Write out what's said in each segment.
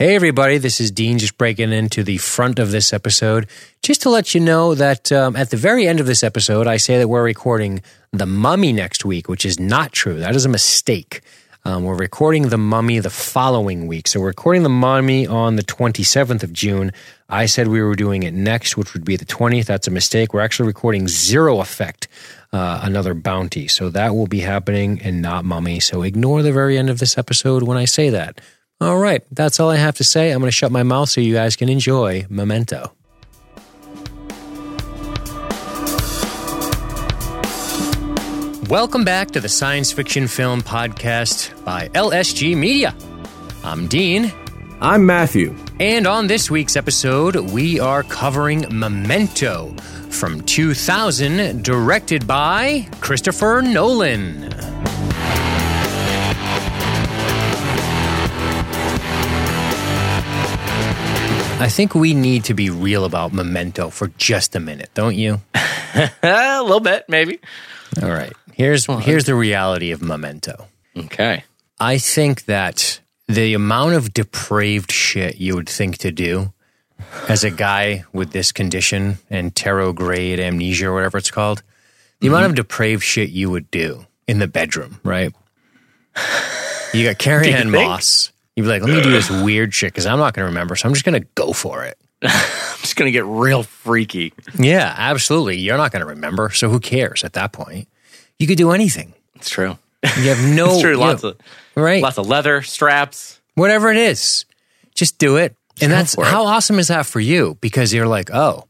Hey, everybody, this is Dean just breaking into the front of this episode just to let you know that um, at the very end of this episode, I say that we're recording The Mummy next week, which is not true. That is a mistake. Um, we're recording The Mummy the following week. So we're recording The Mummy on the 27th of June. I said we were doing it next, which would be the 20th. That's a mistake. We're actually recording Zero Effect, uh, another bounty. So that will be happening and not Mummy. So ignore the very end of this episode when I say that. All right, that's all I have to say. I'm going to shut my mouth so you guys can enjoy Memento. Welcome back to the Science Fiction Film Podcast by LSG Media. I'm Dean, I'm Matthew. and on this week's episode, we are covering Memento from 2000, directed by Christopher Nolan. I think we need to be real about Memento for just a minute, don't you? a little bit, maybe. All right. Here's here's the reality of Memento. Okay. I think that the amount of depraved shit you would think to do as a guy with this condition anterograde amnesia or whatever it's called, the amount mm-hmm. of depraved shit you would do in the bedroom, right? You got Carrie Ann? Moss. You'd be like, let me do this weird shit because I'm not going to remember. So I'm just going to go for it. I'm just going to get real freaky. Yeah, absolutely. You're not going to remember. So who cares at that point? You could do anything. It's true. You have no, It's true. you Lots know, of right? lots of leather straps. whatever it is, just do it. And that's how awesome is that for you? Because you're like, oh,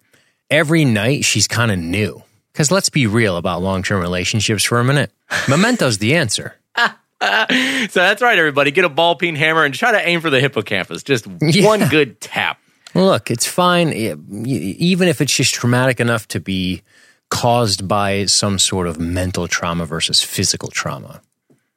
every night she's kind of new. Because let's be real about long term relationships for a minute. Memento's the answer. So that's right, everybody. Get a ball peen hammer and try to aim for the hippocampus. Just Yeah. one good tap. Look, it's fine, even if it's just traumatic enough to be caused by some sort of mental trauma versus physical trauma.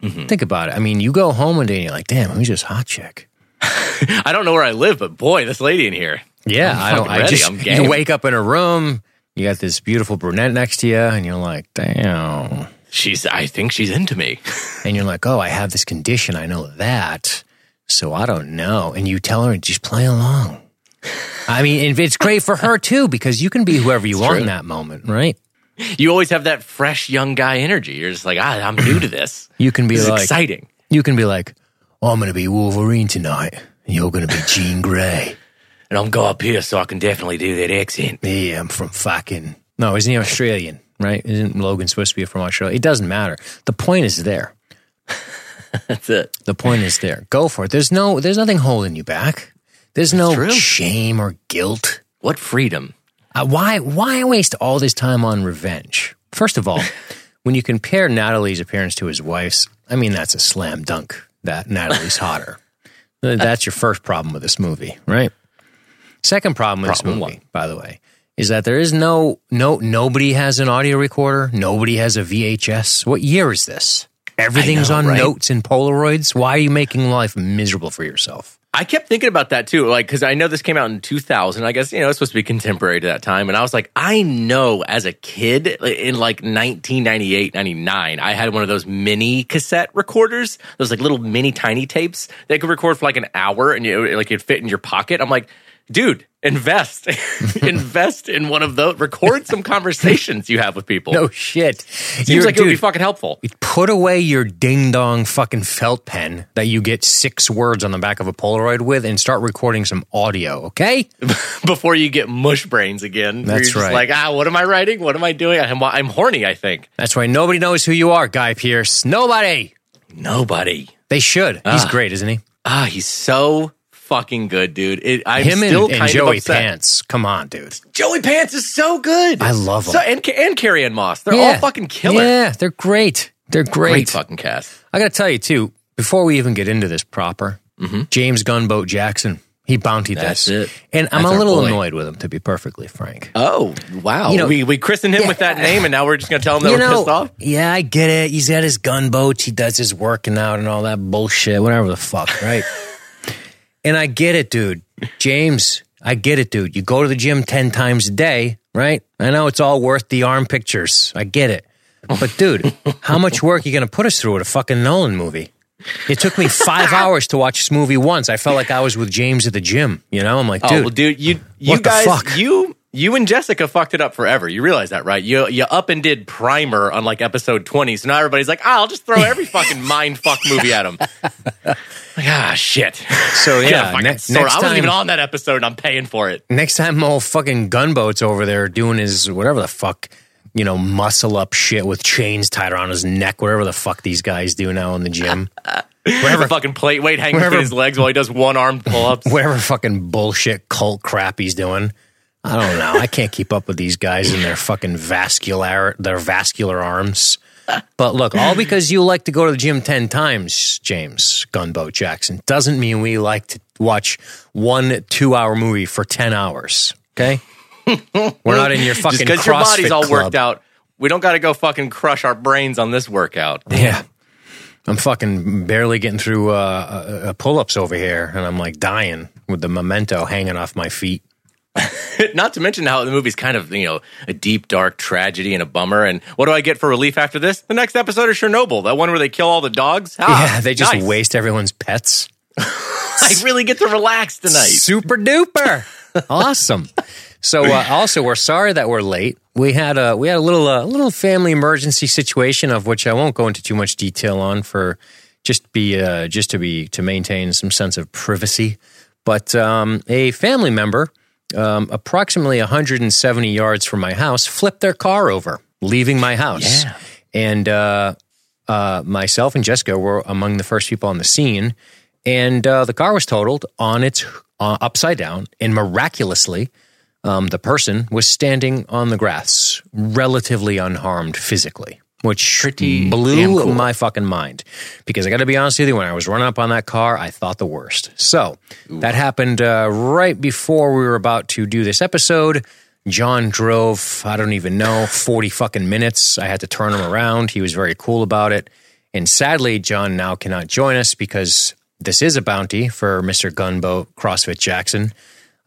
Mm-hmm. Think about it. I mean, you go home one day and you're like, damn, who's this hot chick? I don't know where I live, but boy, this lady in here. Yeah, I'm I don't. fucking I just, I'm game. you wake up in a room, you got this beautiful brunette next to you, and you're like, damn. She's. I think she's into me. And you're like, oh, I have this condition, I know that, so I don't know. And you tell her, just play along. I mean, and it's great for her too because you can be whoever you want in true. that moment, right? You always have that fresh young guy energy. You're just like, ah, I'm new to this. You can be This like, exciting. you can be like, oh, I'm going to be Wolverine tonight, and you're going to be Jean Grey. And I'm go up here so I can definitely do that accent. Yeah, I'm from fucking. No, isn't he Australian? Right? Isn't Logan supposed to be a from Australia? It doesn't matter. The point is there. That's it. The point is there. Go for it. There's no. There's nothing holding you back. There's no true. shame or guilt. What freedom. Uh, why? Why waste all this time on revenge? First of all, when you compare Natalie's appearance to his wife's, I mean that's a slam dunk. That Natalie's hotter. That's your first problem with this movie, right? Second problem with Problem this movie, one. by the way, is that there is no no nobody has an audio recorder. Nobody has a VHS. What year is this? Everything's know, on right? notes and Polaroids. Why are you making life miserable for yourself? I kept thinking about that too, like because I know this came out in 2000. I guess you know it's supposed to be contemporary to that time, and I was like, I know as a kid in like 1998, 99, I had one of those mini cassette recorders, those like little mini tiny tapes that could record for like an hour, and you like it'd fit in your pocket. I'm like, dude, invest, invest in one of those. Record some conversations you have with people. No shit. Seems You're- like it would be fucking helpful. put away your ding dong fucking felt pen that you get six words on the back of a Polaroid with and start recording some audio, okay? before you get mush brains again. That's right. Like, ah, what am I writing? What am I doing? I'm, I'm horny. I think That's why nobody knows who you are, Guy Pearce. Nobody. nobody. They should. He's great, isn't he? Ah, he's so fucking good, dude. It, I'm Him still and, and Joey of upset. Pants. Come on, dude. Joey Pants is so good. I love him. So, and and Carrie Ann Moss, they're Yeah. all fucking killer. Yeah, they're great. They're great. Great fucking cast. I got to tell you, too, before we even get into this proper, James Gunboat Jackson, he bountied Mm-hmm. That's this. it. And I'm That's a our little boy. annoyed with him, to be perfectly frank. Oh wow! You know- we we christened him with that name, and now we're just gonna tell him that we're pissed off. yeah, I get it. He's got his gunboats. He does his working out and all that bullshit, whatever the fuck, right? and I get it, dude. James, I get it, dude. You go to the gym 10 times a day, right? I know it's all worth the arm pictures. I get it. But, dude, how much work are you going to put us through with a fucking Nolan movie? It took me five hours to watch this movie once. I felt like I was with James at the gym. You know, I'm like, oh, dude, oh, well, dude, you you guys, fuck? you you and Jessica fucked it up forever. You realize that, right? You you up and did Primer on like episode twenty, so now everybody's like, oh, I'll just throw every fucking mind fuck movie at him. like, ah, shit. So yeah, ne- next I wasn't even on that episode. and I'm paying for it. next time, old fucking gunboat's over there doing his whatever the fuck, you know, muscle up shit with chains tied around his neck, whatever the fuck these guys do now in the gym. Whatever fucking plate weight hanging wherever- his legs while he does one arm pull ups. whatever fucking bullshit cult crap he's doing. I don't know. I can't keep up with these guys and their fucking vascular their vascular arms. But look, all because you like to go to the gym 10 times, James Gunboat Jackson, doesn't mean we like to watch one two hour movie for 10 hours. Okay? We're not in your fucking Just because your body's all club. worked out, we don't got to go fucking crush our brains on this workout. Yeah. I'm fucking barely getting through uh, uh, uh, pull ups over here, and I'm like dying with the memento hanging off my feet. Not to mention how the movie's kind of, you know, a deep, dark tragedy and a bummer. And what do I get for relief after this? The next episode of Chernobyl, that one where they kill all the dogs. Ah, yeah, they just nice. waste everyone's pets. I really get to relax tonight. Super duper. awesome. So uh, also we're sorry that we're late. We had a we had a little uh, little family emergency situation of which I won't go into too much detail on for just be uh, just to be to maintain some sense of privacy. But um, a family member, um, approximately 170 yards from my house, flipped their car over, leaving my house. Yeah. And uh, uh, myself and Jessica were among the first people on the scene, and uh, the car was totaled on its uh, upside down, and miraculously, um, the person was standing on the grass, relatively unharmed physically, which Pretty blew cool. my fucking mind. Because I got to be honest with you, when I was running up on that car, I thought the worst. So that happened uh, right before we were about to do this episode. John drove, I don't even know, 40 fucking minutes. I had to turn him around. He was very cool about it. And sadly, John now cannot join us because this is a bounty for Mr. Gunboat CrossFit Jackson.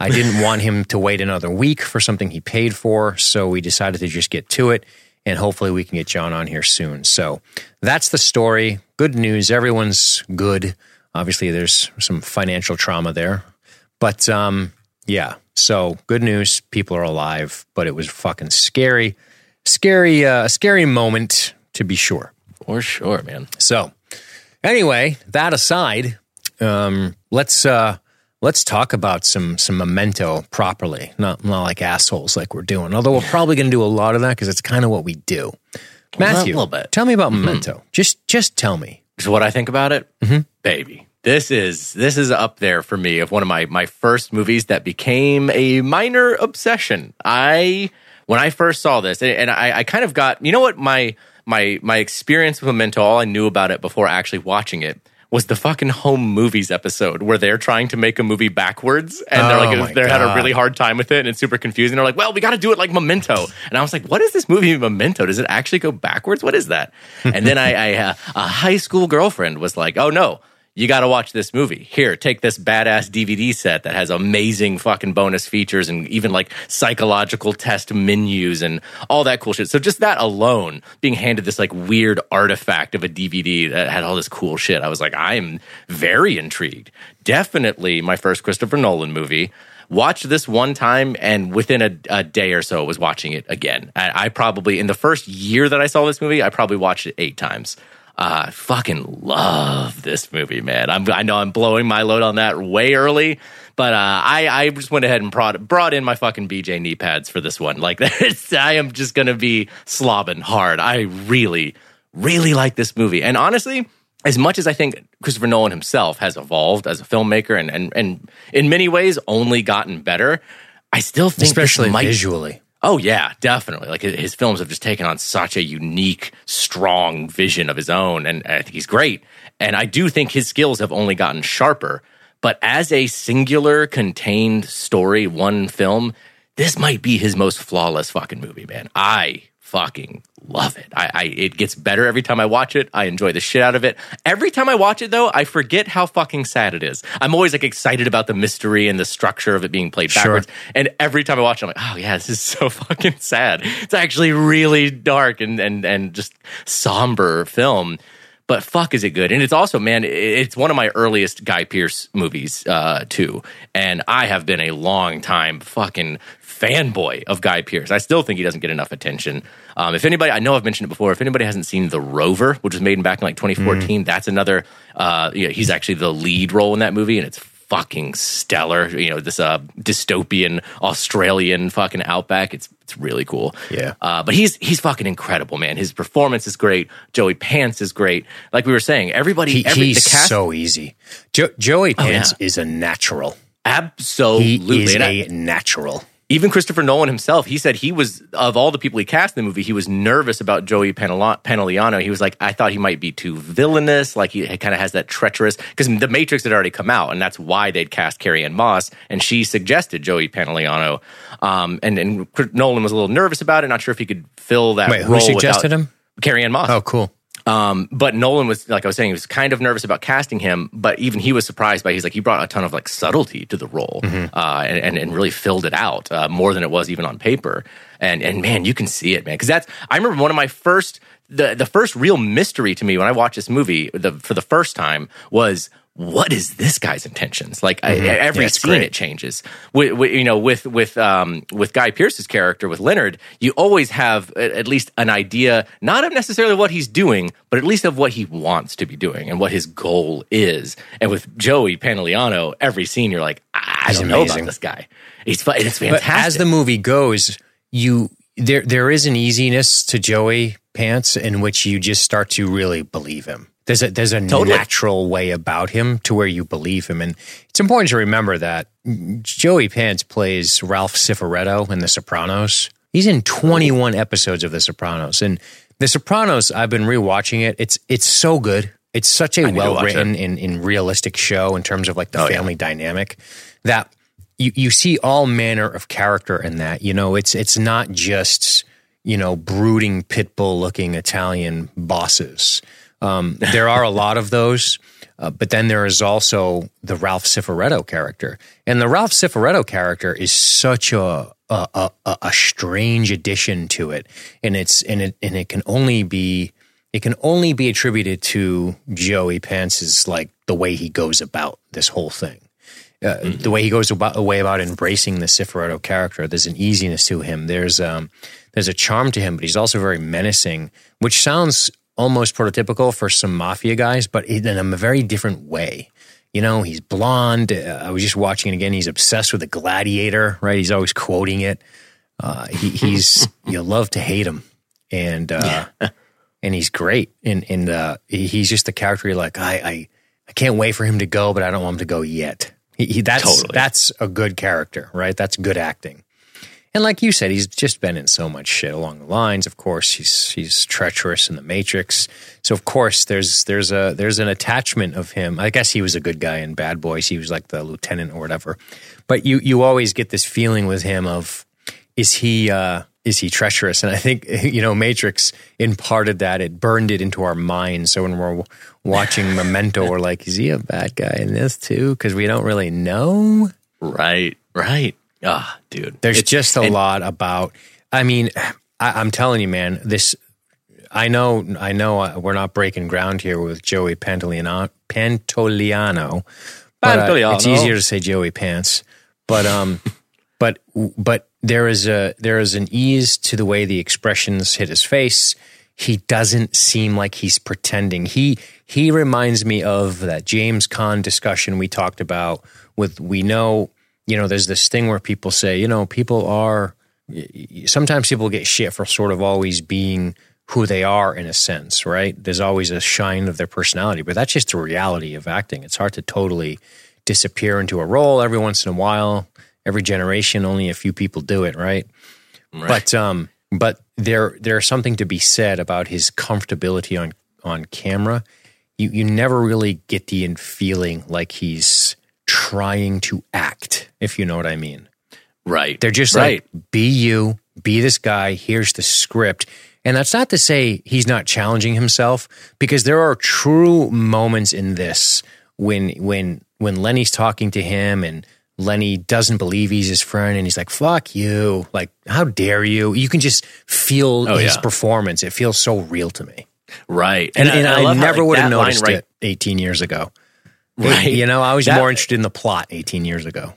I didn't want him to wait another week for something he paid for, so we decided to just get to it. And hopefully, we can get John on here soon. So that's the story. Good news. Everyone's good. Obviously, there's some financial trauma there. But um, yeah, so good news. People are alive, but it was fucking scary. Scary, uh, scary moment to be sure. For sure, man. So, anyway, that aside, um, let's uh, let's talk about some some memento properly, not not like assholes like we're doing. Although we're probably going to do a lot of that because it's kind of what we do. Matthew, a little bit. tell me about mm-hmm. memento. Just just tell me. So what I think about it, mm-hmm. baby. This is this is up there for me of one of my my first movies that became a minor obsession. I when I first saw this, and, and I, I kind of got you know what my my my experience with Memento. All I knew about it before actually watching it was the fucking home movies episode where they're trying to make a movie backwards and they're Oh like they're had a really hard time with it and it's super confusing. They're like, well, we got to do it like Memento, and I was like, what is this movie Memento? Does it actually go backwards? What is that? And then I, I uh, a high school girlfriend was like, oh no. You got to watch this movie. Here, take this badass DVD set that has amazing fucking bonus features and even like psychological test menus and all that cool shit. So just that alone, being handed this like weird artifact of a DVD that had all this cool shit, I was like, I'm very intrigued. Definitely my first Christopher Nolan movie. Watched this one time and within a, a day or so was watching it again. I, I probably, in the first year that I saw this movie, I probably watched it eight times. Uh, I fucking love this movie, man. I'm, I know I'm blowing my load on that way early, but uh, I, I just went ahead and brought, brought in my fucking BJ knee pads for this one. Like, I am just going to be slobbing hard. I really, really like this movie. And honestly, as much as I think Christopher Nolan himself has evolved as a filmmaker and, and, and in many ways only gotten better, I still think Especially might visually. Oh yeah, definitely. Like his films have just taken on such a unique, strong vision of his own, and I think he's great. And I do think his skills have only gotten sharper. But as a singular, contained story, one film, this might be his most flawless fucking movie, man. I fucking love it. I, I it gets better every time I watch it. I enjoy the shit out of it. Every time I watch it though, I forget how fucking sad it is. I'm always like excited about the mystery and the structure of it being played Sure. backwards. And every time I watch it, I'm like, oh yeah, this is so fucking sad. It's actually really dark and and and just somber film. but fuck is it good. And it's also, man, it's one of my earliest Guy Pearce movies, uh, too. And I have been a long time fucking fanboy of Guy Pearce. I still think he doesn't get enough attention. Um, if anybody, I know I've mentioned it before. If anybody hasn't seen The Rover, which was made back in like 2014, mm. that's another. Uh, you know, he's actually the lead role in that movie, and it's fucking stellar. You know, this uh, dystopian Australian fucking outback. It's it's really cool. Yeah. Uh, but he's he's fucking incredible, man. His performance is great. Joey Pants is great. Like we were saying, everybody. He, every, he's cast, so easy. Jo- Joey Pants oh, yeah. is a natural. Absolutely, he is a natural even Christopher Nolan himself, he said he was of all the people he cast in the movie, he was nervous about Joey Pantoliano. He was like, I thought he might be too villainous, like he kind of has that treacherous because The Matrix had already come out, and that's why they'd cast Carrie Ann Moss, and she suggested Joey Pantoliano. Um, and, and Nolan was a little nervous about it, not sure if he could fill that Wait, role. Who suggested him? Carrie Ann Moss. Oh, cool. Um, but Nolan was like I was saying, he was kind of nervous about casting him, but even he was surprised by. He's like he brought a ton of like subtlety to the role, mm-hmm. uh, and, and, and really filled it out uh, more than it was even on paper. And and man, you can see it, man, because that's I remember one of my first the the first real mystery to me when I watched this movie the, for the first time was what is this guy's intentions? Like mm-hmm. I, every yeah, scene, great. it changes. With, with, you know, with with um, with Guy Pearce's character, with Leonard, you always have at least an idea, not of necessarily what he's doing, but at least of what he wants to be doing and what his goal is. And with Joey Pantoliano, every scene you're like, I don't know about this guy. He's it's fantastic. But as the movie goes, you there there is an easiness to Joey Pants in which you just start to really believe him. There's a there's a totally. natural way about him to where you believe him, and it's important to remember that Joey Pants plays Ralph Cifaretto in The Sopranos. He's in 21 episodes of The Sopranos, and The Sopranos. I've been rewatching it. It's it's so good. It's such a well written and, and, realistic show in terms of like the oh, family yeah. dynamic that you you see all manner of character in that. You know, it's it's not just you know brooding pit bull looking Italian bosses um, there are a lot of those, uh, but then there is also the Ralph Cifaretto character, and the Ralph Cifaretto character is such a a, a, a strange addition to it, and it's and it and it can only be it can only be attributed to Joey Pants's like the way he goes about this whole thing. Uh, mm-hmm. The way he goes about way about embracing the Cifaretto character, there's an easiness to him. There's um, there's a charm to him, but he's also very menacing, which sounds almost prototypical for some mafia guys, but in a very different way. You know, he's blonde. Uh, I was just watching it again. He's obsessed with the gladiator, right? He's always quoting it. Uh, he, he's you love to hate him, and uh, yeah. and he's great. And and uh, he's just the character. You're like, I, I I can't wait for him to go, but I don't want him to go yet. He, he, that's totally. that's a good character, right? That's good acting. And like you said, he's just been in so much shit along the lines. Of course, he's he's treacherous in the Matrix. So of course, there's there's a there's an attachment of him. I guess he was a good guy in Bad Boys. He was like the lieutenant or whatever. But you you always get this feeling with him of is he uh, is he treacherous? And I think you know Matrix imparted that. It burned it into our minds. So when we're watching Memento, we're like, is he a bad guy in this too? Because we don't really know. Right. Right. Ah, oh, dude. There's it's, just a and, lot about. I mean, I, am telling you, man. This. I know. I know. Uh, we're not breaking ground here with Joey Pantoliano. Pantoliano. But, uh, it's easier to say Joey Pants. But um, but but there is a there is an ease to the way the expressions hit his face. He doesn't seem like he's pretending. He he reminds me of that James Caan discussion we talked about with we know you know, there's this thing where people say, you know, people are, sometimes people get shit for sort of always being who they are in a sense, right? There's always a shine of their personality, but that's just the reality of acting. It's hard to totally disappear into a role every once in a while. Every generation, only a few people do it, right? right. But um, but there there's something to be said about his comfortability on on camera. You you never really get the feeling like he's trying to act, if you know what I mean. Right. They're just right. like, be you, be this guy, here's the script. And that's not to say he's not challenging himself, because there are true moments in this when when when Lenny's talking to him and Lenny doesn't believe he's his friend and he's like, fuck you. Like, how dare you? You can just feel oh, his yeah. performance. It feels so real to me. Right. And, and, I, love how, never like, would have noticed right- it 18 years ago. Right. You know, I was That- more interested in the plot 18 years ago.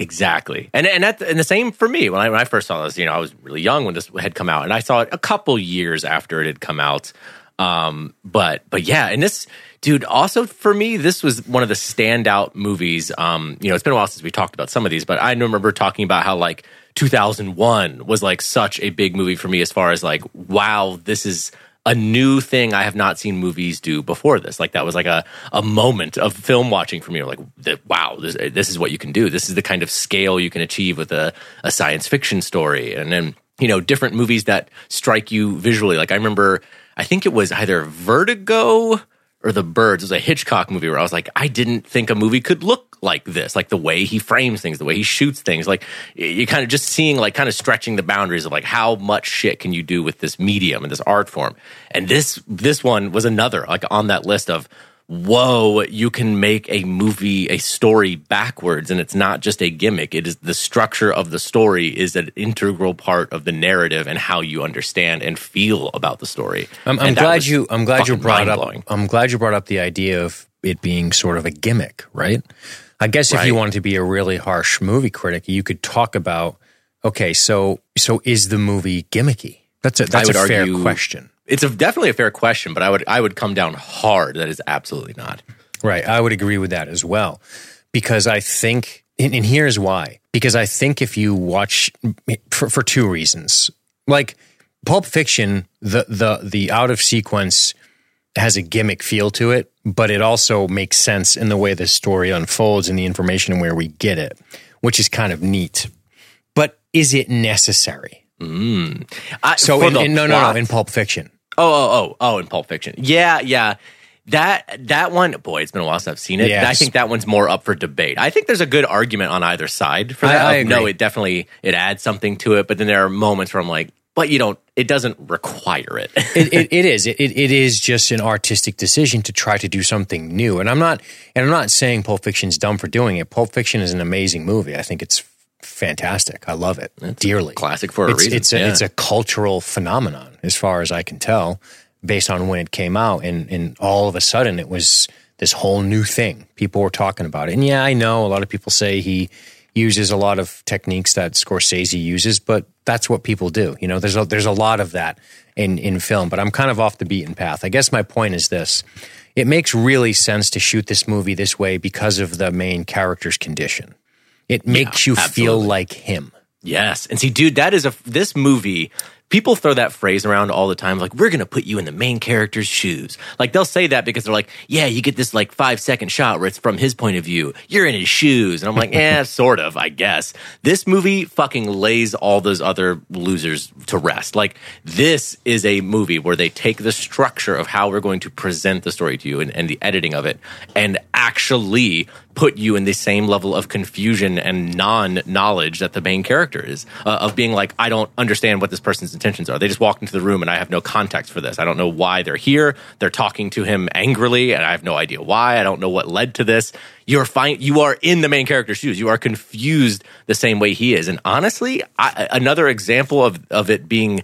Exactly, and and that and the same for me when I when I first saw this. You know, I was really young when this had come out, and I saw it a couple years after it had come out. Um, but but yeah, and this dude also for me, this was one of the standout movies. Um, you know, it's been a while since we talked about some of these, but I remember talking about how like 2001 was like such a big movie for me as far as like wow, this is a new thing I have not seen movies do before this. Like that was like a, a moment of film watching for me. Like, wow, this, this is what you can do. This is the kind of scale you can achieve with a, a science fiction story. And then, you know, different movies that strike you visually. Like I remember, I think it was either Vertigo or The Birds. It was a Hitchcock movie where I was like, I didn't think a movie could look like this, like the way he frames things, the way he shoots things. Like you're kind of just seeing, like, kind of stretching the boundaries of like how much shit can you do with this medium and this art form. And this this one was another like on that list of whoa, you can make a movie, a story backwards, and it's not just a gimmick. It is the structure of the story is an integral part of the narrative and how you understand and feel about the story. I'm, I'm glad you. I'm glad you brought up. I'm glad you brought up the idea of it being sort of a gimmick, right? I guess if you wanted to be a really harsh movie critic, you could talk about. Okay, so so is the movie gimmicky? That's a that's a fair argue- question, It's a, definitely a fair question, but I would I would come down hard. That is absolutely not. right? I would agree with that as well, because I think, and, and here's why. Because I think if you watch for, for two reasons, like Pulp Fiction, the the the out of sequence has a gimmick feel to it, but it also makes sense in the way the story unfolds and the information and where we get it, which is kind of neat. But is it necessary? Mm. I, So in, in- no, no, no, in Pulp Fiction. Oh, oh, oh, oh, in Pulp Fiction. Yeah, yeah. That that one, boy, it's been a while since I've seen it. Yes. I think that one's more up for debate. I think there's a good argument on either side for I- that. I Of, no, it definitely it adds something to it, but then there are moments where I'm like, but you don't. It doesn't require it. it, it, it is. It, it is just an artistic decision to try to do something new. And I'm not. And I'm not saying Pulp Fiction's dumb for doing it. Pulp Fiction is an amazing movie. I think it's fantastic. I love it dearly. classic for a it's, reason. It's a, Yeah. it's a cultural phenomenon, as far as I can tell, based on when it came out. And and all of a sudden, it was this whole new thing. People were talking about it. And yeah, I know a lot of people say he uses a lot of techniques that Scorsese uses, but that's what people do. You know, there's a, there's a lot of that in in film. But I'm kind of off the beaten path. I guess my point is this: it makes really sense to shoot this movie this way because of the main character's condition. It makes you feel like him. Yes. And see, dude, that is a this movie. People throw that phrase around all the time, like, we're going to put you in the main character's shoes. Like, they'll say that because they're like, yeah, you get this like five second shot where it's from his point of view. You're in his shoes. And I'm like, eh, sort of, I guess. This movie fucking lays all those other losers to rest. Like, this is a movie where they take the structure of how we're going to present the story to you and, and the editing of it and actually put you in the same level of confusion and non knowledge that the main character is uh, of being like, I don't understand what this person's intentions are. They just walked into the room and I have no context for this. I don't know why they're here. They're talking to him angrily and I have no idea why. I don't know what led to this. You're fine. You are in the main character's shoes. You are confused the same way he is. And honestly, I, another example of, of it being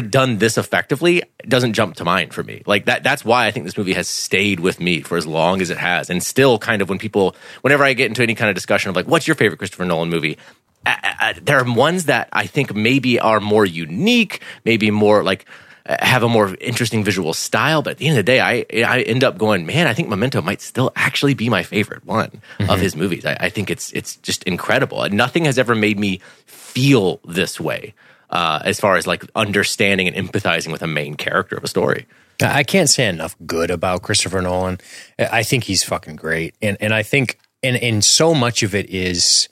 done this effectively doesn't jump to mind for me. Like that that's why I think this movie has stayed with me for as long as it has. And still kind of when people whenever I get into any kind of discussion of like what's your favorite Christopher Nolan movie? I, I, there are ones that I think maybe are more unique, maybe more like have a more interesting visual style, but at the end of the day, I I end up going, man, I think Memento might still actually be my favorite one of mm-hmm. his movies. I, I think it's it's just incredible. Nothing has ever made me feel this way uh, as far as like understanding and empathizing with a main character of a story. I can't say enough good about Christopher Nolan. I think he's fucking great, and and I think and and so much of it is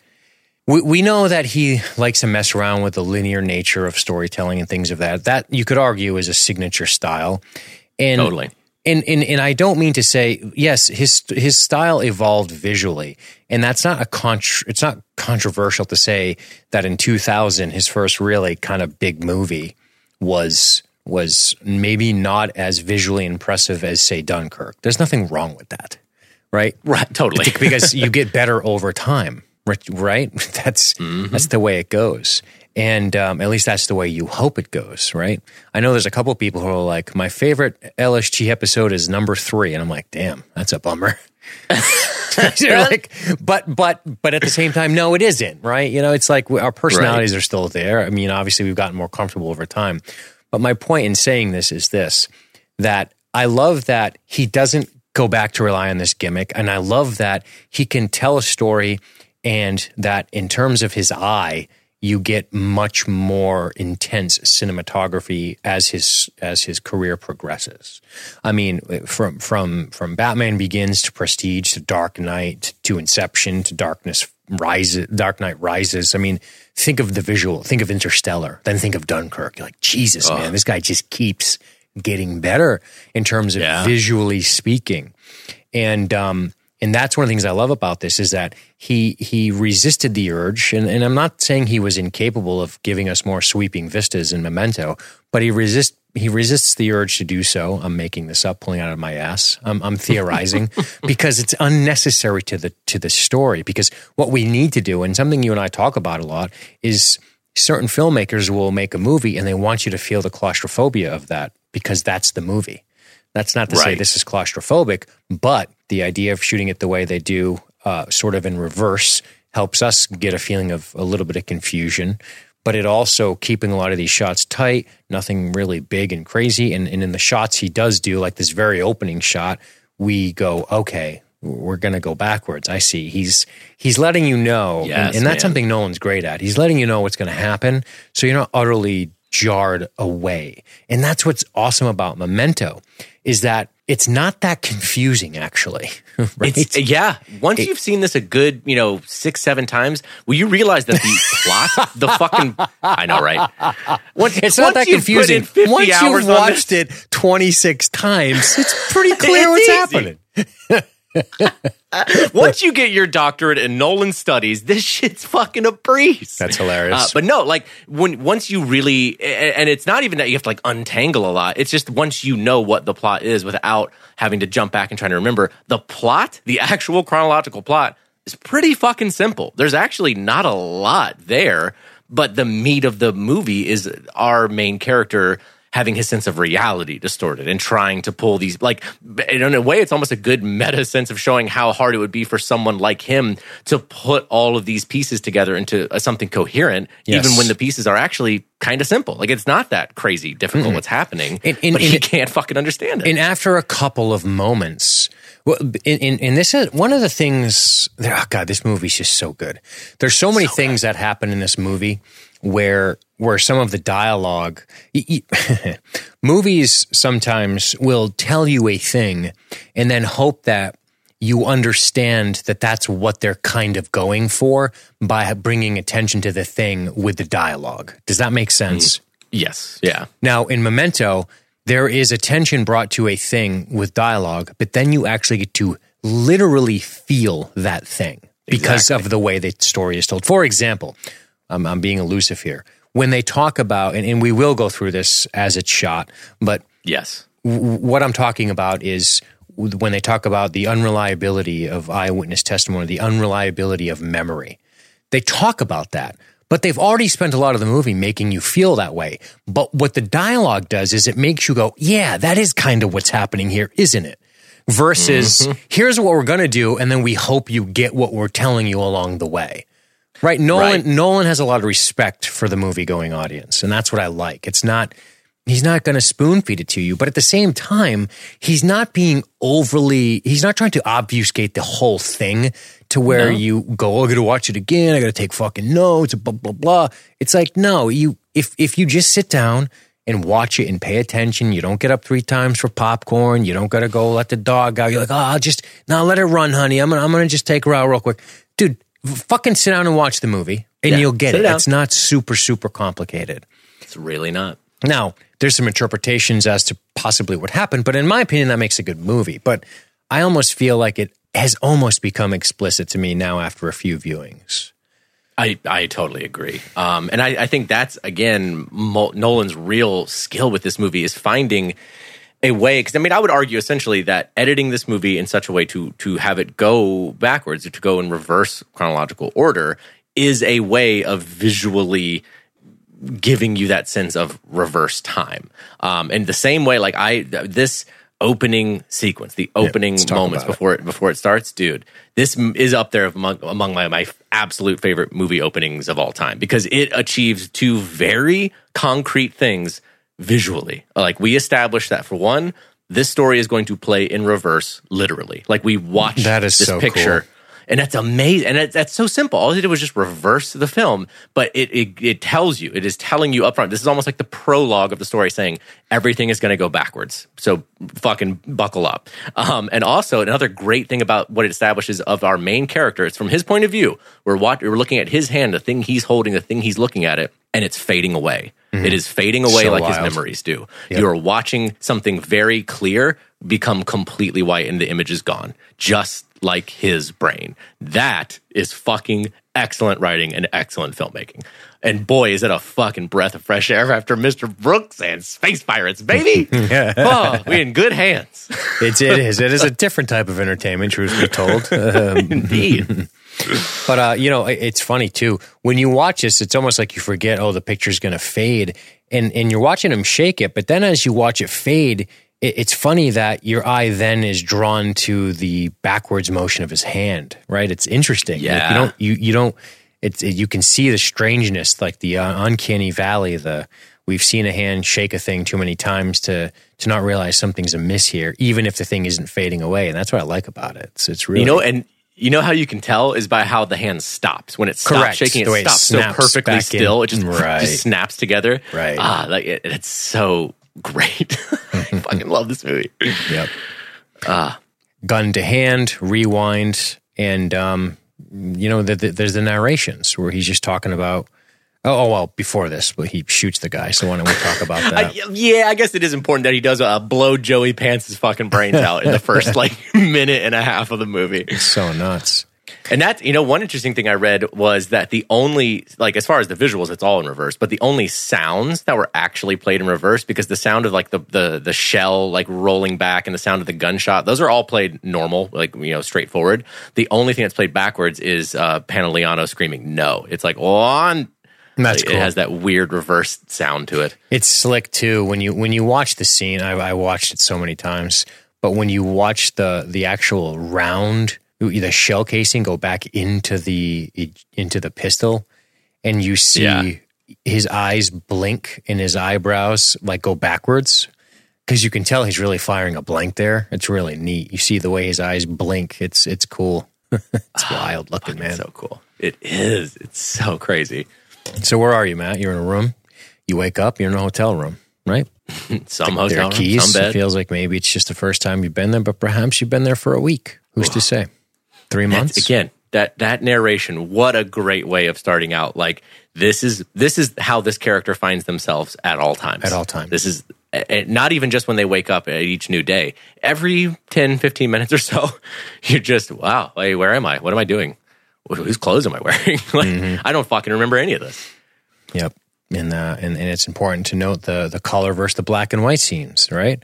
we we know that he likes to mess around with the linear nature of storytelling and things of that. That you could argue is a signature style, and Totally. And, and and I don't mean to say yes. His his style evolved visually, and that's not a contr- It's not controversial to say that in 2000, his first really kind of big movie was was maybe not as visually impressive as say Dunkirk. There's nothing wrong with that, right? Right, totally. because you get better over time, right? That's Mm-hmm. that's the way it goes, and um, at least that's the way you hope it goes, right? I know there's a couple people who are like, my favorite LSG episode is number three, and I'm like, damn, that's a bummer. Like, but but but at the same time, no, it isn't, right? You know, it's like our personalities are still there. I mean, obviously, we've gotten more comfortable over time. But my point in saying this is this: that I love that he doesn't go back to rely on this gimmick, and I love that he can tell a story, and that in terms of his eye, you get much more intense cinematography as his as his career progresses. I mean, from from from Batman Begins to Prestige to Dark Knight to Inception to Darkness Rises, Dark Knight Rises. I mean, think of the visual, think of Interstellar, then think of Dunkirk. You're like, Jesus, man, this guy just keeps getting better in terms of Yeah. visually speaking, and um, and that's one of the things I love about this is that he he resisted the urge, and, and I'm not saying he was incapable of giving us more sweeping vistas in Memento, but he resist he resists the urge to do so. I'm making this up, pulling out of my ass. I'm, I'm theorizing because it's unnecessary to the to the story. Because what we need to do, and something you and I talk about a lot, is certain filmmakers will make a movie and they want you to feel the claustrophobia of that because that's the movie. That's not to say this is claustrophobic, but the idea of shooting it the way they do, uh, sort of in reverse, helps us get a feeling of a little bit of confusion. But it also keeping a lot of these shots tight, nothing really big and crazy. And, and in the shots he does do, like this very opening shot, we go, okay, we're going to go backwards. I see. He's he's letting you know, Yes, and, and that's man. something Nolan's great at. He's letting you know what's going to happen, so you're not utterly jarred away. And that's what's awesome about Memento is that it's not that confusing, actually. right? It's, uh, yeah. Once you've seen this a good, you know, six, seven times, will you realize that the plot, the fucking, I know, right? Once, It's not that confusing. in 50 Once you've watched it 26 times, it's pretty clear It's what's easy. happening. once you get your doctorate in Nolan studies, this shit's fucking a breeze. That's hilarious. Uh, but no, like when once you really, and it's not even that you have to like untangle a lot. It's just once you know what the plot is without having to jump back and trying to remember the plot, the actual chronological plot is pretty fucking simple. There's actually not a lot there, but the meat of the movie is our main character having his sense of reality distorted and trying to pull these like in a way it's almost a good meta sense of showing how hard it would be for someone like him to put all of these pieces together into uh, something coherent Yes. even when the pieces are actually kind of simple like it's not that crazy difficult what's happening In- in- but he can't fucking understand it and after a couple of moments, well, in, in, in this is one of the things. Oh God, this movie's just so good. There's so many things that happen in this movie where where some of the dialogue, movies sometimes will tell you a thing and then hope that you understand that that's what they're kind of going for by bringing attention to the thing with the dialogue. Does that make sense? Mm. yes yeah Now, in Memento, there is attention brought to a thing with dialogue, but then you actually get to literally feel that thing because Exactly. of the way the story is told. For example, I'm, I'm being elusive here. When they talk about, and, and we will go through this as it's shot, but yes w- what I'm talking about is when they talk about the unreliability of eyewitness testimony, the unreliability of memory. They talk about that, but they've already spent a lot of the movie making you feel that way. But what the dialogue does is it makes you go, yeah, that is kind of what's happening here, isn't it? Versus, mm-hmm. here's what we're going to do, and then we hope you get what we're telling you along the way. Right? Nolan Right. Nolan has a lot of respect for the movie going audience, and that's what I like. It's not he's not going to spoon feed it to you, but at the same time, he's not being overly he's not trying to obfuscate the whole thing to where No. you go, oh, I got to watch it again, I got to take fucking notes, blah blah blah. It's like no, you if if you just sit down and watch it and pay attention. You don't get up three times for popcorn. You don't got to go let the dog out. You're like, oh, I'll just now let it run, honey. I'm gonna I'm gonna just take her out real quick, dude. Fucking sit down and watch the movie, and Yeah, you'll get it. down. It's not super super complicated. it's really not Now, there's some interpretations as to possibly what happened, but in my opinion, that makes a good movie. But I almost feel like it has almost become explicit to me now after a few viewings. I, I totally agree. Um, and I, I think that's, again, Mo- Nolan's real skill with this movie is finding a way because I mean I would argue essentially that editing this movie in such a way to to have it go backwards or to go in reverse chronological order is a way of visually giving you that sense of reverse time. Um, and the same way, like I this opening sequence, the opening let's moments about it. before it before it starts, dude. This is up there among, among my, my absolute favorite movie openings of all time because it achieves two very concrete things visually. Like we established that for one, this story is going to play in reverse, literally. Like we watch That is this so picture. cool. And that's amazing. And it, that's so simple. All they did was just reverse the film, but it, it it tells you, it is telling you up front. This is almost like the prologue of the story saying everything is going to go backwards. So fucking buckle up. Um, and also another great thing about what it establishes of our main character, it's from his point of view. We're watch, we're looking at his hand, the thing he's holding, the thing he's looking at it, and it's fading away. It is fading away Mm-hmm. So like his memories do. You are watching something very clear become completely white and the image is gone, just like his brain. That is fucking excellent writing and excellent filmmaking. And boy, is it a fucking breath of fresh air after Mr. Brooks and Space Pirates, baby. oh, we in good hands. It's it is it is a different type of entertainment, truth be told. Um, Indeed. But uh, you know, it's funny too. When you watch this, it's almost like you forget, oh, the picture's going to fade, and and you're watching him shake it. But then as you watch it fade, it, it's funny that your eye then is drawn to the backwards motion of his hand. Right? It's interesting. Like, Yeah. you don't you you don't. It's it, you can see the strangeness, like the uh, uncanny valley. The we've seen a hand shake a thing too many times to to not realize something's amiss here, even if the thing isn't fading away. And that's what I like about it. It's, it's really You know, and you know how you can tell is by how the hand stops. When it stops Correct. shaking, The way it it stops so perfectly back in. still. It just, Right. just snaps together. Right. Ah, like it, it's so great. I fucking love this movie. Yep. Ah, Gun to hand, rewind, and um, you know, the, the, there's the narrations where he's just talking about. Oh, oh, well, before this, but he shoots the guy. So why don't we talk about that? I, yeah, I guess it is important that he does uh, blow Joey Pants' fucking brains out in the first like minute and a half of the movie. It's so nuts. And that's, you know, one interesting thing I read was that the only, like, as far as the visuals, it's all in reverse, but the only sounds that were actually played in reverse, because the sound of like the the the shell like rolling back and the sound of the gunshot, those are all played normal, like you know, straightforward. The only thing that's played backwards is uh, Pantoliano screaming "no." It's like on. That's it cool. has that weird reverse sound to it. It's slick too. When you when you watch the scene, I, I watched it so many times. But when you watch the the actual round, the shell casing go back into the into the pistol, and you see Yeah. his eyes blink and his eyebrows like go backwards because you can tell he's really firing a blank there. It's really neat. You see the way his eyes blink. It's it's cool. it's ah, wild looking, man. It's so cool. It is. It's so crazy. So where are you, Matt? You're in a room. You wake up. You're in a hotel room, right? Some hotel are room, keys. some It feels like maybe it's just the first time you've been there, but perhaps you've been there for a week. Who's to say? Three months. That's- again that that narration what a great way of starting out like this is this is how this character finds themselves at all times At all times. this is not even just when they wake up at each new day every 10 15 minutes or so you're just wow hey, where am i what am i doing whose clothes am i wearing like Mm-hmm. i don't fucking remember any of this Yep. And, uh, and and it's important to note the the color versus the black and white scenes, right?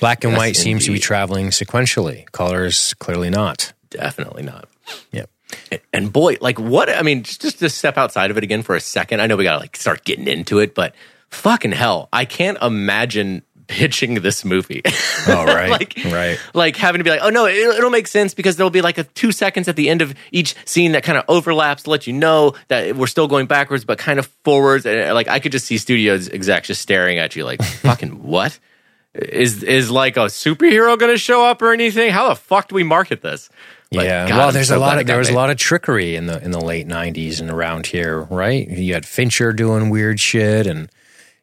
Black and Yes, white seems to be traveling sequentially. Colors clearly not. definitely not Yep. And boy, like what? I mean, just, just to step outside of it again for a second. I know we gotta like start getting into it, but fucking hell, I can't imagine pitching this movie. Oh, right. like, right. like having to be like, oh no, it, it'll make sense because there'll be like a two seconds at the end of each scene that kind of overlaps to let you know that we're still going backwards, but kind of forwards. And uh, like I could just see studios execs just staring at you like, fucking what? Is is like a superhero going to show up or anything? How the fuck do we market this? Like, yeah. God, well, there's so a lot of there was a lot of trickery in the in the late '90s and around here, right? You had Fincher doing weird shit, and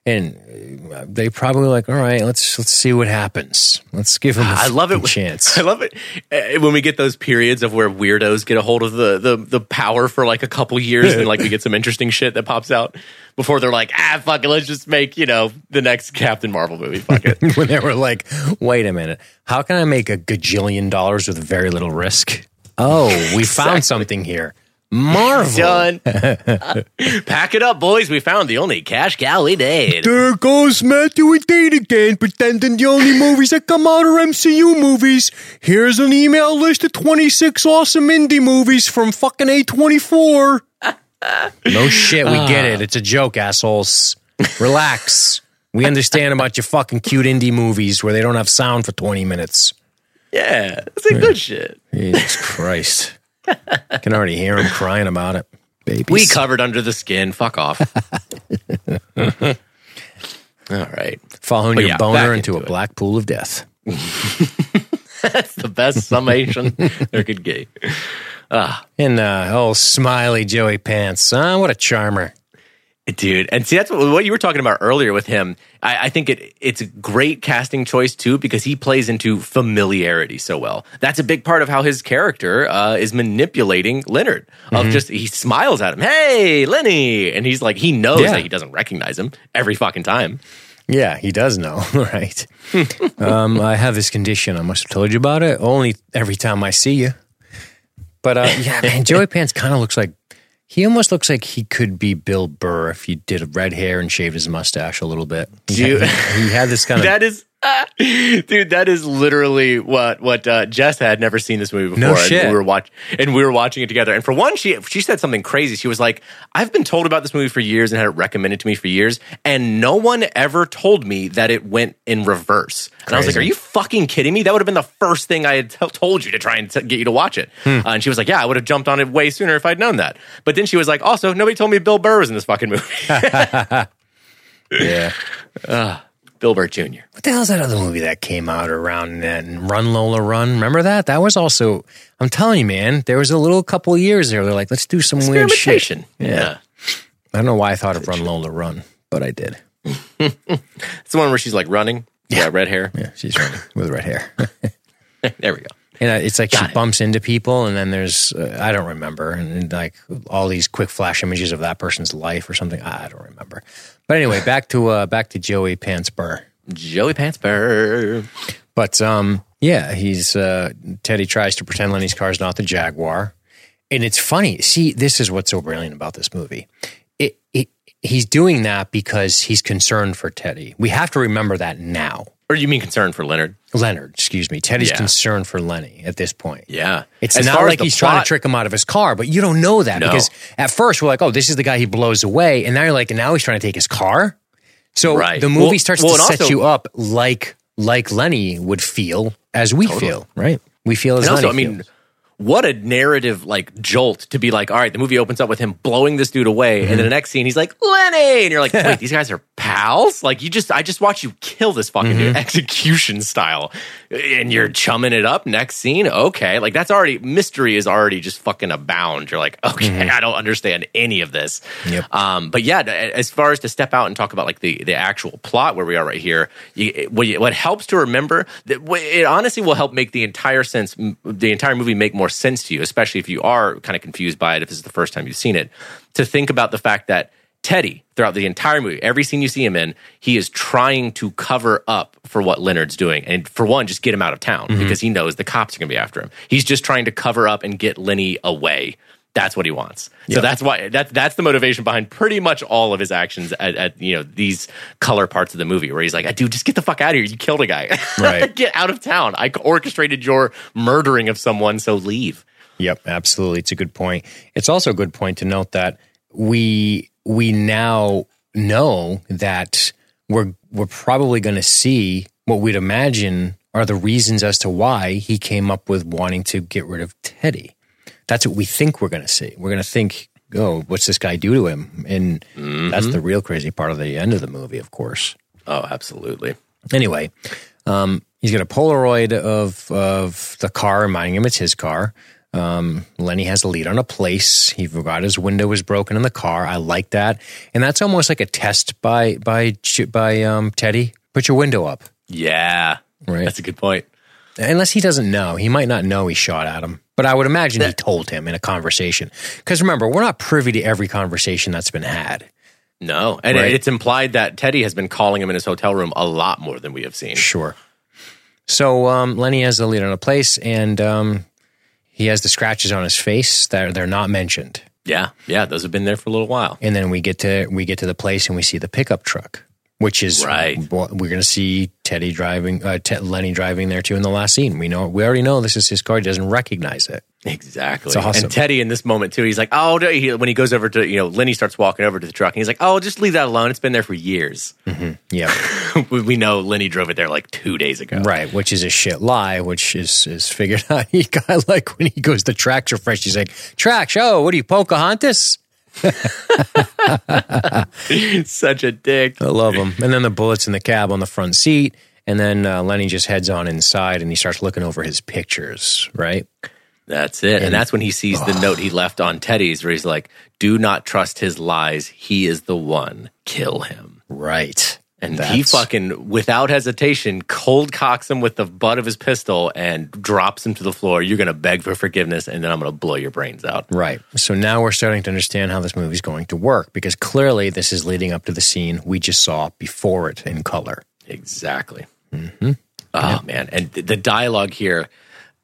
and uh, they probably like, all right, let's let's see what happens. Let's give him. a I love it. chance. I love it uh, when we get those periods of where weirdos get a hold of the the, the power for like a couple years, and like we get some interesting shit that pops out before they're like, ah, fuck it, let's just make you know the next Captain Marvel movie. Fuck it. when they were like, wait a minute, how can I make a gajillion dollars with very little risk? Oh, we found something here. Marvel. Done. Pack it up, boys. We found the only cash cow we did. There goes Matthew and Dane again, pretending the only movies that come out are MCU movies. Here's an email list of 26 awesome indie movies from fucking A24. no shit, we get ah. it. It's a joke, assholes. Relax. we understand about your fucking cute indie movies where they don't have sound for 20 minutes. Yeah, it's a good shit. Jesus Christ. I can already hear him crying about it. Babies. We covered under the skin. Fuck off. All right. Following But your yeah, boner into, into a black pool of death. That's the best summation there could be. And uh, oh, smiley Joey Pants. Huh? What a charmer. Dude, and see that's what, what you were talking about earlier with him. I, I think it it's a great casting choice too because he plays into familiarity so well. That's a big part of how his character uh, is manipulating Leonard. Mm-hmm. Of just he smiles at him, "Hey, Lenny," and he's like he knows Yeah. that he doesn't recognize him every fucking time. Yeah, he does know, right? um, I have this condition. I must have told you about it. Only every time I see you. But uh, yeah, man, Joey Pants kind of looks like he almost looks like he could be Bill Burr if he did red hair and shaved his mustache a little bit. He, Dude. had, he had this kind of That is, dude. That is literally what what uh, Jess had never seen this movie before. No and we were watch and we were watching it together. And for one, she she said something crazy. She was like, "I've been told about this movie for years and had it recommended to me for years, and no one ever told me that it went in reverse." And I was like, "Are you fucking kidding me? That would have been the first thing I had t- told you to try and t- get you to watch it." Hmm. Uh, and she was like, "Yeah, I would have jumped on it way sooner if I'd known that." But then she was like, "Also, nobody told me Bill Burr was in this fucking movie. yeah. Bill Burr Jr." What the hell's that other movie that came out around then? Run Lola Run. Remember that? That was also. I'm telling you, man. There was a little couple of years there. They're like, let's do some weird shit. Experimentation. Yeah. I don't know why I thought of Run Lola Run, but I did. It's the one where she's like running. Yeah, red hair. Yeah, she's running with red hair. there we go. And it's like Got she it. bumps into people, and then there's uh, I don't remember, and, and, like all these quick flash images of that person's life or something. I don't remember. But anyway, back to uh, back to Joey Pants Burr. Joey Pants Burr. But um, yeah, he's uh, Teddy tries to pretend Lenny's car is not the Jaguar, and it's funny. See, this is what's so brilliant about this movie. It, it he's doing that because he's concerned for Teddy. We have to remember that now. Or do you mean concern for Leonard? Leonard, excuse me. Teddy's Yeah. concerned for Lenny at this point. Yeah. It's As not like he's trying to trick him out of his car, but you don't know that No. because at first we're like, oh, this is the guy he blows away. And now you're like, and now he's trying to take his car. So Right. the movie Well- starts well, to set also- you up like like Lenny would feel as we feel, right? We feel as And also, I Lenny mean, feels. What a narrative like jolt to be like, all right, the movie opens up with him blowing this dude away, and then mm-hmm. the next scene he's like, Lenny, and you're like, wait, these guys are pals? Like you just I just watched you kill this fucking dude execution style. And you're chumming it up next scene. Okay. Like that's already mystery is already just fucking abound. You're like, okay, mm-hmm. I don't understand any of this. Yep. Um, but yeah, as far as to step out and talk about like the, the actual plot where we are right here, you, what, you- what helps to remember that it honestly will help make the entire sense, the entire movie make more sense to you, especially if you are kind of confused by it, if this is the first time you've seen it, to think about the fact that Teddy, throughout the entire movie, every scene you see him in, he is trying to cover up for what Leonard's doing. And for one, just get him out of town mm-hmm. because he knows the cops are going to be after him. He's just trying to cover up and get Lenny away. That's what he wants. So Yeah. that's why that's that's the motivation behind pretty much all of his actions at, at you know these color parts of the movie where he's like, dude, just get the fuck out of here. You killed a guy. Right. get out of town. I orchestrated your murdering of someone, so leave. Yep, absolutely. It's a good point. It's also a good point to note that we we now know that we're we're probably going to see what we'd imagine are the reasons as to why he came up with wanting to get rid of Teddy. That's what we think we're going to see. We're going to think, "Oh, what's this guy do to him?" And that's the real crazy part of the end of the movie, of course. Oh, absolutely. Anyway, um, he's got a Polaroid of of the car, reminding him it's his car. Um, Lenny has a lead on a place. He forgot his window was broken in the car. I like that, and that's almost like a test by by by um, Teddy. Put your window up, Yeah, right? that's a good point. Unless he doesn't know, he might not know he shot at him. But I would imagine he told him in a conversation. Because remember, we're not privy to every conversation that's been had. No, and Right. it's implied that Teddy has been calling him in his hotel room a lot more than we have seen. Sure. So um, Lenny has the lead on a place, and um, He has the scratches on his face that they're not mentioned. Yeah, yeah, those have been there for a little while. And then we get to we get to the place and we see the pickup truck, which is Right. We're going to see Teddy driving, uh, Ted, Lenny driving there too in the last scene. We know we already know this is his car. He doesn't recognize it. Exactly. It's awesome. And Teddy in this moment too, he's like, "Oh," he, when he goes over to you know, Lenny starts walking over to the truck, and he's like, "Oh, just leave that alone. It's been there for years." Yeah, we, know Lenny drove it there like two days ago. right. Which is a shit lie. Which is is figured out. He got like when he goes to Trax Refresh, he's like, "Trax, oh, what are you, Pocahontas?" Such a dick. I love him. And then the bullets in the cab on the front seat. And then uh, Lenny just heads on inside and he starts looking over his pictures, right? That's it. And, that's when he sees the note he left on Teddy's, where he's like, "Do not trust his lies. He is the one. Kill him." Right. And he fucking, without hesitation, cold cocks him with the butt of his pistol and drops him to the floor. You're going to beg for forgiveness, and then I'm going to blow your brains out. Right. So now we're starting to understand how this movie's going to work because clearly this is leading up to the scene we just saw before it in color. Exactly. Oh man, and th- the dialogue here.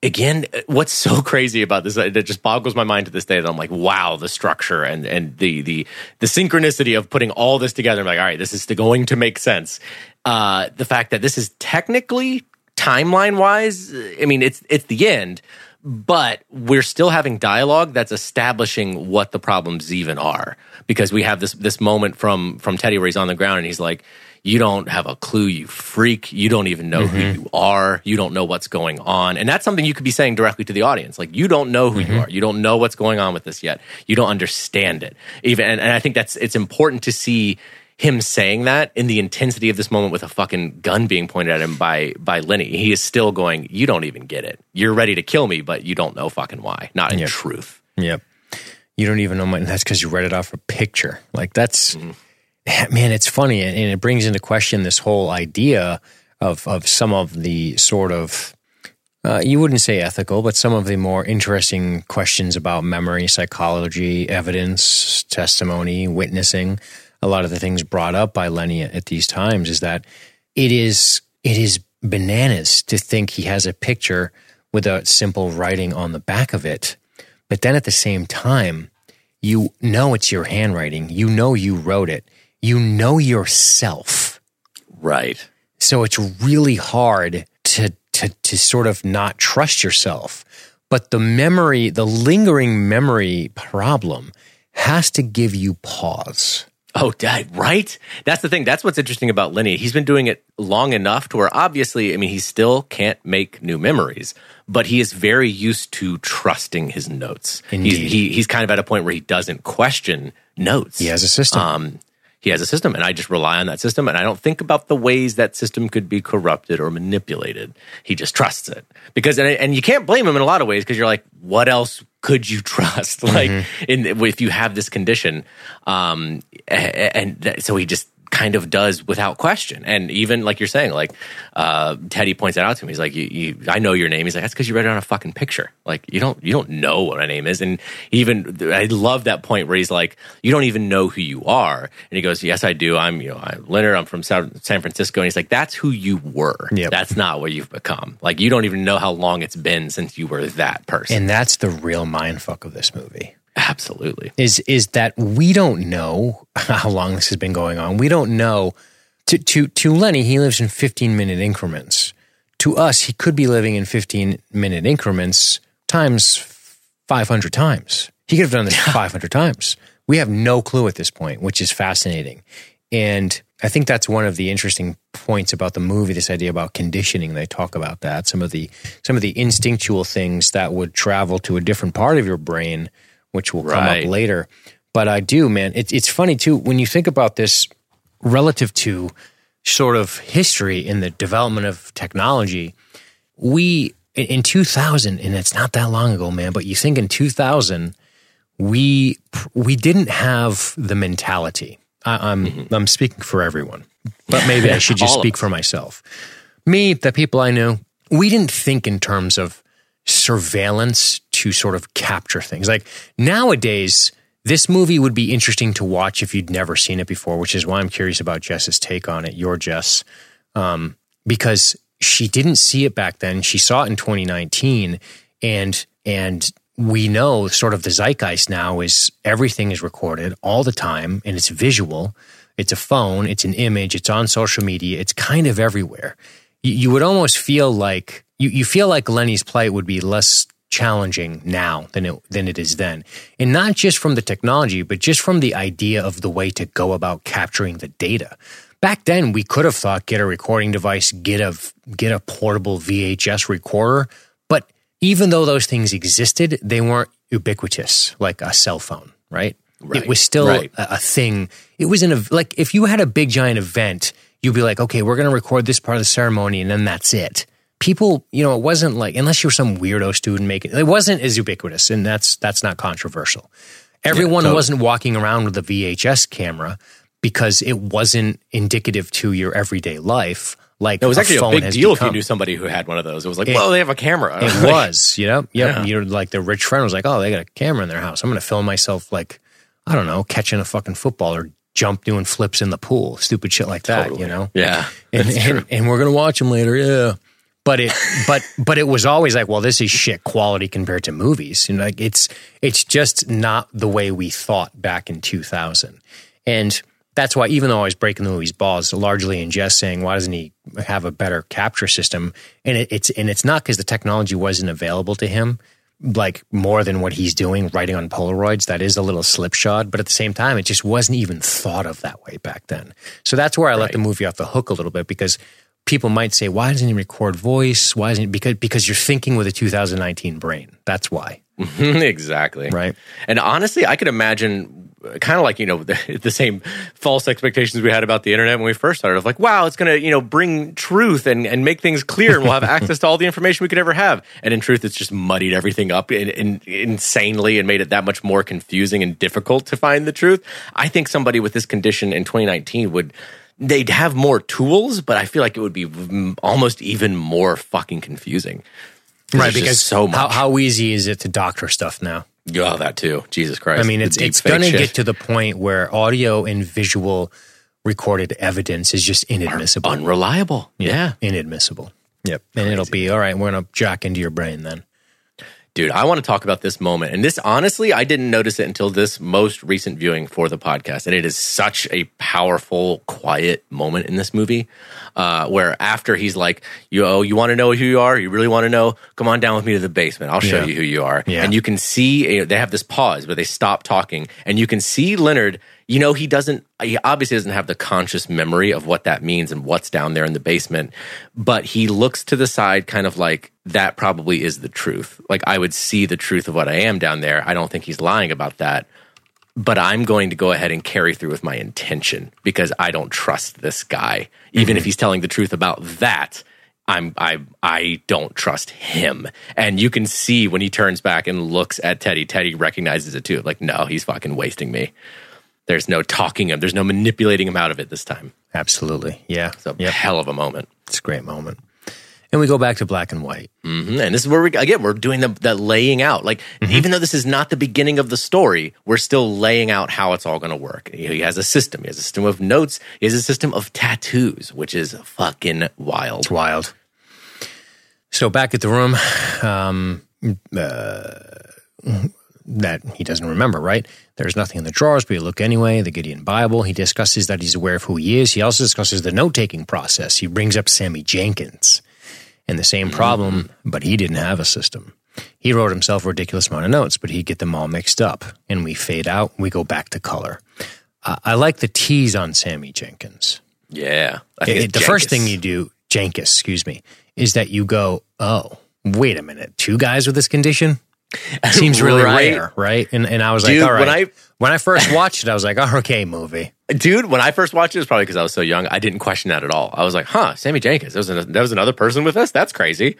Again, what's so crazy about this that just boggles my mind to this day that I'm like, wow, the structure and and the the the synchronicity of putting all this together. I'm like, all right, this is going to make sense. Uh, the fact that this is technically timeline wise, I mean, it's it's the end, but we're still having dialogue that's establishing what the problems even are because we have this this moment from from Teddy where he's on the ground and he's like you don't have a clue you freak you don't even know who mm-hmm. you are you don't know what's going on and that's something you could be saying directly to the audience like you don't know who you mm-hmm. are you don't know what's going on with this yet you don't understand it even and, and I think that's it's important to see him saying that in the intensity of this moment with a fucking gun being pointed at him by by Lenny, he is still going, You don't even get it. You're ready to kill me, but you don't know fucking why. Not in Yep. truth. Yep. You don't even know my, that's because you read it off a picture. Like that's, mm-hmm. man, it's funny. And, it brings into question this whole idea of, of some of the sort of, uh, you wouldn't say ethical, but some of the more interesting questions about memory, psychology, evidence, testimony, witnessing. A lot of the things brought up by Lenny at these times is that it is it is bananas to think he has a picture with a simple writing on the back of it. But then at the same time, you know it's your handwriting. You know you wrote it. You know yourself. Right. So it's really hard to, to, to sort of not trust yourself. But the memory, the lingering memory problem has to give you pause. Oh, dad, right? That's the thing. That's what's interesting about Lenny. He's been doing it long enough to where obviously, I mean, he still can't make new memories, but he is very used to trusting his notes. He's, Indeed. he, he's kind of at a point where he doesn't question notes. He has a system. um, he has a system and i just rely on that system and i don't think about the ways that system could be corrupted or manipulated. He just trusts it. Because and, and you can't blame him in a lot of ways because you're like what else could you trust? Like in if you have this condition um a- and so he just kind of does without question. And even like you're saying like uh teddy points that out to me. He's like you, you i know your name. He's like that's because you read it on a fucking picture. Like you don't you don't know what my name is. And even i love that point where he's like you don't even know who you are. And he goes yes i do. I'm you know i'm leonard. I'm from san San francisco. And he's like that's who you were. Yep. that's not what you've become. Like you don't even know how long it's been since you were that person. And that's the real mindfuck of this movie. Absolutely is is that we don't know how long this has been going on. We don't know. To to to Lenny, he lives in fifteen minute increments. To us, he could be living in fifteen minute increments times five hundred times. He could have done this five hundred times. We have no clue at this point, which is fascinating. And I think that's one of the interesting points about the movie. This idea about conditioning. They talk about that. Some of the some of the instinctual things that would travel to a different part of your brain, which will come Right. up later. But I do, man. It's it's funny too when you think about this relative to sort of history in the development of technology. We in- in 2000, and it's not that long ago, man. But you think in 2000, we we didn't have the mentality. I, I'm I'm speaking for everyone, but maybe I should just speak for myself. Me, the people I knew, we didn't think in terms of surveillance to sort of capture things. Like nowadays, this movie would be interesting to watch if you'd never seen it before, which is why I'm curious about Jess's take on it. Your Jess, um, because she didn't see it back then. She saw it in 2019, and and we know sort of the zeitgeist now is everything is recorded all the time and it's visual. It's a phone, it's an image, it's on social media, it's kind of everywhere. You, you would almost feel like you, you feel like Lenny's plight would be less challenging now than it than it is then. And not just from the technology, but just from the idea of the way to go about capturing the data. Back then we could have thought get a recording device, get a get a portable VHS recorder, but even though those things existed, they weren't ubiquitous like a cell phone, right? Right, It was still right. a, a thing. It was in a like if you had a big giant event, you'd be like, okay, we're going to record this part of the ceremony, and then that's it. People, you know, it wasn't like unless you were some weirdo student making it wasn't as ubiquitous, and that's that's not controversial. Everyone totally. wasn't walking around with a VHS camera because it wasn't indicative to your everyday life. Like It was a actually a big deal if you knew somebody who had one of those. It was like, whoa, they have a camera. It was, you know, yep. Yeah. You're like the rich friend was like, oh, they got a camera in their house. I'm going to film myself like, I don't know, catching a fucking football or jump doing flips in the pool, stupid shit like that, you know. Yeah, And, and, and we're gonna watch them later, yeah. But it, but but it was always like, well, this is shit quality compared to movies. You know, like it's it's just not the way we thought back in 2000, and that's why even though I was breaking the movie's balls, largely in jest saying, why doesn't he have a better capture system? And it, it's and it's not because the technology wasn't available to him, like more than what he's doing, writing on Polaroids. That is a little slipshod, but at the same time, it just wasn't even thought of that way back then. So that's where I let the movie off the hook a little bit because people might say, why doesn't he record voice? Why isn't because because you're thinking with a 2019 brain. That's why, exactly. right? And honestly, I could imagine kind of like, you know, the, the same false expectations we had about the internet when we first started of like, wow, it's going to, you know, bring truth and, and make things clear and we'll have access to all the information we could ever have. And in truth, it's just muddied everything up in, in, insanely and made it that much more confusing and difficult to find the truth. I think somebody with this condition in 2019 would, they'd have more tools, but I feel like it would be almost even more fucking confusing. Right, because so much. how, how easy is it to doctor stuff now? Yeah, that too. Jesus Christ. I mean, it's it's going to get to the point where audio and visual recorded evidence is just inadmissible. unreliable. Yeah. inadmissible. Yep, and it'll be all right. We're going to jack into your brain then. Dude, I want to talk about this moment. And this, honestly, I didn't notice it until this most recent viewing for the podcast. And it is such a powerful, quiet moment in this movie uh, where after he's like, you, oh, you want to know who you are? You really want to know? Come on down with me to the basement. I'll show Yeah. you who you are. Yeah. And you can see, you know, they have this pause where they stop talking. And you can see Leonard, you know, he doesn't, he obviously doesn't have the conscious memory of what that means and what's down there in the basement. But he looks to the side, kind of like, that probably is the truth. Like, I would see the truth of what I am down there. I don't think he's lying about that. But I'm going to go ahead and carry through with my intention because I don't trust this guy. Even if mm-hmm. he's telling the truth about that, I'm I I don't trust him. And you can see when he turns back and looks at Teddy, Teddy recognizes it too. Like, no, he's fucking wasting me. There's no talking him. There's no manipulating him out of it this time. Absolutely, yeah. It's a Yep, hell of a moment. it's a great moment. And we go back to black and white. hmm And this is where we again we're doing the, the laying out. Like even though this is not the beginning of the story, we're still laying out how it's all going to work. He he has a system. He has a system of notes. He has a system of tattoos, which is fucking wild. It's wild. So back at the room, um, uh, that he doesn't remember, right? There's nothing in the drawers, but you look anyway. The Gideon Bible. He discusses that he's aware of who he is. He also discusses the note taking process. He brings up Sammy Jenkins and the same problem, but he didn't have a system. He wrote himself a ridiculous amount of notes, but he'd get them all mixed up. And we fade out, we go back to color. Uh, I like the tease on Sammy Jenkins. Yeah, It- the first thing you do, Jenkins, excuse me, is that you go, oh, wait a minute, two guys with this condition seems really Right. rare, right? And and I was Dude, like, all right. when When I- I, first watched it, I was like, oh, okay, movie. dude. When I first watched it, it was probably because I was so young. I didn't question that at all. I was like, huh, Sammy Jenkins. There was, an, there was another person with us. That's crazy.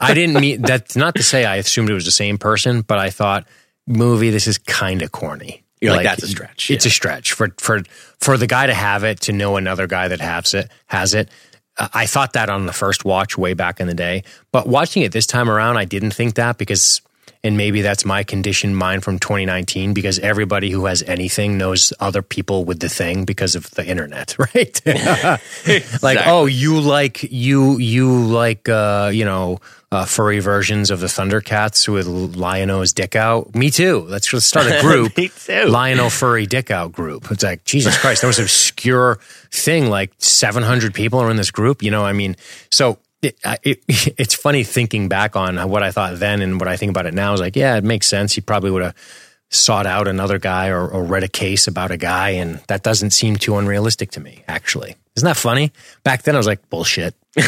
I didn't mean that's not to say I assumed it was the same person, but I thought movie, this is kind of corny. You're like, that's a stretch, It's yeah. a stretch for for for the guy to have it to know another guy that has it has it. Uh, I thought that on the first watch way back in the day, but watching it this time around, I didn't think that because And maybe that's my condition, mind from 2019 because everybody who has anything knows other people with the thing because of the internet, right? Like, oh, you like you you like uh, you know uh, furry versions of the Thundercats with Lion-O's dick out. Me too. Let's just start a group. Me too. Lion-O furry dick out group. It's like Jesus Christ. There was an obscure thing like 700 people are in this group. You know, I mean, so it, it, it's funny thinking back on what I thought then and what I think about it now. Is like, yeah, it makes sense. He probably would have sought out another guy or, or read a case about a guy, and that doesn't seem too unrealistic to me. Actually, isn't that funny? Back then, I was like, bullshit.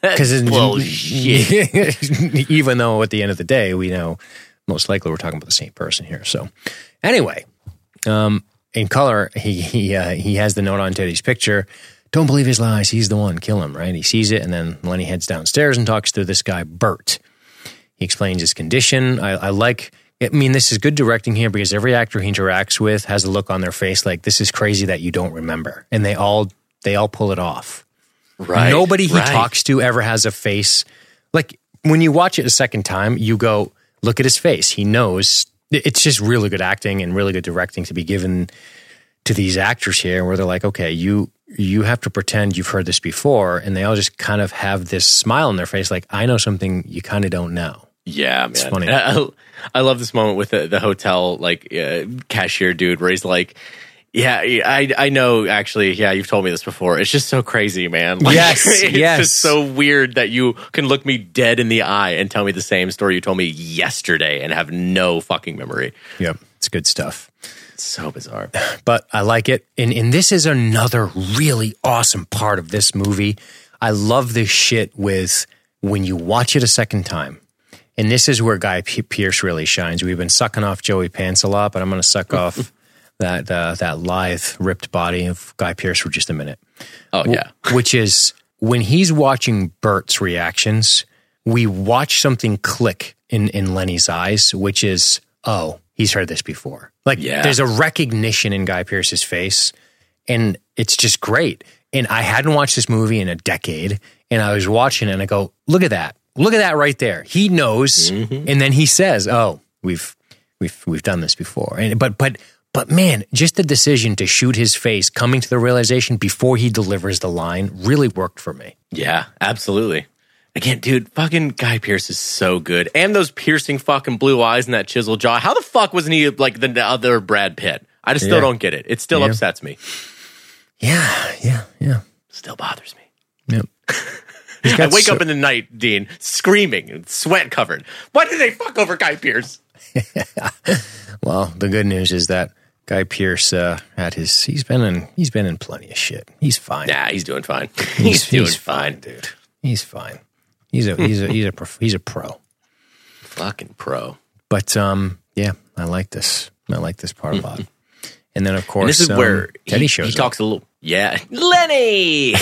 Because Bullshit. even though at the end of the day, we know most likely we're talking about the same person here. So, anyway, um, in color, he he uh, he has the note on Teddy's picture. Don't believe his lies. He's the one. Kill him. Right? He sees it, and then Lenny heads downstairs and talks to this guy Bert. He explains his condition. I, I like. I mean, this is good directing here because every actor he interacts with has a look on their face like this is crazy that you don't remember, and they all they all pull it off. right. Nobody he right. talks to ever has a face like when you watch it a second time, you go, look at his face. He knows. It's just really good acting and really good directing to be given to these actors here, where they're like, okay, you you have to pretend you've heard this before, and they all just kind of have this smile on their face, like I know something you kind of don't know. Yeah, man. funny. I, I love this moment with the, the hotel like uh, cashier dude where he's like, "Yeah, I I know. Actually, yeah, you've told me this before. It's just so crazy, man. Like, Yes, it's yes. just so weird that you can look me dead in the eye and tell me the same story you told me yesterday and have no fucking memory. Yep, it's good stuff. It's so bizarre. but I like it. And and this is another really awesome part of this movie. I love this shit with when you watch it a second time. And this is where Guy P- Pearce really shines. We've been sucking off Joey Pants a lot, but I'm going to suck off that uh, that lithe, ripped body of Guy Pearce for just a minute. Oh yeah, Which is when he's watching Bert's reactions, we watch something click in in Lenny's eyes, which is oh, he's heard this before. Like Yeah. there's a recognition in Guy Pearce's face, and it's just great. And I hadn't watched this movie in a decade, and I was watching it, and I go, look at that, look at that right there. He knows, mm-hmm. and then he says, oh, we've we've we've done this before. And but but but man, just the decision to shoot his face, coming to the realization before he delivers the line, really worked for me. yeah, absolutely. Again, dude, fucking Guy Pearce is so good, and those piercing fucking blue eyes and that chisel jaw. How the fuck wasn't he like the other Brad Pitt? I just still Yeah. don't get it. It still Yeah. upsets me. Yeah, yeah, yeah. Still bothers me. Yep. I wake up in the night, Dean, screaming and sweat covered. Why did they fuck over Guy Pearce? Well, the good news is that Guy Pearce uh, had his. He's been in. He's been in plenty of shit. He's fine. Nah, he's doing fine. He's, doing fine. dude. He's fine. He's a he's a he's a he's a pro. Fucking pro. But um, yeah, I like this. I like this part a lot. And then of course, And this is um, where Teddy he, shows he up. talks a little. Yeah, Lenny.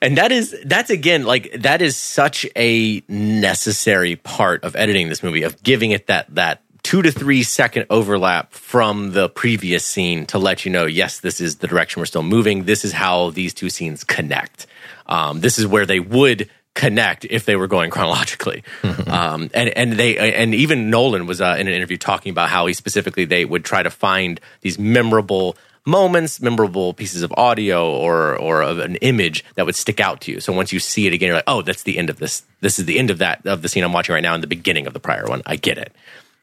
and that is that's again like that is such a necessary part of editing this movie of giving it that that two to three second overlap from the previous scene to let you know yes this is the direction we're still moving this is how these two scenes connect um, this is where they would connect if they were going chronologically um, and and they and even Nolan was uh, in an interview talking about how he specifically they would try to find these memorable moments, memorable pieces of audio or or of an image that would stick out to you. So once you see it again, you're like, oh, that's the end of this. This is the end of that of the scene I'm watching right now, and the beginning of the prior one. I get it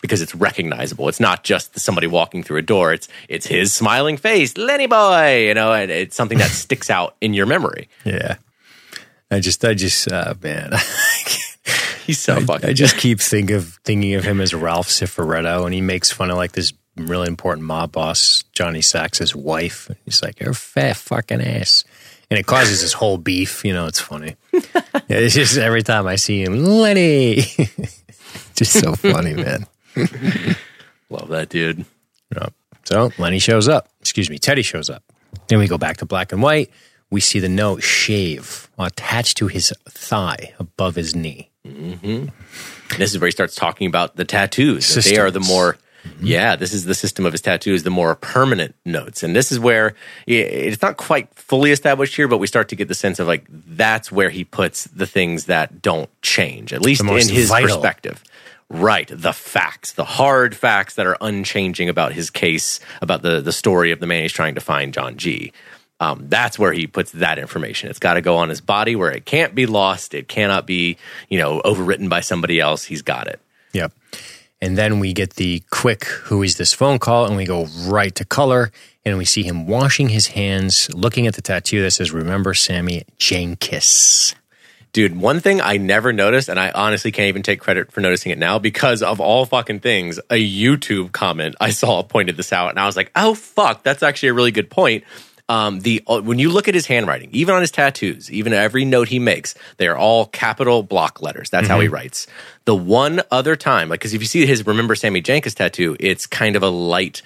because it's recognizable. It's not just somebody walking through a door. It's it's his smiling face, Lenny boy. You know, and it's something that sticks out in your memory. Yeah. I just, I just, uh, man, He's so fucking. I just keep think of thinking of him as Ralph Cifaretto, and he makes fun of like this really important mob boss, Johnny Sack's wife. He's like, "You're a fat fucking ass," and it causes this whole beef. You know, it's funny. yeah, it's just every time I see him, Lenny, just so funny, man. love that dude. Yeah. So Lenny shows up. Excuse me, Teddy shows up. Then we go back to black and white. We see the note shave attached to his thigh above his knee. Mm-hmm. This is where he starts talking about the tattoos. They are the more mm-hmm. Yeah, this is the system of his tattoos, the more permanent notes. And this is where it's not quite fully established here, but we start to get the sense of like that's where he puts the things that don't change, at least in his vital. perspective. Right, the facts, the hard facts that are unchanging about his case, about the the story of the man he's trying to find, John G. Um, that's where he puts that information. It's got to go on his body where it can't be lost. It cannot be, you know, overwritten by somebody else. He's got it. Yep. And then we get the quick, who is this phone call? And we go right to color. And we see him washing his hands, looking at the tattoo that says, Remember Sammy Jankis. Dude, one thing I never noticed, and I honestly can't even take credit for noticing it now because of all fucking things, a YouTube comment I saw pointed this out. And I was like, oh, fuck, that's actually a really good point um, the uh, when you look at his handwriting, even on his tattoos, even every note he makes, they are all capital block letters. That's mm-hmm. how he mm-hmm. writes. The one other time, like, because if you see his "Remember Sammy Jenkins" tattoo, it's kind of a light,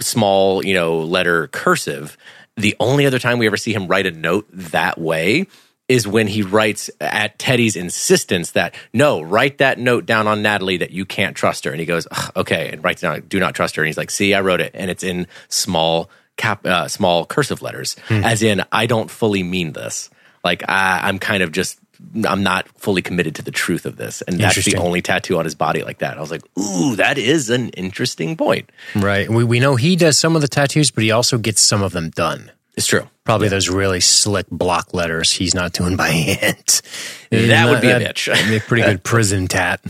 small, you know, letter cursive. The only other time we ever see him write a note that way is when he writes at Teddy's insistence that no, write that note down on Natalie that you can't trust her. And he goes, okay, and writes down, do not trust her. And he's like, see, I wrote it, and it's in small cap uh, small cursive letters, mm. as in I don't fully mean this. Like I, I'm kind of just I'm not fully committed to the truth of this. And that's the only tattoo on his body like that. I was like, ooh, that is an interesting point. Right. We, we know he does some of the tattoos, but he also gets some of them done. It's true. Probably yeah. those really slick block letters he's not doing by hand. That would be a bitch. a pretty good prison tat.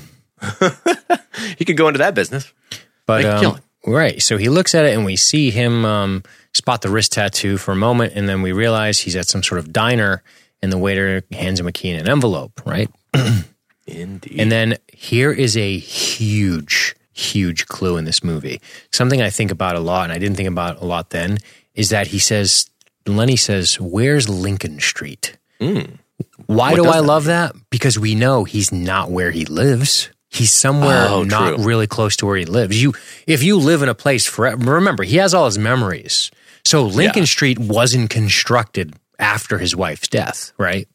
he could go into that business. But um, right. So he looks at it and we see him um, spot the wrist tattoo for a moment, and then we realize he's at some sort of diner, and the waiter hands him a key and an envelope, right? Indeed. And then here is a huge, huge clue in this movie. Something I think about a lot, and I didn't think about a lot then, is that he says, Lenny says, Where's Lincoln Street? Mm. Why what do I love mean? that? Because we know he's not where he lives. He's somewhere oh, not true. really close to where he lives. You, if you live in a place forever, remember he has all his memories. So Lincoln yeah. Street wasn't constructed after his wife's death, right?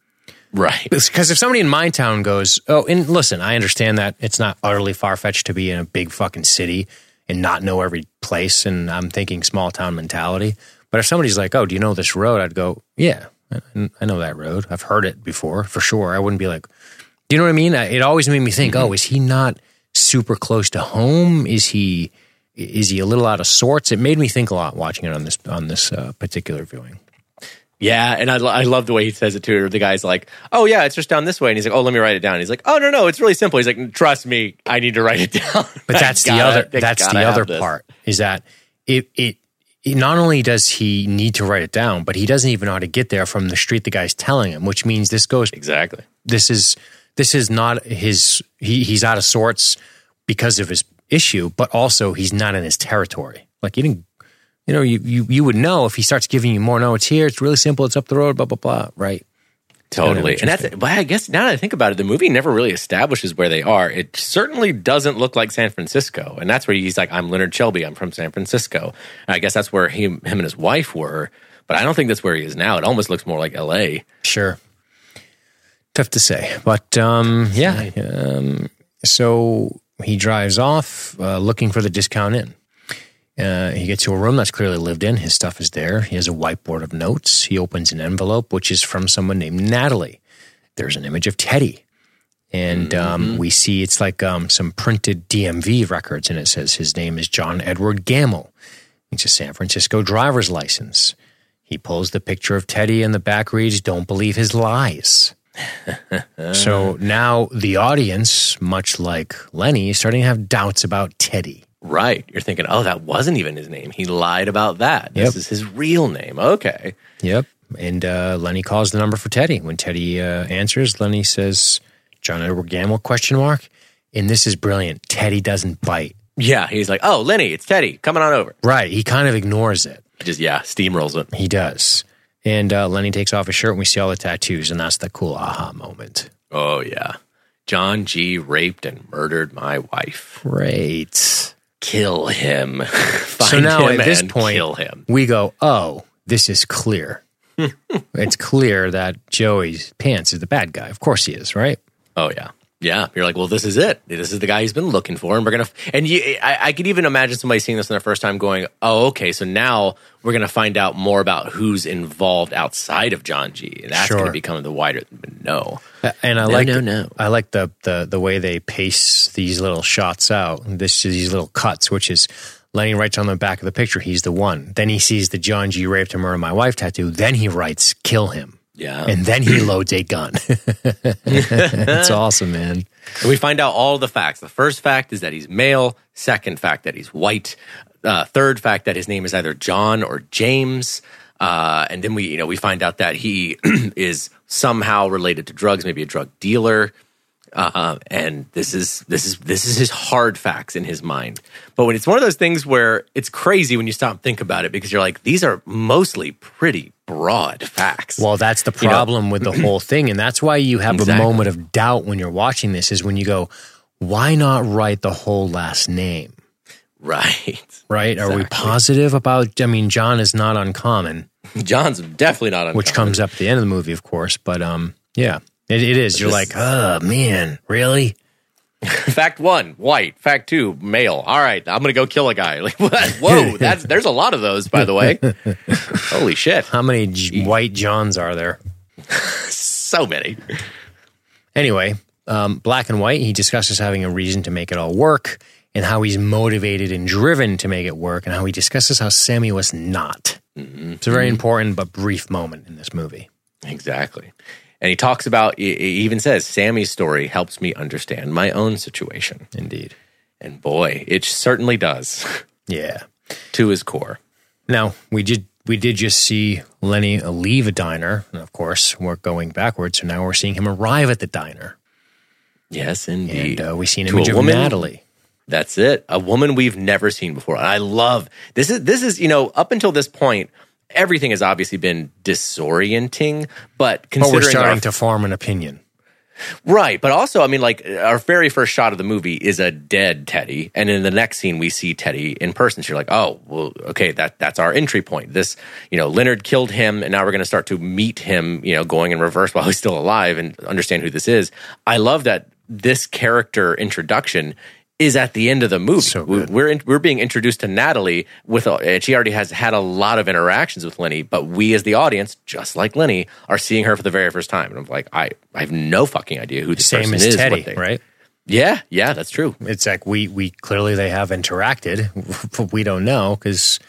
Right. Because if somebody in my town goes, oh, and listen, I understand that it's not utterly far fetched to be in a big fucking city and not know every place. And I'm thinking small town mentality. But if somebody's like, oh, do you know this road? I'd go, yeah, I know that road. I've heard it before for sure. I wouldn't be like, do you know what I mean? It always made me think, mm-hmm. oh, is he not super close to home? Is he is he a little out of sorts? It made me think a lot watching it on this on this uh, particular viewing. Yeah, and I, I love the way he says it too. The guy's like, "Oh yeah, it's just down this way," and he's like, "Oh, let me write it down." He's like, "Oh no, no, it's really simple." He's like, "Trust me, I need to write it down." But that's the other that's the other part is that it, it it not only does he need to write it down, but he doesn't even know how to get there from the street the guy's telling him, which means this goes exactly. This is this is not his. He, he's out of sorts because of his issue, but also he's not in his territory. Like you didn't, you know, you, you, you would know if he starts giving you more. No, it's here. It's really simple. It's up the road. Blah blah blah. Right. Totally. And that's, but I guess now that I think about it, the movie never really establishes where they are. It certainly doesn't look like San Francisco. And that's where he's like, I'm Leonard Shelby. I'm from San Francisco. And I guess that's where he, him and his wife were. But I don't think that's where he is now. It almost looks more like LA. Sure. Tough to say. But um, yeah. Um, so he drives off uh, looking for the discount inn. Uh, he gets to a room that's clearly lived in. His stuff is there. He has a whiteboard of notes. He opens an envelope, which is from someone named Natalie. There's an image of Teddy. And um, mm-hmm. we see it's like um, some printed DMV records, and it says his name is John Edward Gamble. It's a San Francisco driver's license. He pulls the picture of Teddy, and the back reads, Don't believe his lies so now the audience, much like Lenny, is starting to have doubts about Teddy. Right. You're thinking, oh, that wasn't even his name. He lied about that. This yep. is his real name. Okay. Yep. And uh, Lenny calls the number for Teddy. When Teddy uh, answers, Lenny says, John Edward Gamble, question mark. And this is brilliant. Teddy doesn't bite. Yeah. He's like, oh, Lenny, it's Teddy. Coming on over. Right. He kind of ignores it. Just, yeah, steamrolls it. He does. And uh, Lenny takes off his shirt and we see all the tattoos, and that's the cool aha moment. Oh, yeah. John G. raped and murdered my wife. Great. Kill him. so now him at this point, kill him. we go, oh, this is clear. it's clear that Joey's pants is the bad guy. Of course he is, right? Oh, yeah. Yeah, you're like, well, this is it. This is the guy he's been looking for, and we're gonna. And you, I, I could even imagine somebody seeing this in their first time, going, "Oh, okay, so now we're gonna find out more about who's involved outside of John G, and that's Sure. gonna become the wider no." And I No, like no, no. I like the, the the way they pace these little shots out. This these little cuts, which is Lenny writes on the back of the picture, he's the one. Then he sees the John G raped and murdered my wife tattoo. Then he writes, kill him. Yeah, And then he loads a gun. it's awesome, man. And we find out all the facts. The first fact is that he's male. Second fact that he's white. Uh, third fact that his name is either John or James. Uh, and then we, you know, we find out that he is somehow related to drugs, maybe a drug dealer. Uh, and this is this is this is his hard facts in his mind. But when it's one of those things where it's crazy when you stop and think about it because you're like, these are mostly pretty broad facts. Well, that's the know- problem with the whole thing. And that's why you have a moment of doubt when you're watching this is when you go, why not write the whole last name? right. Right? Are we positive about? I mean, John is not uncommon. John's definitely not uncommon. which comes up at the end of the movie, of course. But um, yeah, it, it is. You're like, oh man, really? Fact one, white. Fact two, male. All right, I'm gonna go kill a guy. Like what? Whoa, that's there's a lot of those, by the way. Holy shit, How many J- white Johns are there? so many. Anyway, um, black and white. He discusses having a reason to make it all work, and how he's motivated and driven to make it work, and how he discusses how Sammy was not. It's a very important but brief moment in this movie. Exactly. And he talks about. He even says, "Sammy's story helps me understand my own situation." Indeed. And boy, it certainly does Yeah. to his core. Now we did we did just see Lenny leave a diner, and of course we're going backwards. So now we're seeing him arrive at the diner, Yes, and indeed. uh, we see an To a image of woman? Natalie. That's it. A woman we've never seen before. And I love this is this is, you know, up until this point, everything has obviously been disorienting, but But considering we're starting our, to form an opinion. right, but also, I mean, like our very first shot of the movie is a dead Teddy, and in the next scene we see Teddy in person. So you're like, oh, well, okay, that that's our entry point. This, you know, Leonard killed him, and now we're going to start to meet him, you know, going in reverse while he's still alive and understand who this is. I love that this character introduction is at the end of the movie. So we're in, we're being introduced to Natalie with, a, and she already has had a lot of interactions with Lenny. But we, as the audience, just like Lenny, are seeing her for the very first time. And I'm like, I, I have no fucking idea who this Same person as is. Teddy, what they- right? Yeah, yeah, that's true. It's like we we clearly they have interacted, but we don't know because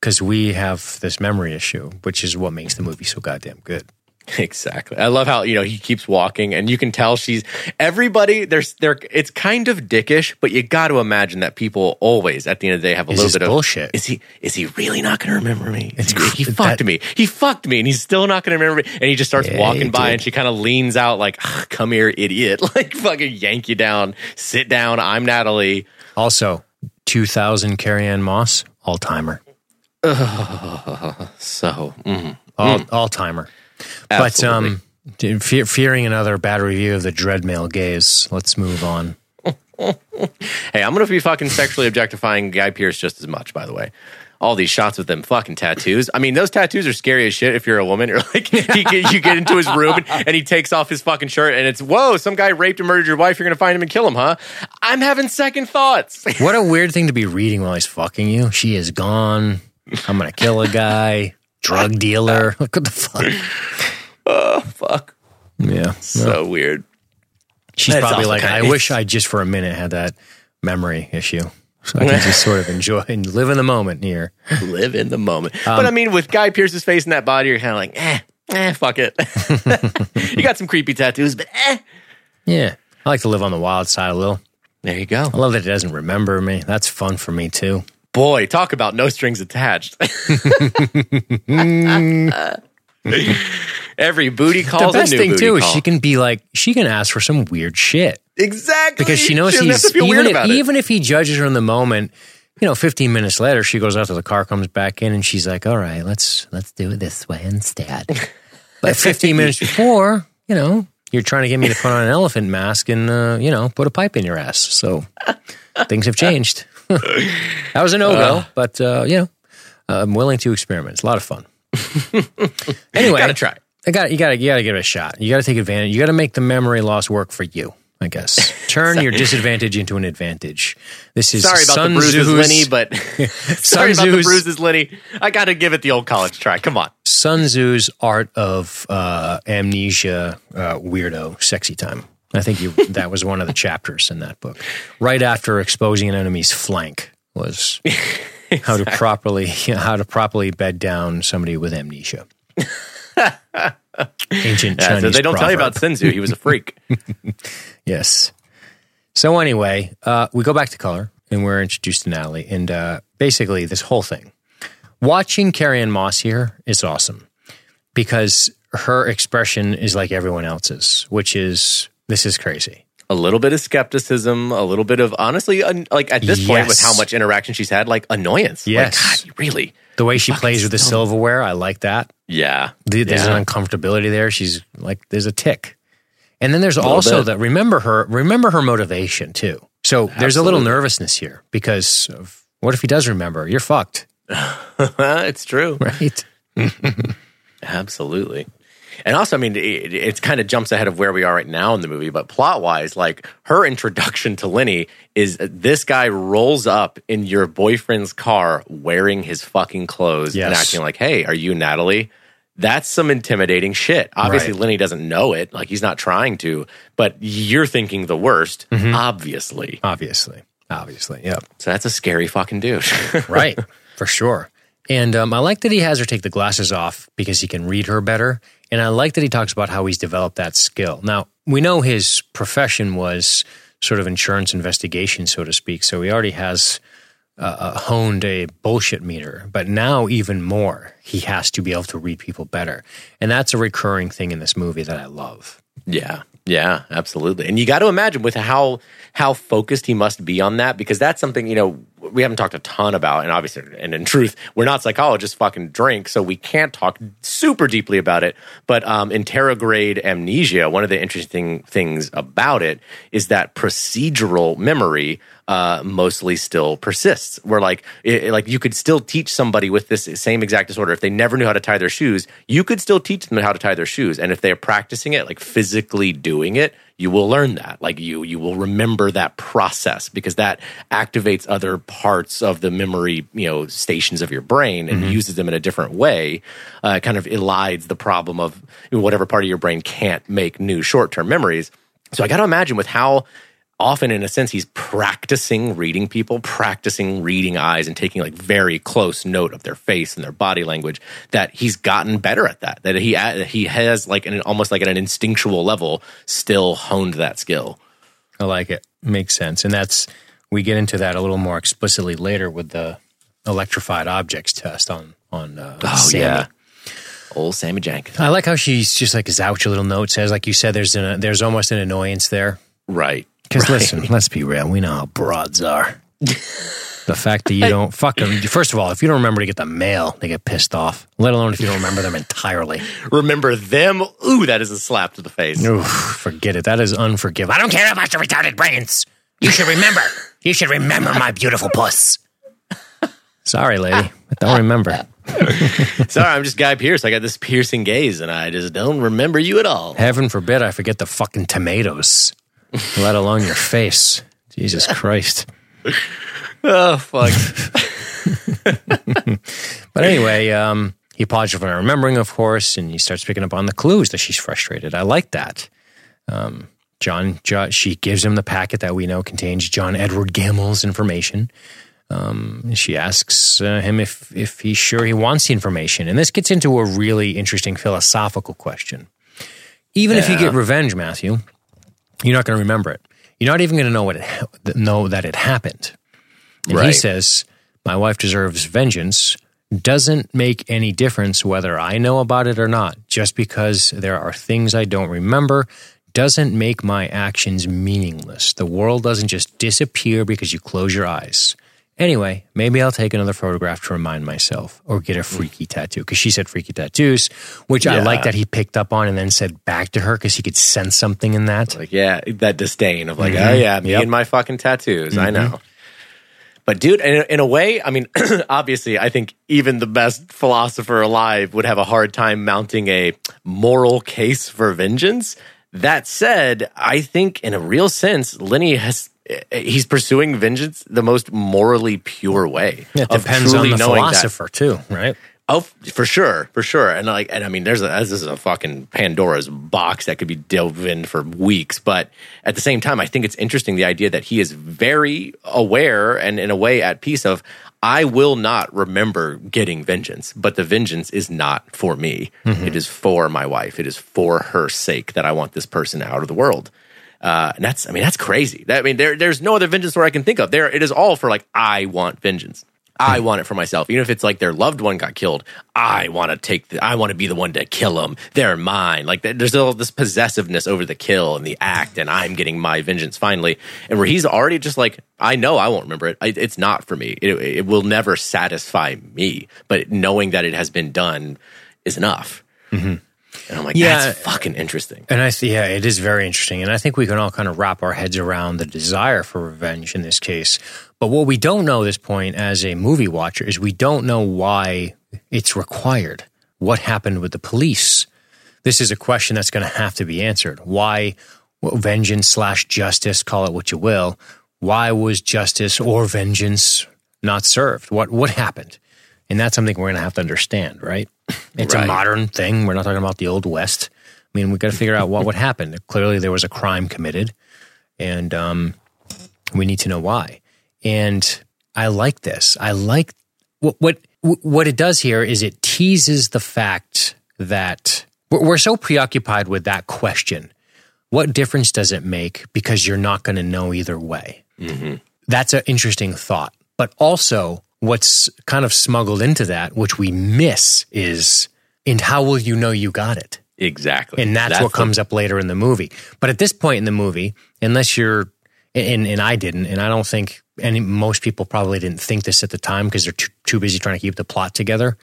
because we have this memory issue, which is what makes the movie so goddamn good. Exactly. I love how you know he keeps walking, and you can tell she's everybody. There's there. It's kind of dickish, but you got to imagine that people always at the end of the day have a little bit of bullshit? Is he? Is he really not going to remember me? It's he, he that- fucked me. He fucked me, and he's still not going to remember me. And he just starts Yeah, walking by, did. and she kind of leans out like, "Ah, "Come here, idiot!" Like fucking yank you down. Sit down. I'm Natalie. Also, two thousand Carrie-Anne Moss, all timer, So mm, all all timer. But um, fe- fearing another bad review of the Dreadmail gaze, let's move on. Hey, I'm going to be fucking sexually objectifying Guy Pearce just as much, by the way. All these shots with them fucking tattoos. I mean, those tattoos are scary as shit if you're a woman. You're like, he, you get into his room and, and he takes off his fucking shirt and it's, whoa, some guy raped and murdered your wife. You're going to find him and kill him, huh? I'm having second thoughts. What a weird thing to be reading while he's fucking you. She is gone. I'm gonna kill a guy, drug dealer. Like, what the fuck? oh, fuck. Yeah. So weird. She's That's probably like, I wish I just for a minute had that memory issue. So I can just sort of enjoy and live in the moment here. Live in the moment. Um, but I mean, with Guy Pearce's face in that body, you're kind of like, eh, eh, fuck it. you got some creepy tattoos, but eh. Yeah. I like to live on the wild side a little. There you go. I love that it doesn't remember me. That's fun for me too. Boy, talk about no strings attached. Every booty The calls best a new thing too is call. she can be like, she can ask for some weird shit exactly because she knows doesn't he's even weird if, even if he judges her in the moment. You know, 15 minutes later, she goes out to the car, comes back in, and she's like, "All right, let's let's do it this way instead." but 15 minutes before, you know, you're trying to get me to put on an elephant mask and uh, you know put a pipe in your ass. So things have changed. that was a no go, but uh, you know, I'm willing to experiment. It's a lot of fun. anyway, Gotta try. I got you. Got to you got to give it a shot. You got to take advantage. You got to make the memory loss work for you. I guess. Turn your disadvantage into an advantage. This is Sorry about Sun the bruises, Lenny, but sorry about the bruises, Lenny. I got to give it the old college try. Come on. Sun Tzu's art of uh, amnesia, uh, weirdo, sexy time. I think you that was one of the chapters in that book. Right after exposing an enemy's flank was how to properly how to properly bed down somebody with amnesia. Ancient Yeah, Chinese. so they don't tell you proverb. about Sun Tzu. He was a freak. Yes. So anyway, uh, we go back to color and we're introduced to Natalie, and uh, basically this whole thing. Watching Carrie-Anne Moss here is awesome because her expression is like everyone else's, which is this is crazy. a little bit of skepticism, a little bit of honestly, un- like at this point with how much interaction she's had, like annoyance. Yes. Like, God, really? The way she plays with the silverware, I like that. Yeah. The- There's Yeah. an uncomfortability there. She's like, there's a tick. And then there's also that remember her, remember her motivation too. So there's a little nervousness here because of what if he does remember? You're fucked, it's true. right? Absolutely. And also, I mean, it, it kind of jumps ahead of where we are right now in the movie, but plot wise, like her introduction to Lenny is this guy rolls up in your boyfriend's car wearing his fucking clothes and acting like, hey, are you Natalie? That's some intimidating shit. Obviously, Right. Lenny doesn't know it. Like, he's not trying to, but you're thinking the worst, Mm-hmm. obviously. Obviously. Obviously. Yep. So that's a scary fucking douche. Right. for sure. And um, I like that he has her take the glasses off because he can read her better. And I like that he talks about how he's developed that skill. Now, we know his profession was sort of insurance investigation, so to speak. So he already has uh, uh, honed a bullshit meter. But now, even more, he has to be able to read people better. And that's a recurring thing in this movie that I love. Yeah, yeah, absolutely. And you got to imagine with how how focused he must be on that because that's something you know we haven't talked a ton about, and obviously, and in truth, we're not psychologists. Fucking drink, so we can't talk super deeply about it. But um, anterograde amnesia, one of the interesting things about it is that procedural memory uh, mostly still persists. Where like it, like you could still teach somebody with this same exact disorder if they never knew how to tie their shoes, you could still teach them how to tie their shoes, and if they're practicing it, like physically doing it, you will learn that. Like you you will remember that process because that activates other parts of the memory you know stations of your brain and uses them in a different way. Uh, kind of elides the problem of whatever part of your brain can't make new short term memories. So I got to imagine with how often in a sense he's practicing reading people practicing reading eyes and taking like very close note of their face and their body language that he's gotten better at that that he he has like an almost like at an instinctual level still honed that skill I like it. Makes sense. And that's, we get into that a little more explicitly later with the electrified objects test on, on, uh, Sammy. old sammy jank I like how she's just like a zouch a little note says, like you said, there's an, there's almost an annoyance there. right Because listen, let's be real. We know how broads are. the fact that you don't fuck them. First of all, if you don't remember to get the mail, they get pissed off. Let alone if you don't remember them entirely. remember them ooh that is a slap to the face Oof, forget it. That is unforgivable. I don't care about your retarded brains. You should remember. You should remember my beautiful puss. Sorry, lady. I don't remember. sorry i'm just Guy Pearce i got this piercing gaze and i just don't remember you at all Heaven forbid I forget the fucking tomatoes, let alone your face. Jesus Christ. oh fuck But anyway, um, he apologizes for not remembering, of course, and he starts picking up on the clues that she's frustrated. I like that. Um, John, jo- she gives him the packet that we know contains John Edward Gammell's information. Um, she asks uh, him if if he's sure he wants the information, and this gets into a really interesting philosophical question. Even if you get revenge, Matthew, you're not going to remember it. You're not even going to know what it know that it happened. And he says, "My wife deserves vengeance." Doesn't make any difference whether I know about it or not. Just because there are things I don't remember doesn't make my actions meaningless. The world doesn't just disappear because you close your eyes. Anyway, maybe I'll take another photograph to remind myself or get a mm. freaky tattoo because she said freaky tattoos, which I like that he picked up on and then said back to her because he could sense something in that. Like, yeah, that disdain of like, mm-hmm. oh yeah, me Yep. and my fucking tattoos. I mm-hmm. know. But dude, in, in a way, I mean, obviously, I think even the best philosopher alive would have a hard time mounting a moral case for vengeance. That said, I think in a real sense, Lenny has he's pursuing vengeance the most morally pure way. It depends on the knowing that- philosopher too, right? Oh, for sure, for sure. And like, and I mean, there's a this is a fucking Pandora's box that could be delved in for weeks. But at the same time, I think it's interesting the idea that he is very aware and in a way at peace of I will not remember getting vengeance, but the vengeance is not for me. Mm-hmm. It is for my wife. It is for her sake that I want this person out of the world. Uh, and that's, I mean, that's crazy. That, I mean, there, there's no other vengeance story I can think of. There, it is all for like, I want vengeance. I want it for myself. Even if it's like their loved one got killed, I want to take the, I want to be the one to kill them. They're mine. Like there's all this possessiveness over the kill and the act, and I'm getting my vengeance finally. And where he's already just like, I know I won't remember it. I, it's not for me. It, it will never satisfy me. But knowing that it has been done is enough. And I'm like, Yeah. that's fucking interesting. And I th- yeah, it is very interesting, and I think we can all kind of wrap our heads around the desire for revenge in this case. But what we don't know at this point, as a movie watcher, is we don't know why it's required. What happened with the police? This is a question that's going to have to be answered. Why vengeance slash justice, call it what you will? Why was justice or vengeance not served? What what happened? And that's something we're going to have to understand, right? It's a modern thing. We're not talking about the old west. I mean, we got to figure out what what happened. Clearly, there was a crime committed, and um, we need to know why. And I like this. I like what what what it does here is it teases the fact that we're, we're so preoccupied with that question. What difference does it make? Because you're not going to know either way. That's an interesting thought. But also, what's kind of smuggled into that, which we miss, is and how will you know you got it? Exactly. and that's, what comes up later in the movie. But at this point in the movie, unless you're, and and I didn't, and I don't think any most people probably didn't think this at the time because they're too, too busy trying to keep the plot together.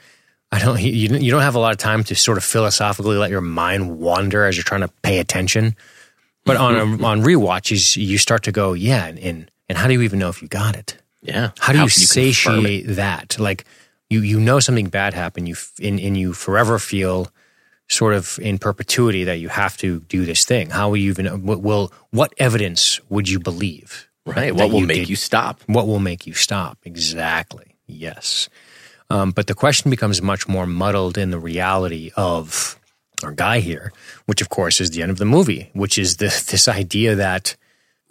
I don't. You you don't have a lot of time to sort of philosophically let your mind wander as you're trying to pay attention. But on a, mm-hmm. on rewatches, you start to go, yeah, and and how do you even know if you got it? Yeah. How do you, can confirm satiate that? Like you you know something bad happened, you f- and, and you forever feel sort of in perpetuity that you have to do this thing. How will you even what will what evidence would you believe? Right. What will you make did- you stop? What will make you stop? Exactly. Yes. Um, but the question becomes much more muddled in the reality of our guy here, which of course is the end of the movie, which is the, this idea that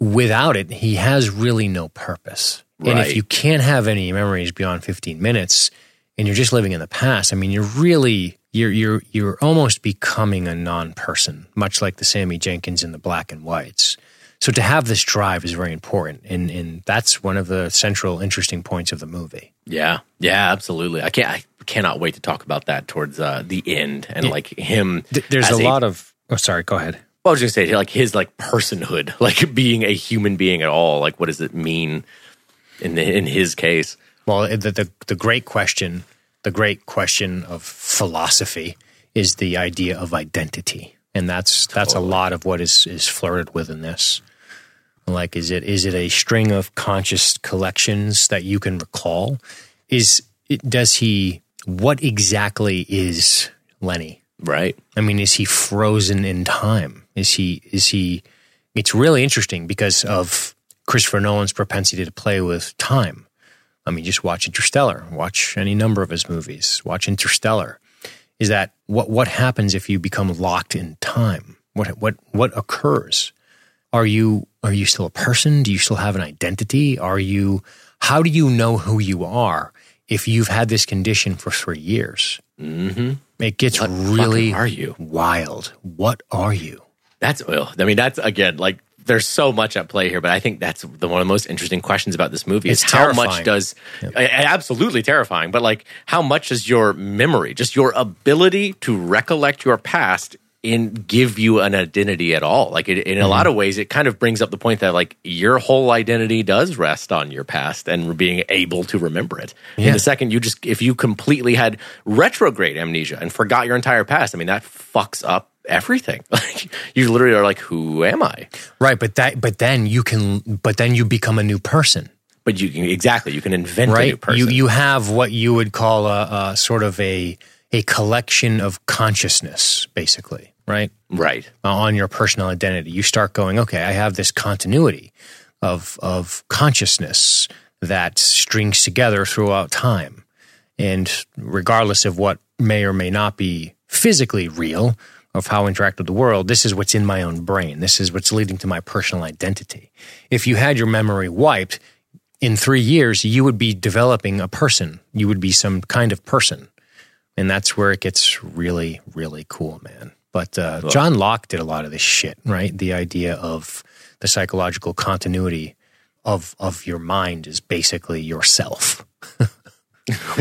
without it, he has really no purpose. And if you can't have any memories beyond 15 minutes and you're just living in the past, I mean, you're really, you're, you're, you're almost becoming a non person, much like the Sammy Jenkins in the black and whites. So to have this drive is very important. And, and that's one of the central interesting points of the movie. Yeah, yeah, absolutely. I can't. I cannot wait to talk about that towards uh, the end and like him. Th- There's as a lot of, oh, sorry, go ahead. Well, I was going to say like his like personhood, like being a human being at all. Like, what does it mean in the, in his case? Well, the, the the great question, the great question of philosophy is the idea of identity, and that's that's a oh. lot of what is is flirted with in this. Like, is it is it a string of conscious collections that you can recall? Is it, does he? What exactly is Lenny? Right. I mean, is he frozen in time? Is he? Is he? It's really interesting because of Christopher Nolan's propensity to play with time. I mean, just watch Interstellar. Watch any number of his movies. Watch Interstellar. Is that what? What happens if you become locked in time? What? What? What occurs? Are you? Are you still a person? Do you still have an identity? Are you? How do you know who you are if you've had this condition for three years? Mm-hmm. It gets What really are you? wild. What are you? That's well. I mean, that's again like there's so much at play here, but I think that's the one of the most interesting questions about this movie. Is It's how much does a- absolutely terrifying, but like how much does your memory, just your ability to recollect your past, in give you an identity at all? Like it, in a lot mm-hmm. of ways, it kind of brings up the point that like your whole identity does rest on your past and being able to remember it. Yeah. And the second you just if you completely had retrograde amnesia and forgot your entire past, I mean that fucks up everything. Like you literally are like, who am I? Right, but that but then you can but then you become a new person. But you can exactly you can invent a new Right? person. You you have what you would call a, a sort of a a collection of consciousness, basically. right? Right. Uh, on your personal identity. You start going, okay, I have this continuity of of consciousness that strings together throughout time. And regardless of what may or may not be physically real of how I interact with the world, this is what's in my own brain. This is what's leading to my personal identity. If you had your memory wiped, in three years, you would be developing a person. You would be some kind of person. And that's where it gets really, really cool, man. But uh, John Locke did a lot of this shit, right? The idea of the psychological continuity of of your mind is basically yourself.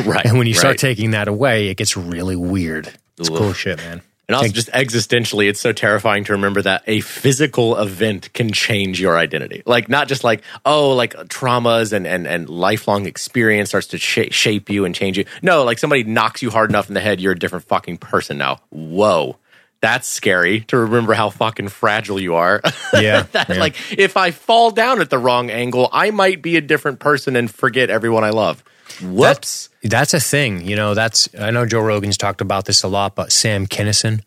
right. And when you start right. taking that away, it gets really weird. It's Ugh. cool shit, man. And also, just existentially, it's so terrifying to remember that a physical event can change your identity. Like, not just like, oh, like uh, traumas and, and, and lifelong experience starts to sh- shape you and change you. No, like somebody knocks you hard enough in the head, you're a different fucking person now. Whoa. That's scary to remember how fucking fragile you are. Yeah, that, yeah. Like, if I fall down at the wrong angle, I might be a different person and forget everyone I love. Whoops. That's a thing. You know, that's I know Joe Rogan's talked about this a lot, but Sam Kinison,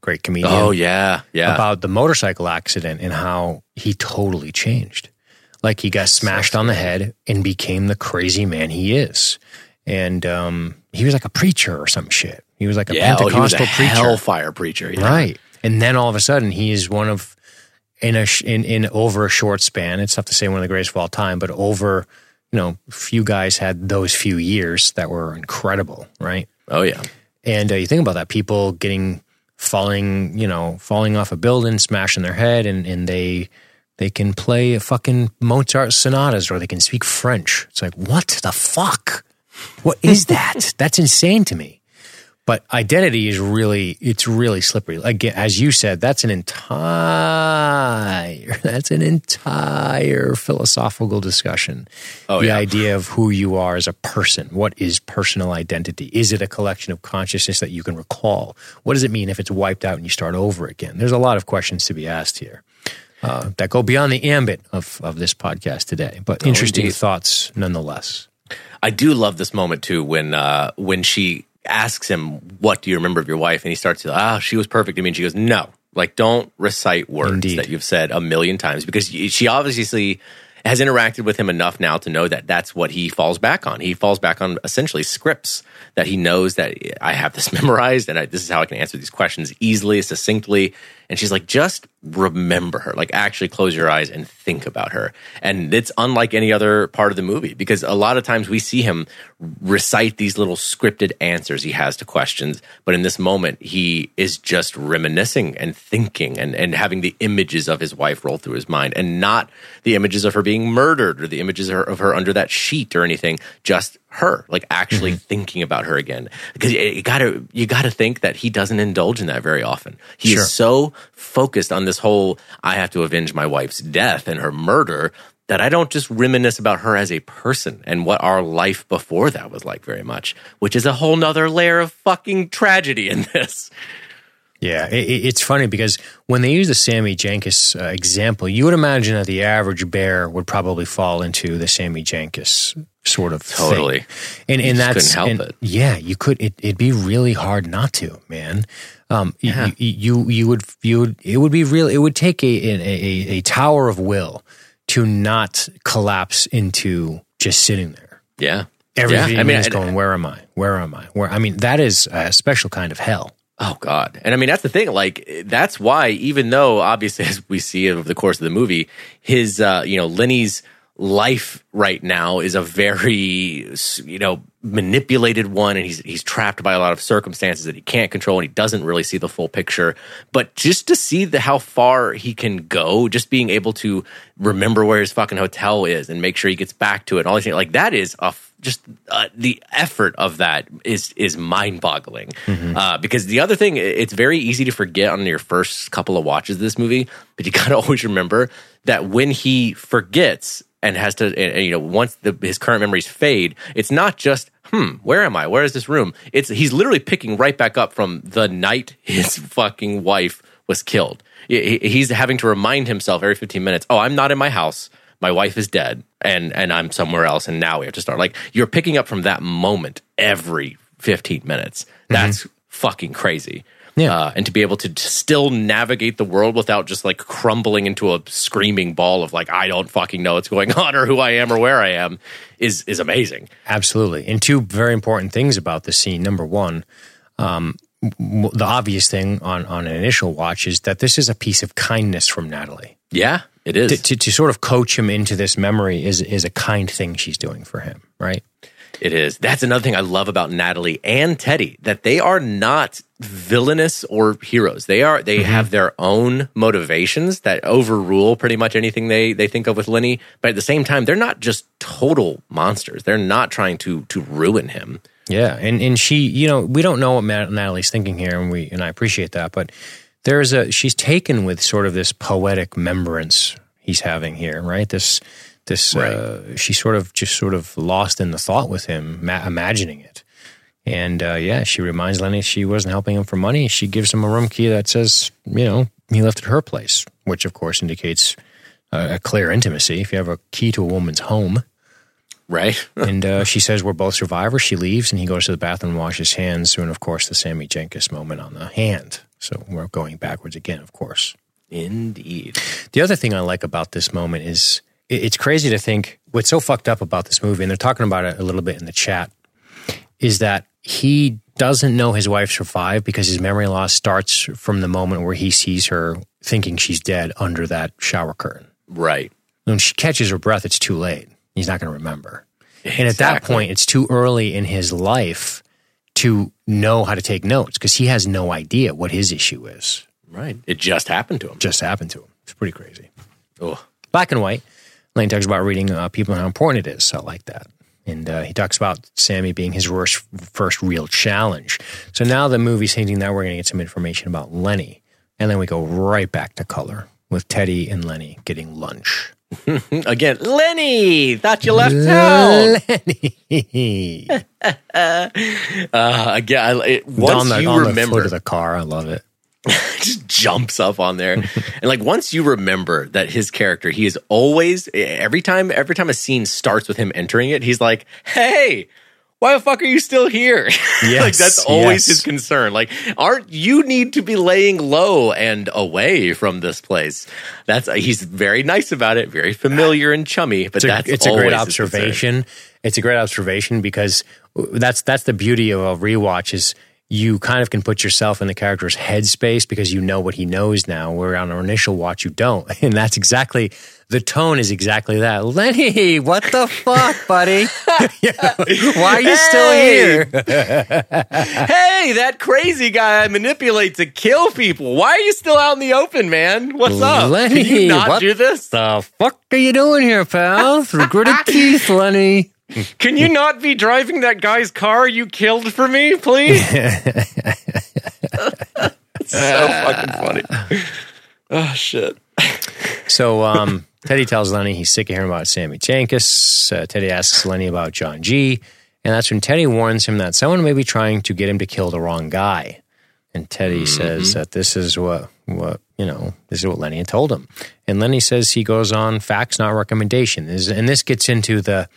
great comedian. oh, yeah. Yeah. about the motorcycle accident and how he totally changed. Like he got smashed on the head and became the crazy man he is. And um, he was like a preacher or some shit. He was like a yeah. Oh, he was a Pentecostal preacher. hellfire preacher. Yeah. Right. And then all of a sudden he is one of in a in in over a short span. It's tough to say one of the greatest of all time, but over you know, few guys had those few years that were incredible, right? Oh, yeah. And uh, you think about that, people getting falling, you know, falling off a building, smashing their head, and and they they can play a fucking Mozart sonatas or they can speak French. It's like what the fuck? What is that? That's insane to me. But identity is really it's really slippery. Again, as you said, that's an entire that's an entire philosophical discussion. Oh, the yeah. idea of who you are as a person. What is personal identity? Is it a collection of consciousness that you can recall? What does it mean if it's wiped out and you start over again? There's a lot of questions to be asked here. Uh, that go beyond the ambit of, of this podcast today, but interesting indeed. thoughts nonetheless. I do love this moment too when uh, when she asks him, "What do you remember of your wife?" and he starts to, "Ah, she was perfect to me." And she goes, "No, like don't recite words Indeed. that you've said a million times because she obviously has interacted with him enough now to know that that's what he falls back on. He falls back on essentially scripts that he knows that I have this memorized and I, this is how I can answer these questions easily, succinctly. And she's like, just remember her. Like, actually close your eyes and think about her. And it's unlike any other part of the movie because a lot of times we see him recite these little scripted answers he has to questions. But in this moment, he is just reminiscing and thinking and, and having the images of his wife roll through his mind and not the images of her being murdered or the images of her, of her under that sheet or anything, just her, like actually mm-hmm. thinking about her again. Because you, you gotta, you gotta think that he doesn't indulge in that very often. He Sure. is so focused on this whole, I have to avenge my wife's death and her murder that I don't just reminisce about her as a person and what our life before that was like very much, which is a whole nother layer of fucking tragedy in this. Yeah, it, it- it's funny because when they use the Sammy Jenkins uh, example, you would imagine that the average bear would probably fall into the Sammy Jenkins sort of thing. Totally. and and just that's couldn't help and- it. Yeah, you could. It, it'd be really hard not to, man. Um, y- y- you, you would you would it would be real. It would take a a, a a tower of will to not collapse into just sitting there. Yeah. Everything yeah. I mean, is I- going. Where am I? Where am I? Where I mean, that is a special kind of hell. Oh God! And I mean that's the thing. Like that's why, even though obviously as we see over the course of the movie, his uh, you know Lenny's life right now is a very you know manipulated one, and he's he's trapped by a lot of circumstances that he can't control, and he doesn't really see the full picture. But just to see the how far he can go, just being able to remember where his fucking hotel is and make sure he gets back to it, and all these things like that is a just uh, the effort of that is is mind boggling. Uh, because the other thing, it's very easy to forget on your first couple of watches of this movie, but you got to always remember that when he forgets and has to, and, and, you know, once the, his current memories fade, it's not just hmm, where am I? Where is this room? It's he's literally picking right back up from the night his fucking wife was killed. He- he- He's having to remind himself every 15 minutes, oh, I'm not in my house my wife is dead and and I'm somewhere else and now we have to start like you're picking up from that moment every 15 minutes that's fucking crazy Yeah. uh, and to be able to still navigate the world without just like crumbling into a screaming ball of like I don't fucking know what's going on or who I am or where I am is is amazing. Absolutely. And two very important things about the scene. Number one, um, the obvious thing on, on an initial watch is that this is a piece of kindness from Natalie. Yeah, it is. To, to, to sort of coach him into this memory is, is a kind thing she's doing for him, right? It is. That's another thing I love about Natalie and Teddy that they are not villainous or heroes. They are they mm-hmm. have their own motivations that overrule pretty much anything they they think of with Lenny, but at the same time they're not just total monsters. They're not trying to to ruin him. Yeah, and and she, you know, we don't know what Natalie's thinking here, and we and I appreciate that, but there's a she's taken with sort of this poetic remembrance he's having here, right? This this uh, she's sort of just sort of lost in the thought with him, ma- imagining it, and uh, yeah, she reminds Lenny she wasn't helping him for money. She gives him a room key that says, you know, he left at her place, which of course indicates a, a clear intimacy. If you have a key to a woman's home Right? and uh, she says we're both survivors. She leaves, and he goes to the bathroom and washes hands. And of course, the Sammy Jenkins moment on the hand. So we're going backwards again, of course. Indeed. The other thing I like about this moment is it's crazy to think what's so fucked up about this movie, and they're talking about it a little bit in the chat, is that he doesn't know his wife survived because his memory loss starts from the moment where he sees her thinking she's dead under that shower curtain. Right. When she catches her breath, it's too late. He's not going to remember. And at that point, it's too early in his life to know how to take notes because he has no idea what his issue is. Right. It just happened to him. Just happened to him. It's pretty crazy. Oh. Black and white. Lane talks about reading uh, people and how important it is. So I like that. And uh, he talks about Sammy being his first, first real challenge. So now the movie's hinting that we're going to get some information about Lenny. And then we go right back to color with Teddy and Lenny getting lunch. Again, Lenny, thought you left town. Lenny. Uh, again, I- it, once on the, you on the remember, of the car. I love it. just jumps up on there and like once you remember that his character he is always every time every time a scene starts with him entering it he's like hey why the fuck are you still here like that's always yes. his concern like aren't you need to be laying low and away from this place that's uh, he's very nice about it very familiar and chummy but It's a, that's it's a great observation. It's a great observation because that's that's the beauty of a rewatch is you kind of can put yourself in the character's headspace because you know what he knows now. Where on our initial watch you don't, and that's exactly the tone is exactly that. Lenny, what the fuck, buddy? Why are you still here? hey that crazy guy I manipulate to kill people why are you still out in the open man what's up Lenny, can you not what do this the fuck are you doing here, pal? Through gritted teeth, Lenny. Can you not be driving that guy's car you killed for me, please? it's so fucking funny. Oh shit. So um, Teddy tells Lenny he's sick of hearing about Sammy Jankis. Uh, Teddy asks Lenny about John G. And that's when Teddy warns him that someone may be trying to get him to kill the wrong guy. And Teddy says that this is what, what, you know, this is what Lenny had told him. And Lenny says he goes on facts, not recommendation. This- And this gets into the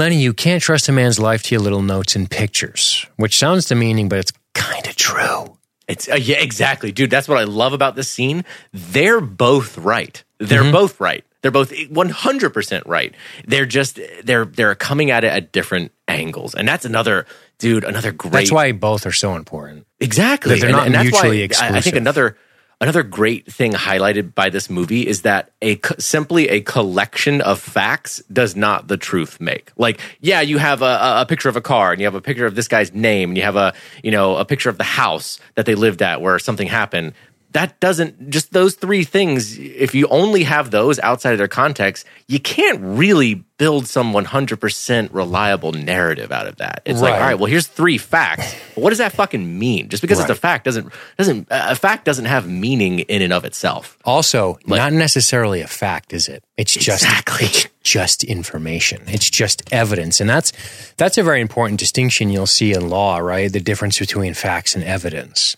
Lenny, you can't trust a man's life to your little notes and pictures, which sounds demeaning, but it's kind of true. It's uh, yeah, exactly, dude. That's what I love about this scene. They're both right. They're both right. They're both one hundred percent right. They're just they're they're coming at it at different angles, and that's another dude. Another great. That's why both are so important. Exactly. That they're And- not and that's why mutually I- I think another another great thing highlighted by this movie is that a simply a collection of facts does not the truth make. Like, yeah, you have a, a- picture of a car and you have a picture of this guy's name and you have a you know a picture of the house that they lived at where something happened. That doesn't just those three things. If you only have those outside of their context, you can't really build some 100% reliable narrative out of that. It's like, all right, well, here's three facts. But what does that fucking mean? Just because it's a fact doesn't doesn't a fact doesn't have meaning in and of itself. Also, not necessarily a fact, is it? It's just Exactly. it's just information. It's just evidence, and that's that's a very important distinction you'll see in law, right? The difference between facts and evidence,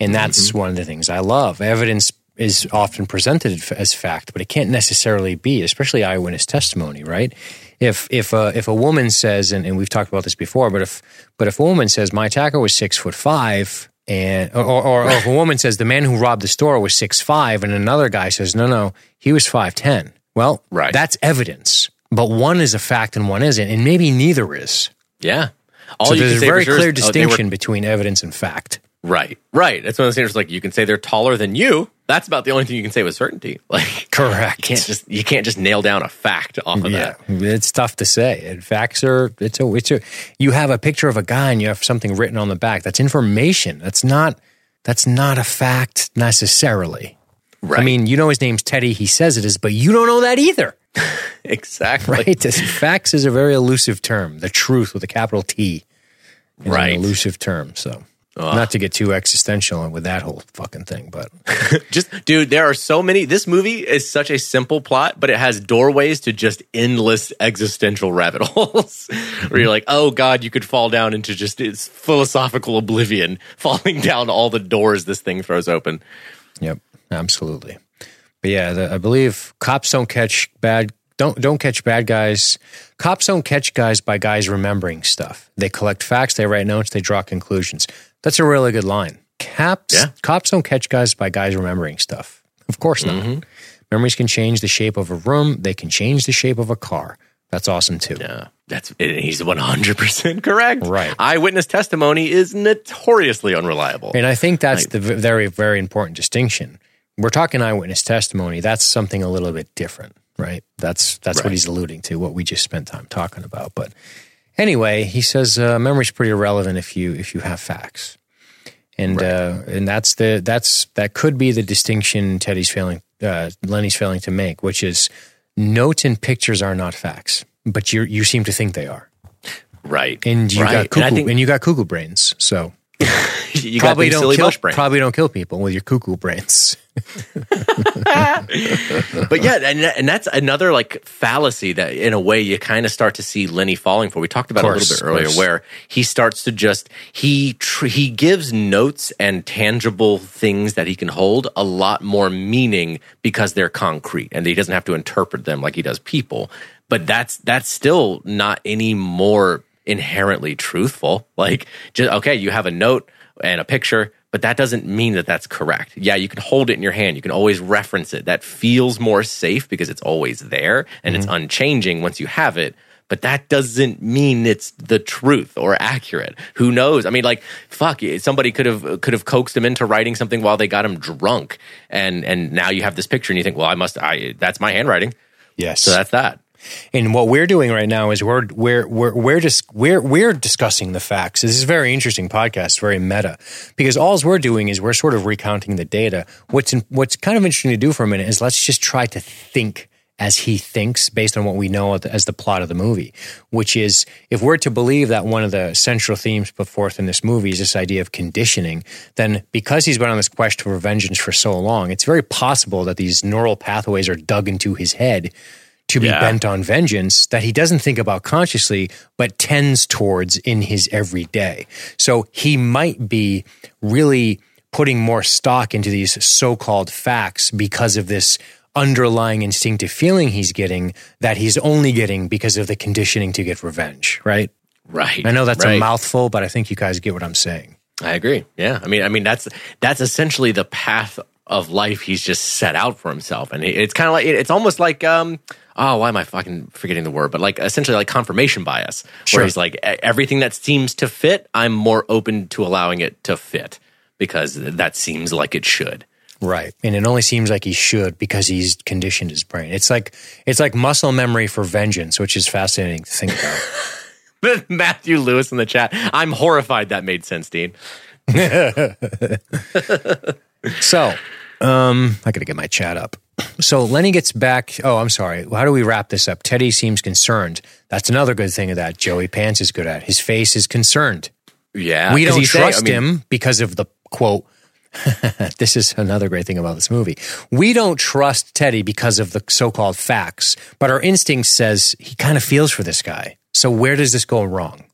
and mm-hmm. that's one of the things I love. Evidence is often presented as fact, but it can't necessarily be, especially eyewitness testimony, right? If if a if a woman says, and, and we've talked about this before, but if but if a woman says my attacker was six foot five, And or, or, or if a woman says the man who robbed the store was six five, and another guy says no, no, he was five ten. Well, Right. that's evidence, but one is a fact and one isn't, and maybe neither is. Yeah. All So there's a very sure is, clear oh, were- distinction between evidence and fact. Right. Right. That's one of those things like you can say they're taller than you. That's about the only thing you can say with certainty. Like Correct. you can't just you can't just nail down a fact off of Yeah, that. it's tough to say. And facts are it's a it's a you have a picture of a guy and you have something written on the back. That's information. That's not that's not a fact necessarily. Right. I mean, you know his name's Teddy. He says it is, but you don't know that either, exactly. right? This- facts is a very elusive term. The truth with a capital T, is Right. An elusive term. So, not to get too existential with that whole fucking thing, but Just dude, there are so many. This movie is such a simple plot, but it has doorways to just endless existential rabbit holes. Where you're like, oh god, you could fall down into just its philosophical oblivion, falling down all the doors this thing throws open. Yep, absolutely. But yeah, the, I believe cops don't catch bad don't don't catch bad guys. Cops don't catch guys by guys remembering stuff. They collect facts, they write notes, they draw conclusions. That's a really good line. Cops Yeah. cops don't catch guys by guys remembering stuff. Of course not. Mm-hmm. Memories can change the shape of a room. They can change the shape of a car. That's awesome too. Yeah, that's he's one hundred percent correct. Right. eyewitness testimony is notoriously unreliable. And I think that's the very, very important distinction. We're talking eyewitness testimony. That's something a little bit different, right? That's that's what he's alluding to. What we just spent time talking about. But anyway, he says uh, memory's pretty irrelevant if you if you have facts, and uh, and that's the that's that could be the distinction Teddy's failing, uh, Lenny's failing to make, which is notes and pictures are not facts, but you you seem to think they are, right, and you right. got And cuckoo and, think you got cuckoo brains, so you probably got don't silly kill probably don't kill people with your cuckoo brains. but yeah, and, and that's another like fallacy that in a way you kind of start to see Lenny falling for. We talked about it a little bit earlier, course. where he starts to just he tr- he gives notes and tangible things that he can hold a lot more meaning because they're concrete and he doesn't have to interpret them like he does people. But that's that's still not any more inherently truthful. Like, just okay, you have a note and a picture, but that doesn't mean that that's correct. Yeah, you can hold it in your hand. You can always reference it. That feels more safe because it's always there and it's mm-hmm. unchanging once you have it. But that doesn't mean it's the truth or accurate. Who knows? I mean, like, fuck, eh, somebody could have could have coaxed him into writing something while they got him drunk, and and now you have this picture, and you think, well, I must, I that's my handwriting, Yes. so that's that. And what we're doing right now is we're we're we're we're just we're we're discussing the facts. This is a very interesting podcast, very meta, because all we're doing is we're sort of recounting the data. What's in, what's kind of interesting to do for a minute is let's just try to think as he thinks based on what we know as the plot of the movie, which is if we're to believe that one of the central themes put forth in this movie is this idea of conditioning, then because he's been on this quest for vengeance for so long, it's very possible that these neural pathways are dug into his head to be Yeah. bent on vengeance that he doesn't think about consciously, but tends towards in his everyday. So he might be really putting more stock into these so called facts because of this underlying instinctive feeling he's getting that he's only getting because of the conditioning to get revenge, right? Right. I know that's right. a mouthful, but I think you guys get what I'm saying. I agree. Yeah. I mean, I mean that's that's essentially the path of life he's just set out for himself, and it's kind of like it's almost like um oh why am I fucking forgetting the word? But like essentially like confirmation bias, Sure. where he's like everything that seems to fit, I'm more open to allowing it to fit because that seems like it should. Right. And it only seems like he should because he's conditioned his brain. It's like it's like muscle memory for vengeance, which is fascinating to think about. Matthew Lewis in the chat. I'm horrified that made sense, Dean. So, um, I got to get my chat up. So Lenny gets back. Oh, I'm sorry. How do we wrap this up? Teddy seems concerned. That's another good thing of that Joey Pants is good at. His face is concerned. Yeah, We don't trust I mean, him because of the quote. this is another great thing about this movie. We don't trust Teddy because of the so-called facts, but our instinct says he kind of feels for this guy. So where does this go wrong?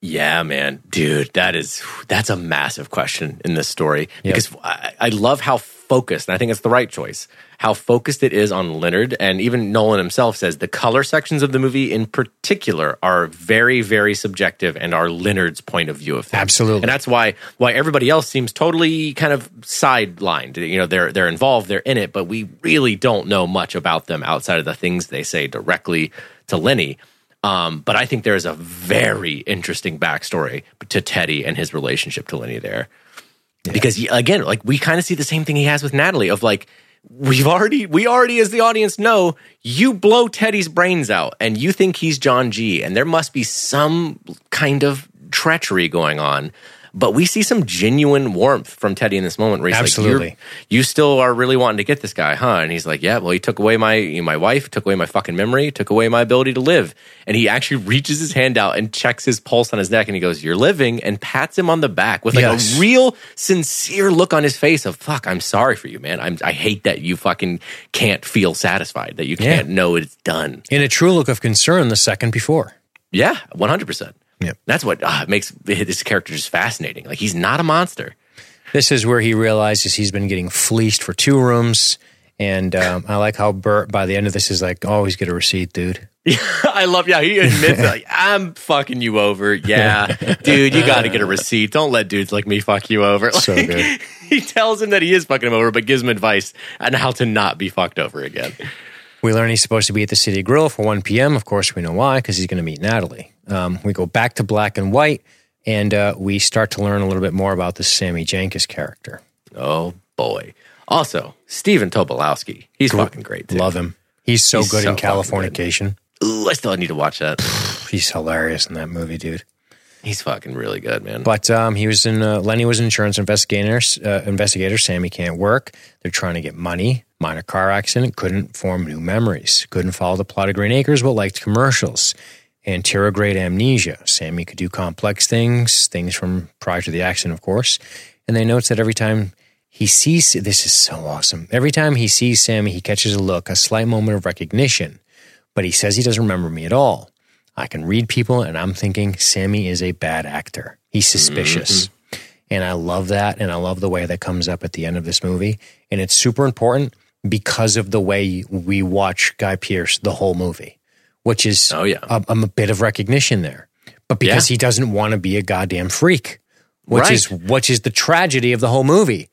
Yeah, man, dude, that is that's a massive question in this story because I, I love how focused, and I think it's the right choice, how focused it is on Leonard. And even Nolan himself says the color sections of the movie in particular are very, very subjective and are Leonard's point of view of things. Absolutely. And that's why why everybody else seems totally kind of sidelined. You know, they're they're involved, they're in it, but we really don't know much about them outside of the things they say directly to Lenny. Um, but I think there is a very interesting backstory to Teddy and his relationship to Lenny there. Because he- again, like we kind of see the same thing he has with Natalie of like we've already we already as the audience know you blow Teddy's brains out and you think he's John G and there must be some kind of treachery going on. But we see some genuine warmth from Teddy in this moment where he's Absolutely. like, you still are really wanting to get this guy, huh? And he's like, yeah, well, he took away my my wife, took away my fucking memory, took away my ability to live. And he actually reaches his hand out and checks his pulse on his neck, and he goes, "You're living," and pats him on the back with like Yes. a real sincere look on his face of "fuck, I'm sorry for you, man. I'm, I hate that you fucking can't feel satisfied, that you can't know it's done." In a true look of concern the second before. Yeah, one hundred percent. Yep. That's what ah, makes this character just fascinating. Like he's not a monster. This is where he realizes he's been getting fleeced for two rooms. And um, I like how Burt, by the end of this, is like, always get a receipt, dude. Yeah, I love, yeah, he admits like, I'm fucking you over. Yeah, dude, you got to get a receipt. Don't let dudes like me fuck you over. So good. He tells him that he is fucking him over, but gives him advice on how to not be fucked over again. We learn he's supposed to be at the City Grill for 1 p.m. Of course, we know why, because he's going to meet Natalie. Um, we go back to black and white, and uh, we start to learn a little bit more about the Sammy Jenkins character. Oh boy. Also, Stephen Tobolowsky. He's fucking great too. Love him. He's so He's good so in Californication. Ooh, I still need to watch that. He's hilarious in that movie, dude. He's fucking really good, man. But um, he was in uh, Lenny was an insurance investigator. Uh, investigator Sammy can't work. They're trying to get money. Minor car accident. Couldn't form new memories. Couldn't follow the plot of Green Acres, but liked commercials. Anterograde amnesia. Sammy could do complex things, things from prior to the accident, of course. And they notes that every time he sees this is so awesome. Every time he sees Sammy, he catches a look, a slight moment of recognition. But he says he doesn't remember me at all. I can read people, and I'm thinking Sammy is a bad actor. He's suspicious. Mm-hmm. And I love that. And I love the way that comes up at the end of this movie. And it's super important because of the way we watch Guy Pearce the whole movie, which is Oh, yeah. a, a bit of recognition there. But because Yeah. he doesn't want to be a goddamn freak, which Right. is which is the tragedy of the whole movie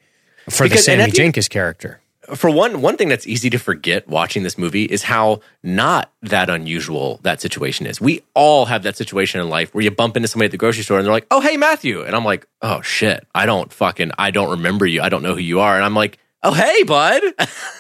for the Because- and Sammy Jenkins character. for one one thing that's easy to forget watching this movie is how not that unusual that situation is. We all have that situation in life where you bump into somebody at the grocery store and they're like, "Oh, hey, Matthew," and I'm like, "Oh shit, I don't fucking I don't remember you. I don't know who you are," and I'm like. Oh, hey, bud.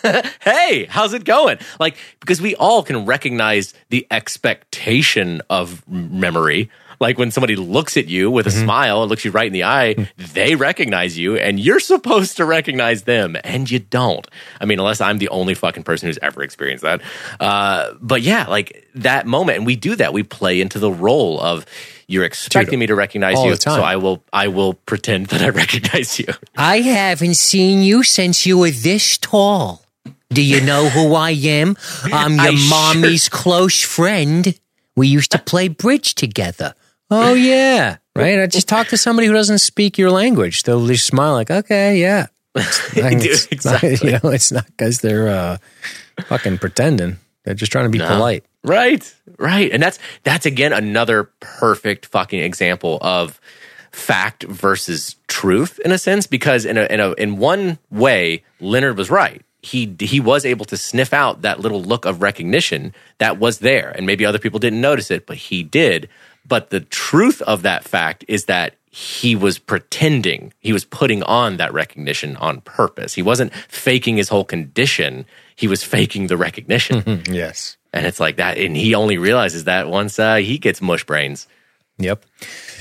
hey, how's it going? Like, because we all can recognize the expectation of memory. Like when somebody looks at you with a smile and looks you right in the eye, they recognize you and you're supposed to recognize them and you don't. I mean, unless I'm the only fucking person who's ever experienced that. Uh, but yeah, like that moment. And we do that. We play into the role of you're expecting me to recognize all you. the time. So I will, I will pretend that I recognize you. I haven't seen you since you were this tall. Do you know who I am? I'm your I sure- mommy's close friend. We used to play bridge together. Oh yeah, right. I just talked to somebody who doesn't speak your language. They'll just smile like, okay, yeah. It's, Dude, exactly. Not, you know, it's not because they're uh, fucking pretending. They're just trying to be polite. Right, right, and that's that's again another perfect fucking example of fact versus truth in a sense because in a in a in one way Leonard was right. He he was able to sniff out that little look of recognition that was there, and maybe other people didn't notice it, but he did. But the truth of that fact is that he was pretending. He was putting on that recognition on purpose. He wasn't faking his whole condition. He was faking the recognition. Yes. And it's like that, and he only realizes that once uh, he gets mush brains. Yep.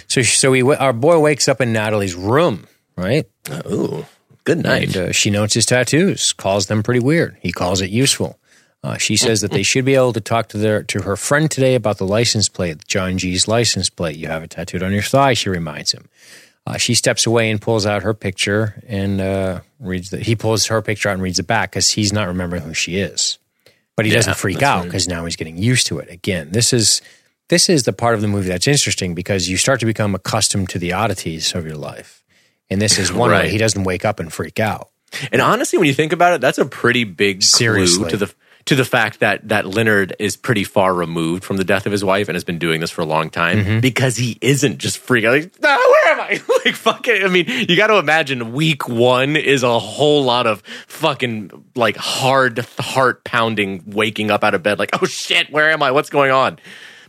So so we our boy wakes up in Natalie's room, right? Ooh, good night. And uh, she notes his tattoos, calls them pretty weird. He calls it useful. Uh, she says that they should be able to talk to their to her friend today about the license plate, John G's license plate. You have it tattooed on your thigh. She reminds him. Uh, she steps away and pulls out her picture and uh, reads the. He pulls her picture out and reads it back because he's not remembering who she is. But he Yeah, doesn't freak out right. because now he's getting used to it. Again, this is this is the part of the movie that's interesting because you start to become accustomed to the oddities of your life, and this is one way he doesn't wake up and freak out. And honestly, when you think about it, that's a pretty big Seriously. clue to the to the fact that that Leonard is pretty far removed from the death of his wife and has been doing this for a long time Mm-hmm. because he isn't just freaking like, "Ah, where am I? like fucking I mean, you got to imagine week 1 is a whole lot of fucking like hard heart pounding waking up out of bed like, "Oh shit, where am I? What's going on?"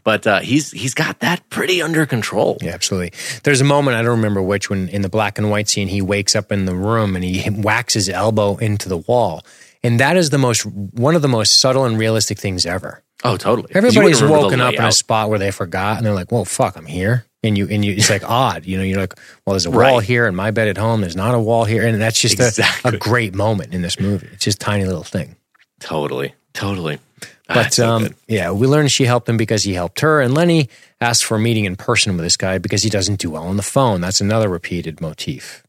But uh, he's he's got that pretty under control. Yeah, absolutely. There's a moment I don't remember which when in the black and white scene he wakes up in the room and he whacks his elbow into the wall, and that is the most one of the most subtle and realistic things ever. Oh, totally. Everybody's woken up in a spot where they forgot, and they're like, "Whoa, fuck, I'm here." And you and you, it's like odd, you know. You're like, "Well, there's a wall Right. here, and my bed at home. There's not a wall here," and that's just a, Exactly. a great moment in this movie. It's just a tiny little thing. Totally, totally. Ah, But so um, yeah, we learned she helped him because he helped her, and Lenny asked for a meeting in person with this guy because he doesn't do well on the phone. That's another repeated motif.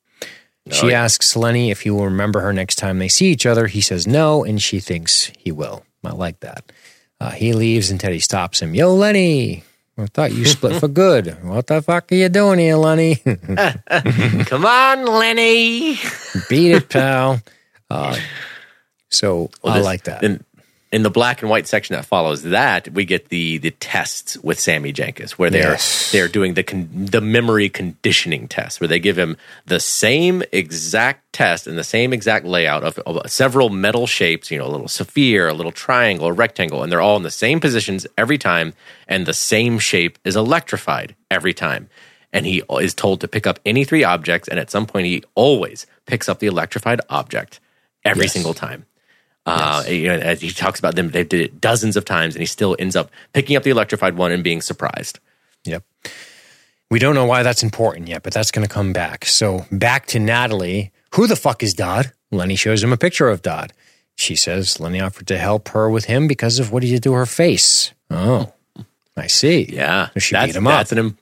She yeah. asks Lenny if he will remember her next time they see each other. He says no, and she thinks he will. I like that. Uh, he leaves, and Teddy stops him. Yo, Lenny, I thought you split for good. What the fuck are you doing here, Lenny? Come on, Lenny. Beat it, pal. Uh, so I this- like that. In, in the black and white section that follows that, we get the the tests with Sammy Jenkins, where they're Yes. they're doing the con, the memory conditioning test, where they give him the same exact test and the same exact layout of, of several metal shapes, you know, a little sphere, a little triangle, a rectangle, and they're all in the same positions every time, and the same shape is electrified every time. And he is told to pick up any three objects, and at some point, he always picks up the electrified object every Yes. single time. Uh, you know, as he talks about them, they did it dozens of times, and he still ends up picking up the electrified one and being surprised. Yep. We don't know why that's important yet, but that's going to come back. So back to Natalie. Who the fuck is Dodd? Lenny shows him a picture of Dodd. She says Lenny offered to help her with him because of what he did to her face. Oh, I see. Yeah, So she that's, beat him up. an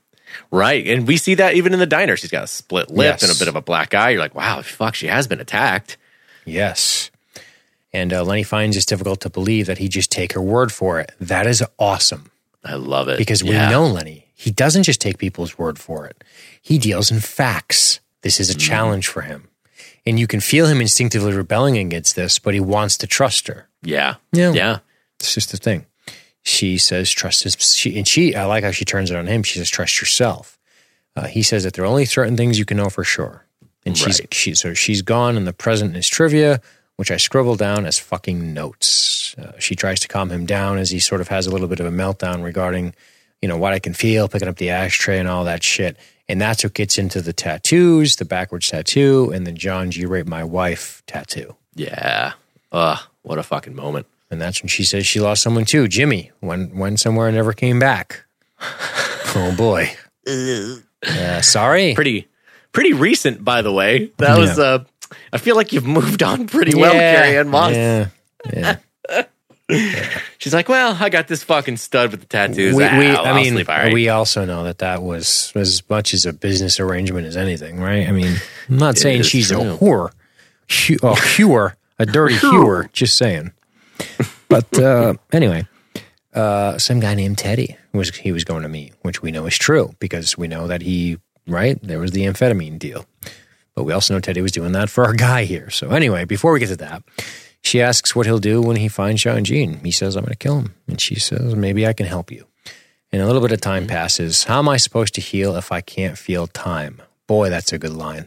right, and we see that even in the diner. She's got a split lip Yes. and a bit of a black eye. You're like, wow, fuck, she has been attacked. Yes. And uh, Lenny finds it's difficult to believe that he just take her word for it. That is awesome I love it because we Yeah. know Lenny. He doesn't just take people's word for it. He deals in facts. This is a challenge for him. And you can feel him instinctively rebelling against this, but he wants to trust her. Yeah, Yeah. yeah, It's just the thing. She says, trust his, she, and she, I like how she turns it on him. She says, trust yourself. Uh, he says that there are only certain things you can know for sure. And she's, Right. she, so she's gone and the present is trivia, which I scribble down as fucking notes. Uh, she tries to calm him down as he sort of has a little bit of a meltdown regarding, you know, what I can feel, picking up the ashtray and all that shit. And that's what gets into the tattoos, the backwards tattoo, and the John G. Rape My Wife tattoo. yeah. Ugh, what a fucking moment. And that's when she says she lost someone too. Jimmy went went somewhere and never came back. oh boy. Uh, sorry. Pretty, pretty recent, by the way. That was. Yeah. uh I feel like you've moved on pretty well, Carrie-Anne Moss. Yeah. Yeah. She's like, well, I got this fucking stud with the tattoos. We, we, I mean, sleep right. we also know that that was as much as a business arrangement as anything, right? I mean, I'm not saying she's true. a whore, a hewer, a dirty hewer. Just saying. But uh, anyway, uh, some guy named Teddy was he was going to meet, which we know is true because we know that he right there was the amphetamine deal. But we also know Teddy was doing that for our guy here. So anyway, before we get to that, she asks what he'll do when he finds John G. He says, I'm going to kill him. And she says, maybe I can help you. And a little bit of time passes. How am I supposed to heal if I can't feel time? Boy, that's a good line.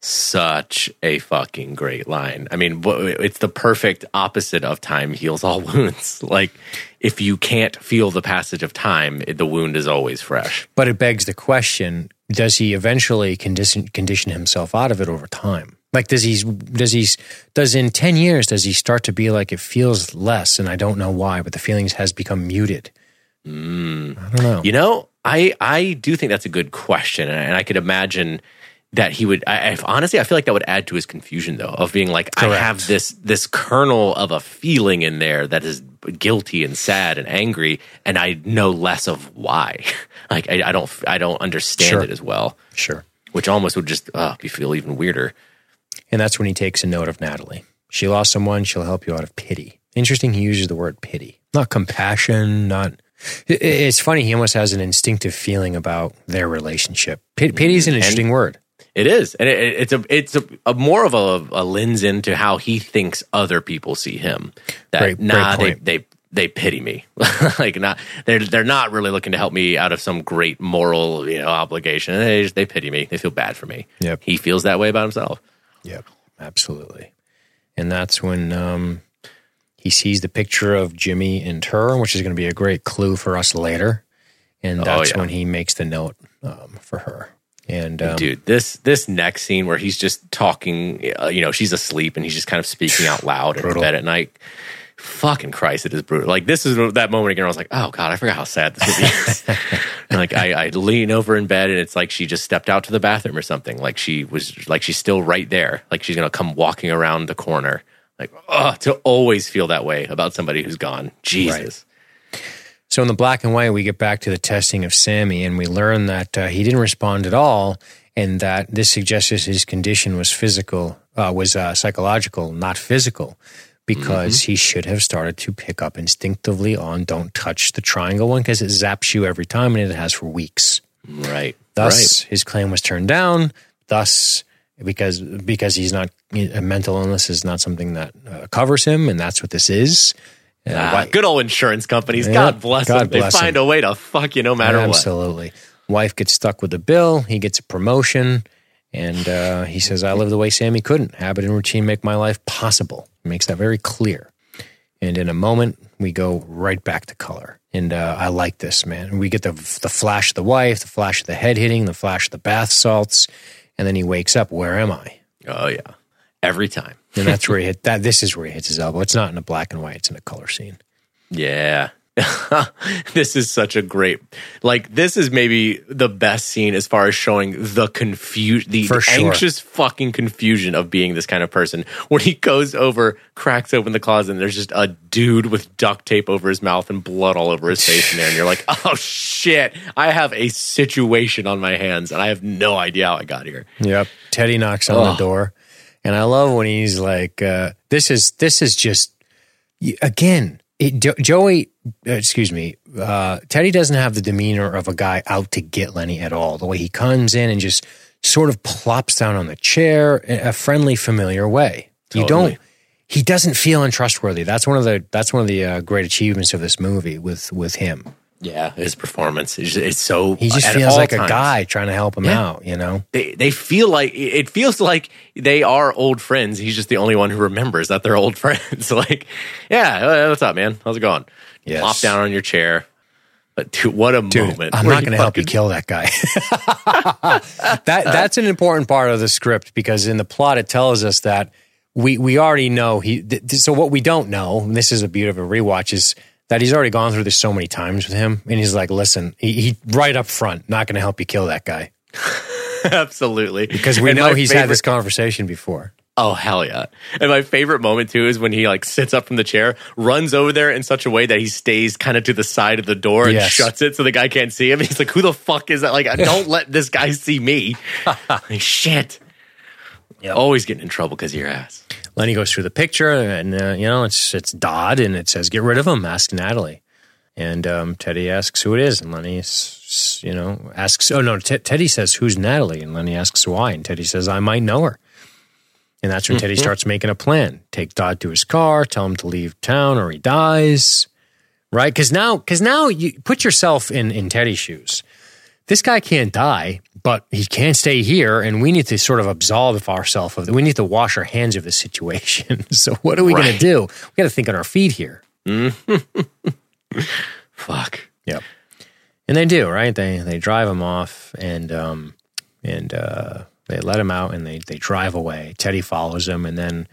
such a fucking great line. I mean, it's the perfect opposite of time heals all wounds. Like, if you can't feel the passage of time, the wound is always fresh. But it begs the question does he eventually condition, condition himself out of it over time? Like, does he, does he, does in 10 years, does he start to be like, it feels less and I don't know why, but the feelings has become muted? Hmm. I don't know. You know, I I do think that's a good question, and I, and I could imagine that he would. I, if honestly, I feel like that would add to his confusion, though, of being like, I have this this kernel of a feeling in there that is guilty and sad and angry, and I know less of why. like, I, I don't I don't understand Sure. it as well, Sure. which almost would just uh, be feel even weirder. And that's when he takes a note of Natalie. She lost someone, she'll help you out of pity. Interesting, he uses the word pity, not compassion, not. It's funny, he almost has an instinctive feeling about their relationship. Pit- Pity is an interesting word. It is, and it, it's a it's a, a more of a, a, lens into how he thinks other people see him. That great, nah, great they they they pity me. like not they're they're not really looking to help me out of some great moral you know obligation. They just, they pity me. They feel bad for me. Yep. He feels that way about himself. Yep. Absolutely. And that's when um, he sees the picture of Jimmy and her, which is going to be a great clue for us later. And oh, that's oh, yeah. when he makes the note um, for her. And um, dude, this this next scene where he's just talking, uh, you know, she's asleep and he's just kind of speaking out loud in bed at night. Fucking Christ, it is brutal. Like this is that moment again. I was like, oh god, I forgot how sad this movie is. and like I, I lean over in bed and it's like she just stepped out to the bathroom or something. Like she was like she's still right there. Like she's gonna come walking around the corner. Like oh, to always feel that way about somebody who's gone. Jesus. Right. So in the black and white, we get back to the testing of Sammy, and we learn that uh, he didn't respond at all, and that this suggests his condition was physical, uh, was uh, psychological, not physical, because mm-hmm. he should have started to pick up instinctively on "Don't touch the triangle one" because it zaps you every time, and it has for weeks. Right. Thus, right. his claim was turned down. Thus, because because he's not a mental illness is not something that uh, covers him, and that's what this is. Uh, good old insurance companies. Yeah, God bless God them. Bless they find them. a way to fuck you no matter Absolutely. what. Absolutely. Wife gets stuck with the bill. He gets a promotion. And uh, he says, I live the way Sammy couldn't. Habit and routine make my life possible. Makes that very clear. And in a moment, we go right back to color. And uh, I like this, man. We get the, the flash of the wife, the flash of the head hitting, the flash of the bath salts. And then he wakes up. Where am I? Oh, yeah. Every time and that's where he hit that. This is where he hits his elbow. It's not in a black and white; it's in a color scene. Yeah. this is such a great like this is maybe the best scene as far as showing the confusion the sure. anxious fucking confusion of being this kind of person when he goes over cracks open the closet and there's just a dude with duct tape over his mouth and blood all over his face in there and you're like oh shit i have a situation on my hands and i have no idea how i got here yep teddy knocks on oh. the door and I love when he's like, uh, "This is this is just again." It, Joey, uh, excuse me, uh, Teddy doesn't have the demeanor of a guy out to get Lenny at all. The way he comes in and just sort of plops down on the chair in a friendly, familiar way. Totally. You don't. He doesn't feel untrustworthy. That's one of the. That's one of the uh, great achievements of this movie with with him. Yeah, his performance is it's so. He just feels like times. a guy trying to help him yeah. out. You know, they they feel like it feels like they are old friends. He's just the only one who remembers that they're old friends. like, yeah, uh, what's up, man? How's it going? Yes. Plop down on your chair. But dude, what a dude, moment! I'm not going to help you kill that guy. that that's an important part of the script because in the plot it tells us that we we already know he. Th- so what we don't know, and this is a beautiful rewatch, is that he's already gone through this so many times with him, and he's like, "Listen, he, he right up front, not going to help you kill that guy." Absolutely, because we and know he's favorite, had this conversation before. Oh hell yeah! And my favorite moment too is when he like sits up from the chair, runs over there in such a way that he stays kind of to the side of the door and yes. shuts it so the guy can't see him. He's like, "Who the fuck is that?" Like, don't let this guy see me. like, shit. Yep. Always getting in trouble because of your ass. Lenny goes through the picture, and uh, you know it's it's Dodd, and it says get rid of him. Ask Natalie, and um, Teddy asks who it is, and Lenny, you know, asks. Oh no, T- Teddy says who's Natalie, and Lenny asks why, and Teddy says I might know her. And that's when mm-hmm. Teddy starts making a plan. Take Dodd to his car, tell him to leave town or he dies. Right? Because now, because now you put yourself in in Teddy's shoes this guy can't die, but he can't stay here, and we need to sort of absolve ourselves of it. We need to wash our hands of the situation. so what are we right. going to do? We got to think on our feet here. Fuck. Yep. And they do right. They they drive him off, and um and uh, they let him out, and they they drive away. Teddy follows him, and then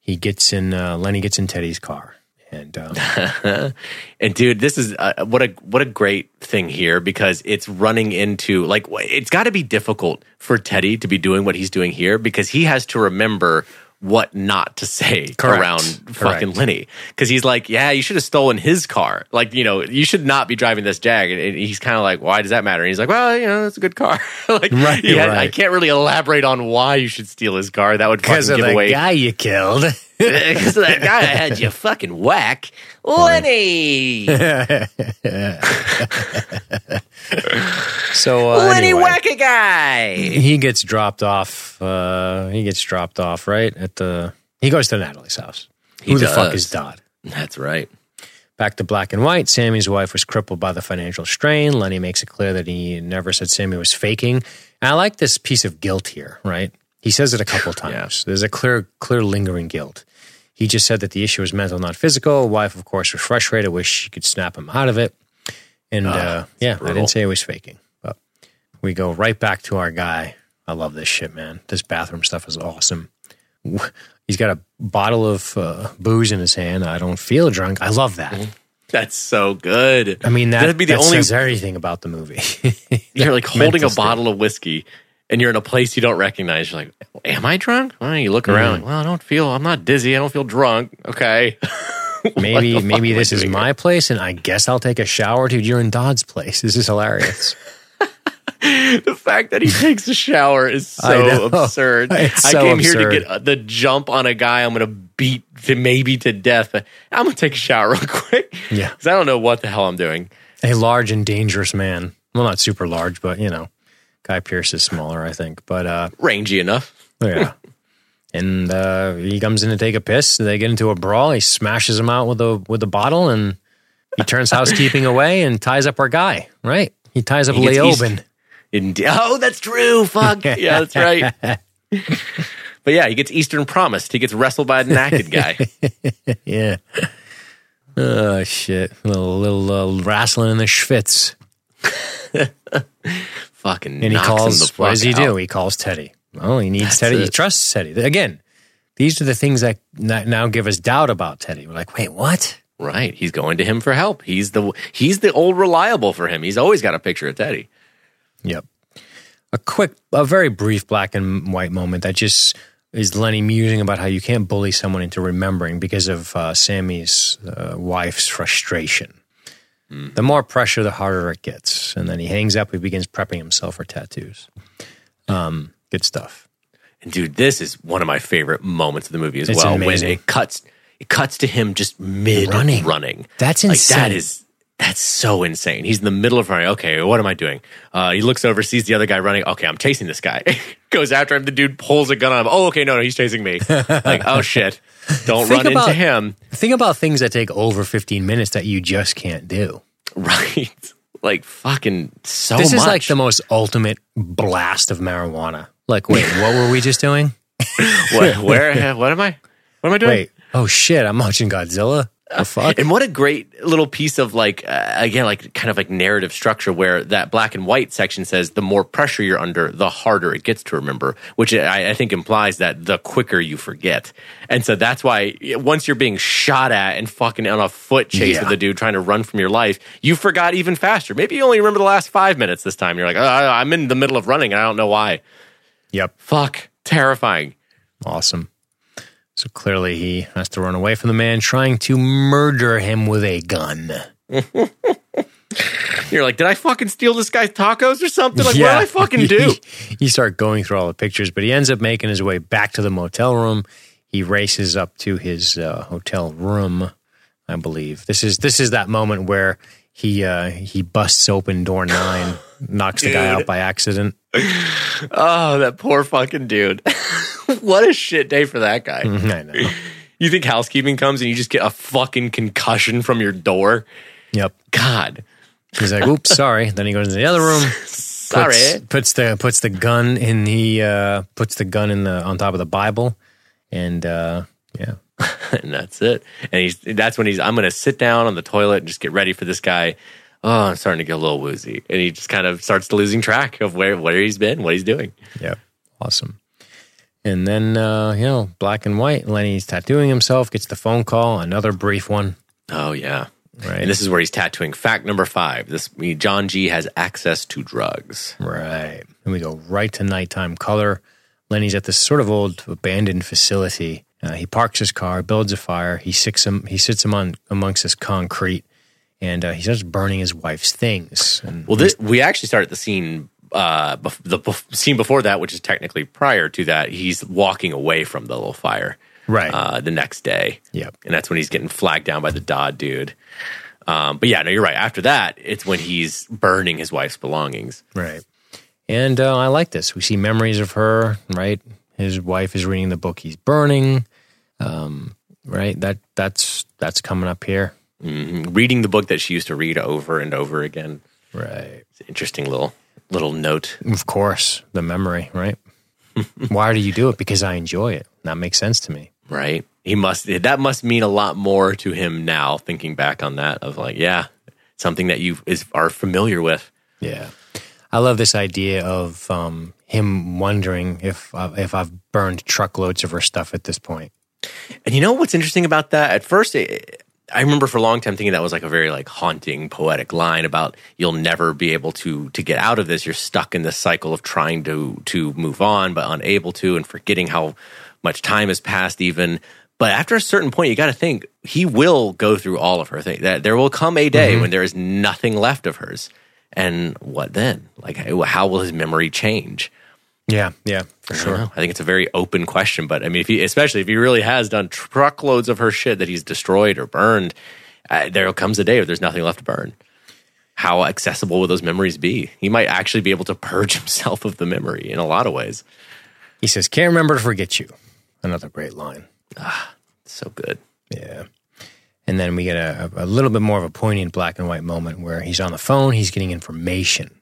he gets in. Uh, Lenny gets in Teddy's car, and um, and dude, this is uh, what a what a great thing here because it's running into like it's got to be difficult for Teddy to be doing what he's doing here because he has to remember what not to say Correct. around fucking Lenny because he's like, yeah, you should have stolen his car. Like, you know, you should not be driving this Jag. And he's kind of like, why does that matter? And he's like, well, you know, it's a good car. like, right, had, right. I can't really elaborate on why you should steal his car. That would fucking give the away guy you killed. Because that guy had you fucking whack. Lenny! So uh, Lenny anyway, whack a guy! he gets dropped off. Uh, he gets dropped off right at the. He goes to Natalie's house. He Who the fuck is Dodd? That's right. Back to black and white. Sammy's wife was crippled by the financial strain. Lenny makes it clear that he never said Sammy was faking. And I like this piece of guilt here, right? He says it a couple times. There's a clear, clear lingering guilt. He just said that the issue was mental, not physical. Wife, of course, was frustrated, wished she could snap him out of it. And uh, yeah, I didn't say he was faking, but we go right back to our guy. I love this shit, man. This bathroom stuff is awesome. He's got a bottle of uh, booze in his hand. I don't feel drunk. I love that. That's so good. I mean, that, That'd be the that only. says everything about the movie. You're like holding a bottle of whiskey and you're in a place you don't recognize. You're like, am I drunk? Well, you look around. Mm. Like, well, I don't feel, I'm not dizzy. I don't feel drunk. Okay. maybe maybe this is my place, and I guess I'll take a shower, dude. You're in Dodd's place. This is hilarious. the fact that he takes a shower is so absurd. It's I so came here to get uh, the jump on a guy I'm going to beat to maybe to death, but I'm going to take a shower real quick. Yeah. Because I don't know what the hell I'm doing. a large and dangerous man. Well, not super large, but you know, Guy Pearce is smaller, I think. But uh, Rangy enough. yeah. And uh, he comes in to take a piss. They get into a brawl. He smashes him out with a with a bottle, and he turns housekeeping away and ties up our guy. Right? He ties up He gets Leoben. Indeed. Oh, that's true. Fuck. yeah, that's right. but yeah, he gets Eastern promised. He gets wrestled by a naked guy. Yeah. Oh shit! Little little uh, wrestling in the schwitz. Fucking And he calls. the What does he fuck do? He calls Teddy. Oh, he needs That's Teddy. He trusts Teddy. Again, these are the things that that now give us doubt about Teddy. We're like, wait, what? Right. He's going to him for help. He's the he's the old reliable for him. He's always got a picture of Teddy. Yep. A quick, a very brief black and white moment that just is Lenny musing about how you can't bully someone into remembering because of uh, Sammy's uh, wife's frustration. The more pressure, the harder it gets. And then he hangs up. He begins prepping himself for tattoos. Um, good stuff. And dude, this is one of my favorite moments of the movie as It's well. amazing. When it cuts it cuts to him just mid Running. running. That's Like insane. that is that's so insane. He's in the middle of running. Okay, what am I doing? Uh, he looks over, sees the other guy running. Okay, I'm chasing this guy. Goes after him. The dude pulls a gun on him. Oh, okay, no, no, he's chasing me. like, oh shit, don't Think run about- into him. Think about things that take over 15 minutes that you just can't do. Right, like fucking so this much. is like the most ultimate blast of marijuana. Like, wait, what were we just doing? what, where? What am I? What am I doing? Wait, oh shit, I'm watching Godzilla. The fuck? And what a great little piece of like uh, again like kind of like narrative structure where that black and white section says the more pressure you're under, the harder it gets to remember, which I, I think implies that the quicker you forget. And so that's why once you're being shot at and fucking on a foot chase Yeah. with a dude trying to run from your life, you forgot even faster. Maybe you only remember the last five minutes this time. You're like, oh, I'm in the middle of running and I don't know why. Yep. Fuck, terrifying. Awesome. So clearly he has to run away from the man trying to murder him with a gun. You're like, did I fucking steal this guy's tacos or something? Like, what did I fucking do? you start going through all the pictures, but he ends up making his way back to the motel room. He races up to his uh, hotel room, I believe. This is this is that moment where he uh, he busts open door nine, knocks the guy out by accident. Oh, that poor fucking dude. what a shit day for that guy. I know. You think housekeeping comes and you just get a fucking concussion from your door? Yep. God. He's like, "Oops, sorry." Then he goes into the other room. Sorry. puts, puts the puts the gun in the uh, puts the gun in the on top of the Bible, and uh, yeah, and that's it. And he's that's when he's I'm gonna sit down on the toilet and just get ready for this guy. Oh, I'm starting to get a little woozy. And he just kind of starts losing track of where where he's been, what he's doing. yeah, awesome. And then uh, you know, black and white. Lenny's tattooing himself. Gets the phone call. Another brief one. Oh yeah. Right. And this is where he's tattooing. Fact number five: This John G has access to drugs. Right. And we go right to nighttime color. Lenny's at this sort of old abandoned facility. Uh, he parks his car, builds a fire. He sits him. He sits him on amongst his concrete, and uh, he starts burning his wife's things. And Well, this, we actually start at the scene, uh, bef- the bef- scene before that, which is technically prior to that. He's walking away from the little fire. Right. uh, the next day. Yep. and that's when he's getting flagged down by the Dodd dude. Um, but yeah, no, you're right. After that, it's when he's burning his wife's belongings. Right. And uh, I like this. We see memories of her, right? His wife is reading the book he's burning. Um, right? That that's that's coming up here. Mhm. Reading the book that she used to read over and over again. Right. It's an interesting little little note. Of course, the memory, right? Why do you do it? Because I enjoy it. That makes sense to me. right? He must that must mean a lot more to him now thinking back on that of like, yeah, something that you is are familiar with. Yeah. I love this idea of um, him wondering if uh, if I've burned truckloads of her stuff at this point. And you know what's interesting about that? At first it, I remember for a long time thinking that was like a very like haunting poetic line about you'll never be able to to get out of this. You're stuck in this cycle of trying to to move on but unable to and forgetting how much time has passed even. But after a certain point, you got to think he will go through all of her things. That there will come a day mm-hmm. when there is nothing left of hers, and what then? Like, how will his memory change? Yeah, yeah, for I sure. know. I think it's a very open question, but I mean, if he, especially if he really has done truckloads of her shit that he's destroyed or burned, uh, there comes a day where there's nothing left to burn. How accessible will those memories be? He might actually be able to purge himself of the memory in a lot of ways. He says, "Can't remember to forget you." Another great line. Ah, so good. Yeah. And then we get a, a little bit more of a poignant black and white moment where he's on the phone, he's getting information.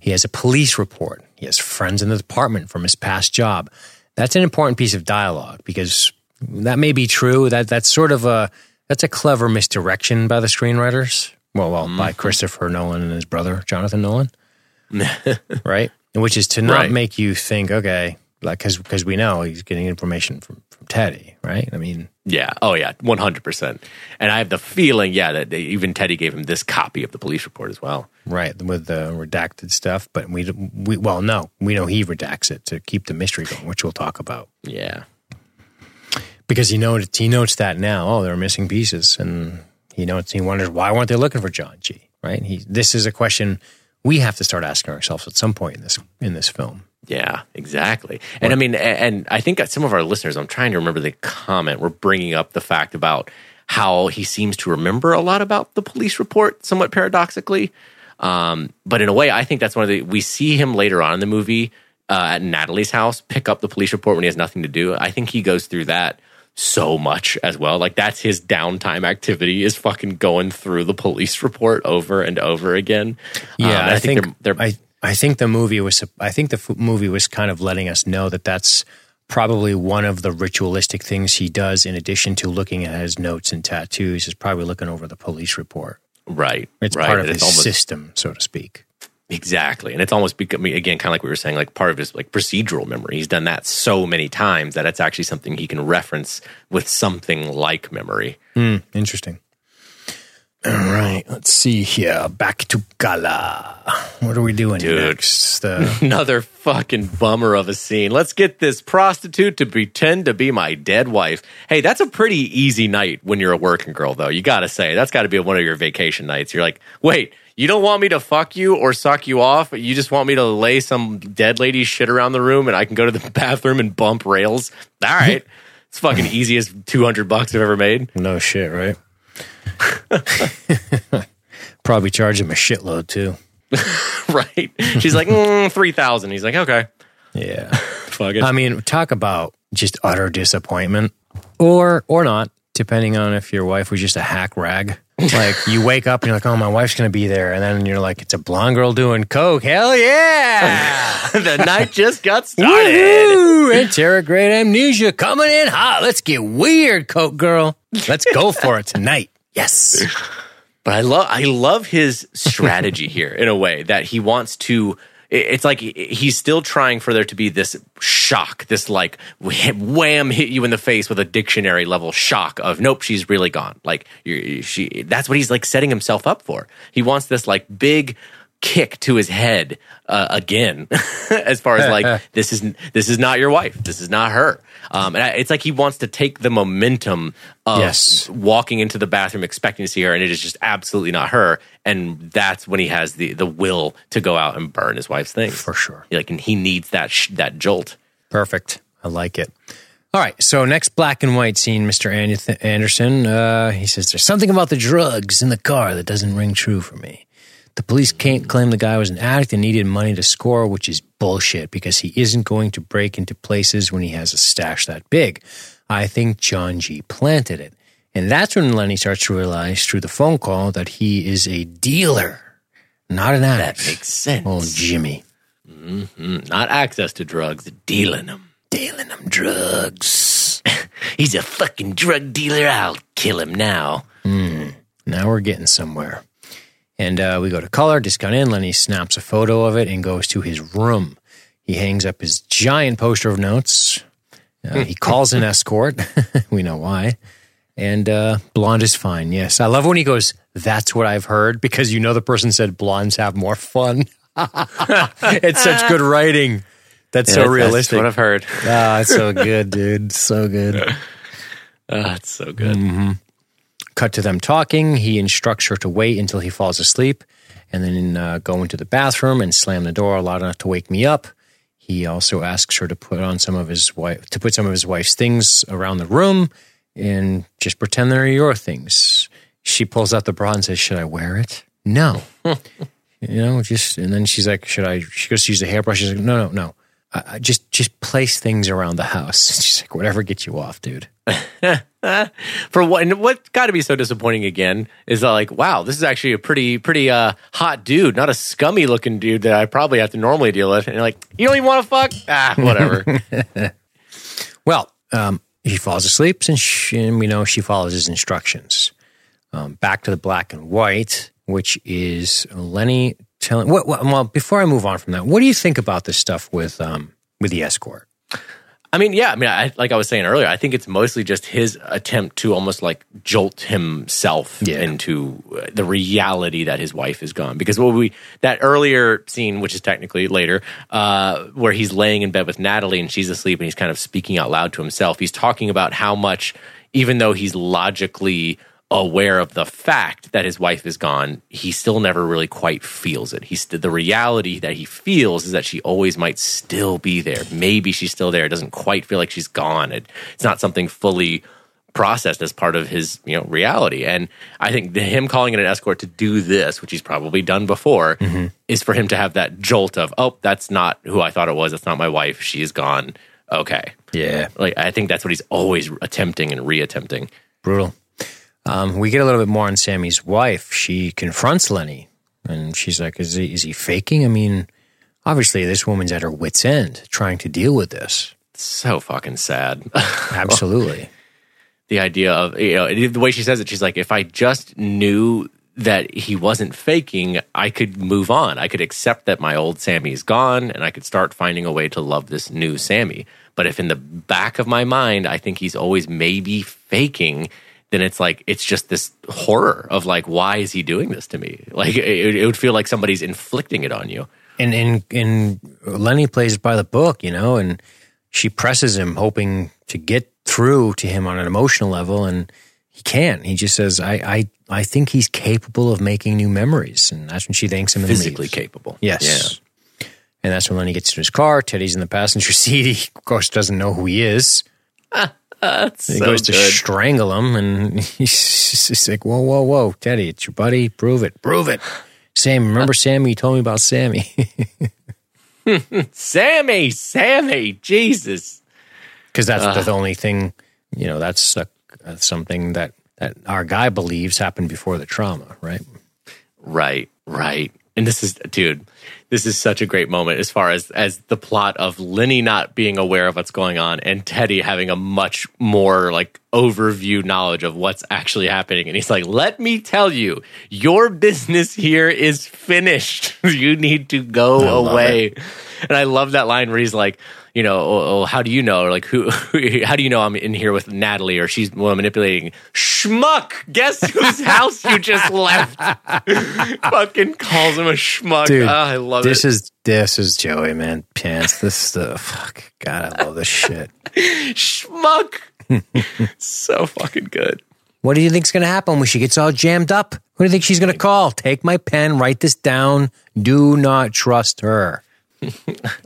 He has a police report. He has friends in the department from his past job. That's an important piece of dialogue because that may be true. That that's sort of a that's a clever misdirection by the screenwriters. Well, well, by mm-hmm. Christopher Nolan and his brother Jonathan Nolan, right? Which is to not Right. make you think, okay, like because because we know he's getting information from from Teddy, right? I mean, Yeah. Oh, yeah. 100%. And I have the feeling, yeah, that they, even Teddy gave him this copy of the police report as well. Right, with the redacted stuff, but we we well no, we know he redacts it to keep the mystery going, which we'll talk about Yeah. because he notes he notes that now. Oh, there are missing pieces, and he notes he wonders why weren't they looking for John G. Right? He this is a question we have to start asking ourselves at some point in this in this film. Yeah, exactly. And I mean, and I think some of our listeners, I'm trying to remember the comment, were bringing up the fact about how he seems to remember a lot about the police report, somewhat paradoxically. Um, but in a way, I think that's one of the, we see him later on in the movie uh, at Natalie's house pick up the police report when he has nothing to do. I think he goes through that so much as well. Like that's his downtime activity is fucking going through the police report over and over again. Um, Yeah, and I, think, they're, they're I I think the movie was I think the movie was kind of letting us know that that's probably one of the ritualistic things he does in addition to looking at his notes and tattoos is probably looking over the police report. right. It's right. part of his almost, system, so to speak. Exactly. And it's almost becoming again kind of like we were saying like part of his like procedural memory. He's done that so many times that it's actually something he can reference with something like memory. Hmm, interesting. All right, let's see here. Back to Gala. What are we doing Dude. next? Uh, Another fucking bummer of a scene. Let's get this prostitute to pretend to be my dead wife. Hey, that's a pretty easy night when you're a working girl though. You got to say. That's got to be one of your vacation nights. You're like, "Wait, you don't want me to fuck you or suck you off? You just want me to lay some dead lady shit around the room and I can go to the bathroom and bump rails?" All right. It's fucking easiest 200 bucks I've ever made. no shit, right? Probably charge him a shitload too. right? She's like, mm, 3000 He's like, "Okay." Yeah. Fuck it. I mean, talk about just utter disappointment, or or not, depending on if your wife was just a hack rag. Like you wake up and you're like, "Oh, my wife's gonna be there," and then you're like, "It's a blonde girl doing coke." Hell yeah! the night just got started. Woohoo! Anterograde amnesia coming in hot. Let's get weird, coke girl. Let's go for it tonight. Yes. But I love I love his strategy here in a way that he wants to it's like he's still trying for there to be this shock, this like wham hit you in the face with a dictionary level shock of nope, she's really gone. Like she that's what he's like setting himself up for. He wants this like big kick to his head uh, again as far as like this is this is not your wife this is not her um and I, it's like he wants to take the momentum of Yes. walking into the bathroom expecting to see her and it is just absolutely not her and that's when he has the the will to go out and burn his wife's things For sure. like and he needs that sh- that jolt Perfect. I like it. All right. So next black and white scene, Mr. Anderson. Uh, he says there's something about the drugs in the car that doesn't ring true for me. The police can't claim the guy was an addict and needed money to score, which is bullshit because he isn't going to break into places when he has a stash that big. I think John G planted it. And that's when Lenny starts to realize through the phone call that he is a dealer, not an addict. That makes sense. Oh, Jimmy. Mm, not access to drugs, dealing them. Dealing them drugs. He's a fucking drug dealer. I'll kill him now. Now we're getting somewhere. And uh, we go to color, Discount Inn. Lenny snaps a photo of it and goes to his room. He hangs up his giant poster of notes. Uh, he calls an escort. we know why. And uh, blonde is fine. Yes. I love when he goes, That's what I've heard, because you know the person said blondes have more fun. it's such good writing. That's so That's realistic. what I've heard. Ah, it's so good, dude. So good. Ah, it's so good. Cut to them talking. He instructs her to wait until he falls asleep and then uh, go into the bathroom and slam the door loud enough to wake me up. He also asks her to put on some of his wife to put some of his wife's things around the room and just pretend they're your things. She pulls out the bra and says, "Should I wear it?" No. you know, just and then she's like, "Should I?" She goes to use the hairbrush. She's like, "No, no, no. Just just place things around the house." She's like, "Whatever gets you off, dude." For what? And what got to be so disappointing again is that like, wow, this is actually a pretty pretty uh, hot dude, not a scummy looking dude that I probably have to normally deal with. And you're like, you don't even want to fuck? Ah, whatever. Well, um, he falls asleep, and, she, and we know she follows his instructions. Um, back to the black and white, which is Lenny telling. What, what, well, before I move on from that, what do you think about this stuff with um, with the escort? I mean, yeah. I mean, I, like I was saying earlier, I think it's mostly just his attempt to almost like jolt himself Yeah. into uh, the reality that his wife is gone. Because what we that earlier scene, which is technically later, uh, where he's laying in bed with Natalie and she's asleep and he's kind of speaking out loud to himself. He's talking about how much, even though he's logically aware of the fact that his wife is gone, he still never really quite feels it. He's the reality that he feels is that she always might still be there. Maybe she's still there. It doesn't quite feel like she's gone. It, it's not something fully processed as part of his you know reality. And I think the, him calling it an escort to do this, which he's probably done before, mm-hmm. is for him to have that jolt of, oh, that's not who I thought it was. That's not my wife. She's gone. Okay. Yeah, Like I think that's what he's always attempting and reattempting. brutal. Um, we get a little bit more on Sammy's wife. She confronts Lenny, and she's like, "Is he is he faking? I mean, obviously, this woman's at her wits' end trying to deal with this. So fucking sad. Absolutely." the idea of you know the way she says it she's like if i just knew that he wasn't faking i could move on i could accept that my old sammy is gone and i could start finding a way to love this new sammy but if in the back of my mind i think he's always maybe faking then it's like it's just this horror of like why is he doing this to me like it, it would feel like somebody's inflicting it on you and and and Lenny plays by the book, you know, and she presses him, hoping to get through to him on an emotional level, and he can't. He just says, "I I I think he's capable of making new memories," and that's when she thanks him and physically capable Yes. And that's when Lenny gets in his car. Teddy's in the passenger seat. He, of course, doesn't know who he is. That's He so goes to strangle him, and he's just like, "Whoa, whoa, whoa, Teddy, it's your buddy. Prove it, prove it." Sam, remember Sammy? You told me about Sammy. sammy sammy jesus because that's the uh. only thing you know that's a, something that that our guy believes happened before the trauma right Right, right. And this is dude, this is such a great moment as far as as the plot of Lenny not being aware of what's going on and Teddy having a much more like overview knowledge of what's actually happening and he's like, "Let me tell you, your business here is finished. you need to go away." And I love that line where he's like, you know, oh, oh, how do you know? Or like, who? How do you know I'm in here with Natalie, or she's well, manipulating? Schmuck! Guess whose house you just left? Fucking calls him a schmuck. dude Ah, I love this it. is this is joey man pants this stuff fuck god i love this shit schmuck. so fucking good. what do you think's gonna happen when she gets all jammed up who do you think she's gonna call take my pen write this down do not trust her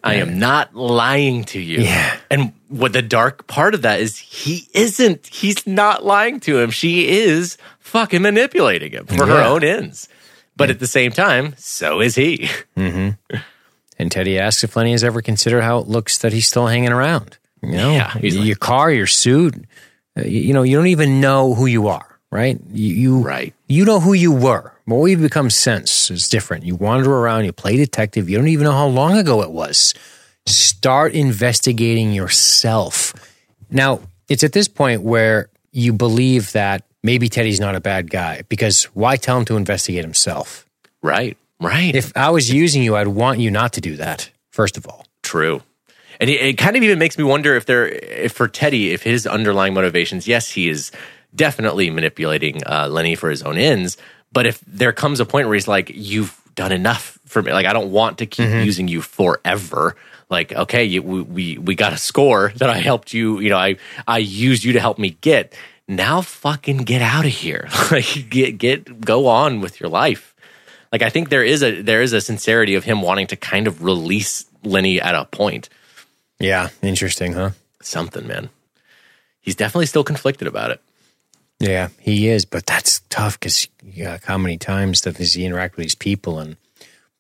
I am not lying to you. Yeah. And what the dark part of that is he isn't. He's not lying to him. She is fucking manipulating him for her own ends. But at the same time, so is he. And Teddy asks if Lenny has ever considered how it looks that he's still hanging around. You know, Yeah, your car, your suit. uh, You you know, you don't even know who you are, right? You, you Right. You know who you were. What you've become since is different. You wander around, you play detective. You don't even know how long ago it was. Start investigating yourself. Now, it's at this point where you believe that maybe Teddy's not a bad guy because why tell him to investigate himself? Right. Right. If I was using you, I'd want you not to do that, first of all. True. And it, it kind of even makes me wonder if there, if for Teddy, if his underlying motivations, yes, he is definitely manipulating uh, Lenny for his own ends. But if there comes a point where he's like, "You've done enough for me. Like, I don't want to keep mm-hmm. using you forever." Like, okay, you, we, we we got a score that I helped you. You know, I I used you to help me get. Now, fucking get out of here. like, get get go on with your life. Like, I think there is a there is a sincerity of him wanting to kind of release Lenny at a point. Yeah, interesting, huh? Something, man. He's definitely still conflicted about it. Yeah, he is, but that's tough because yeah, how many times does he interact with these people? And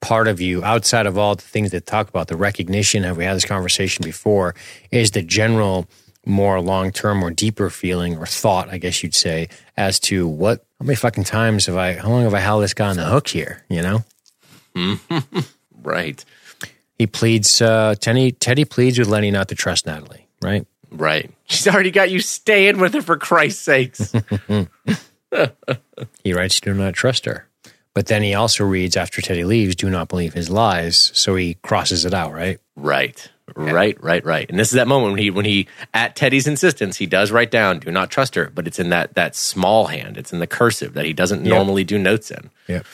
part of you outside of all the things that talk about the recognition have we had this conversation before is the general more long-term or deeper feeling or thought i guess you'd say as to what how many fucking times have i how long have i held this guy on the hook here you know? Right. he pleads uh teddy teddy pleads with lenny not to trust natalie right Right. She's already got you staying with her for Christ's sakes. He writes, Do not trust her. But then he also reads, after Teddy leaves, do not believe his lies. So he crosses it out, right? right. Right, right, right. And this is that moment when he when he at Teddy's insistence, he does write down, do not trust her, but it's in that that small hand. It's in the cursive that he doesn't normally do notes in. Yep.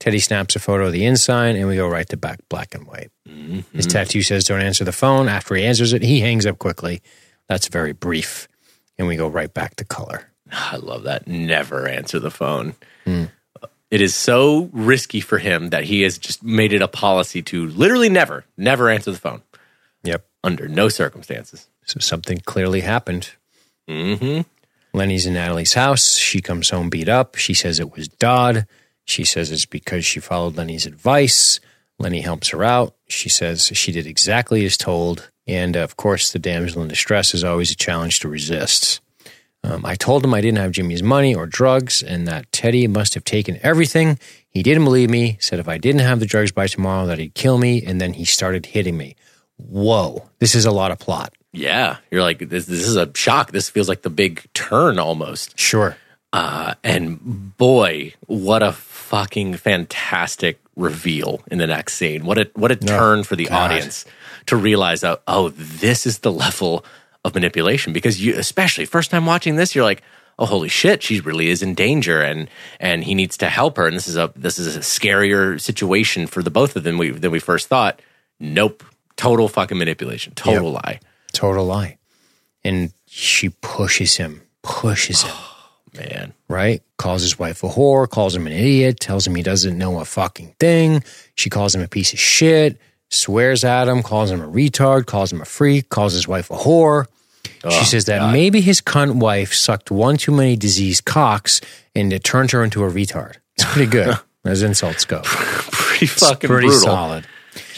Teddy snaps a photo of the ensign, and we go right to back black and white. Mm-hmm. His tattoo says, Don't answer the phone. After he answers it, he hangs up quickly. That's very brief. And we go right back to color. Ah, I love that. Never answer the phone. Hmm. It is so risky for him that he has just made it a policy to literally never, never answer the phone Yep. under no circumstances. So something clearly happened. Mm-hmm. Lenny's in Natalie's house. She comes home beat up. She says it was Dodd. She says it's because she followed Lenny's advice. Lenny helps her out. She says she did exactly as told. And of course, the damsel in distress is always a challenge to resist. Um, I told him I didn't have Jimmy's money or drugs and that Teddy must have taken everything. He didn't believe me, said if I didn't have the drugs by tomorrow, that he'd kill me. And then he started hitting me. Whoa, this is a lot of plot. Yeah. You're like, this, this is a shock. This feels like the big turn almost. Sure. Uh, and boy, what a fucking fantastic reveal in the next scene. What a what a turn for the God. audience to realize that oh, this is the level of manipulation. Because you especially first time watching this you're like oh holy shit she really is in danger and and he needs to help her. And this is a this is a scarier situation for the both of them we, than we first thought. Nope. Total fucking manipulation. Total lie. Total lie. And she pushes him, pushes him, man right? Calls his wife a whore, calls him an idiot, tells him he doesn't know a fucking thing. She calls him a piece of shit, swears at him, calls him a retard, calls him a freak, calls his wife a whore. she oh, says that maybe his cunt wife sucked one too many diseased cocks and it turned her into a retard. It's pretty good as insults go. pretty fucking Pretty brutal solid.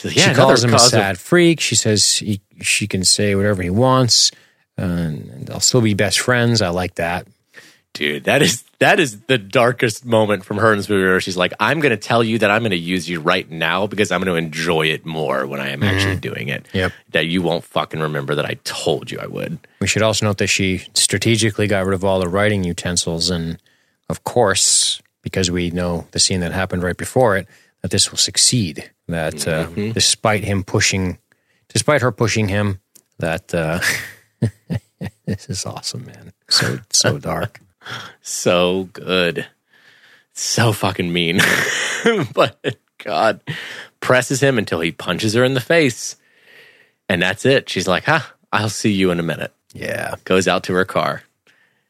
Like, she calls him a cause of- sad freak. She says he, she can say whatever he wants, and they'll still be best friends. I like that. Dude that is that is the darkest moment from her in this movie where she's like i'm going to tell you that i'm going to use you right now because i'm going to enjoy it more when i am actually doing it Mm-hmm. Yep. that you won't fucking remember that i told you i would We should also note that she strategically got rid of all the writing utensils, and of course, because we know the scene that happened right before it, that this will succeed. That uh, despite him pushing, despite her pushing him, that uh, this is awesome, man. So so dark. So good so fucking mean but god presses him until he punches her in the face and that's it she's like huh i'll see you in a minute Yeah, goes out to her car.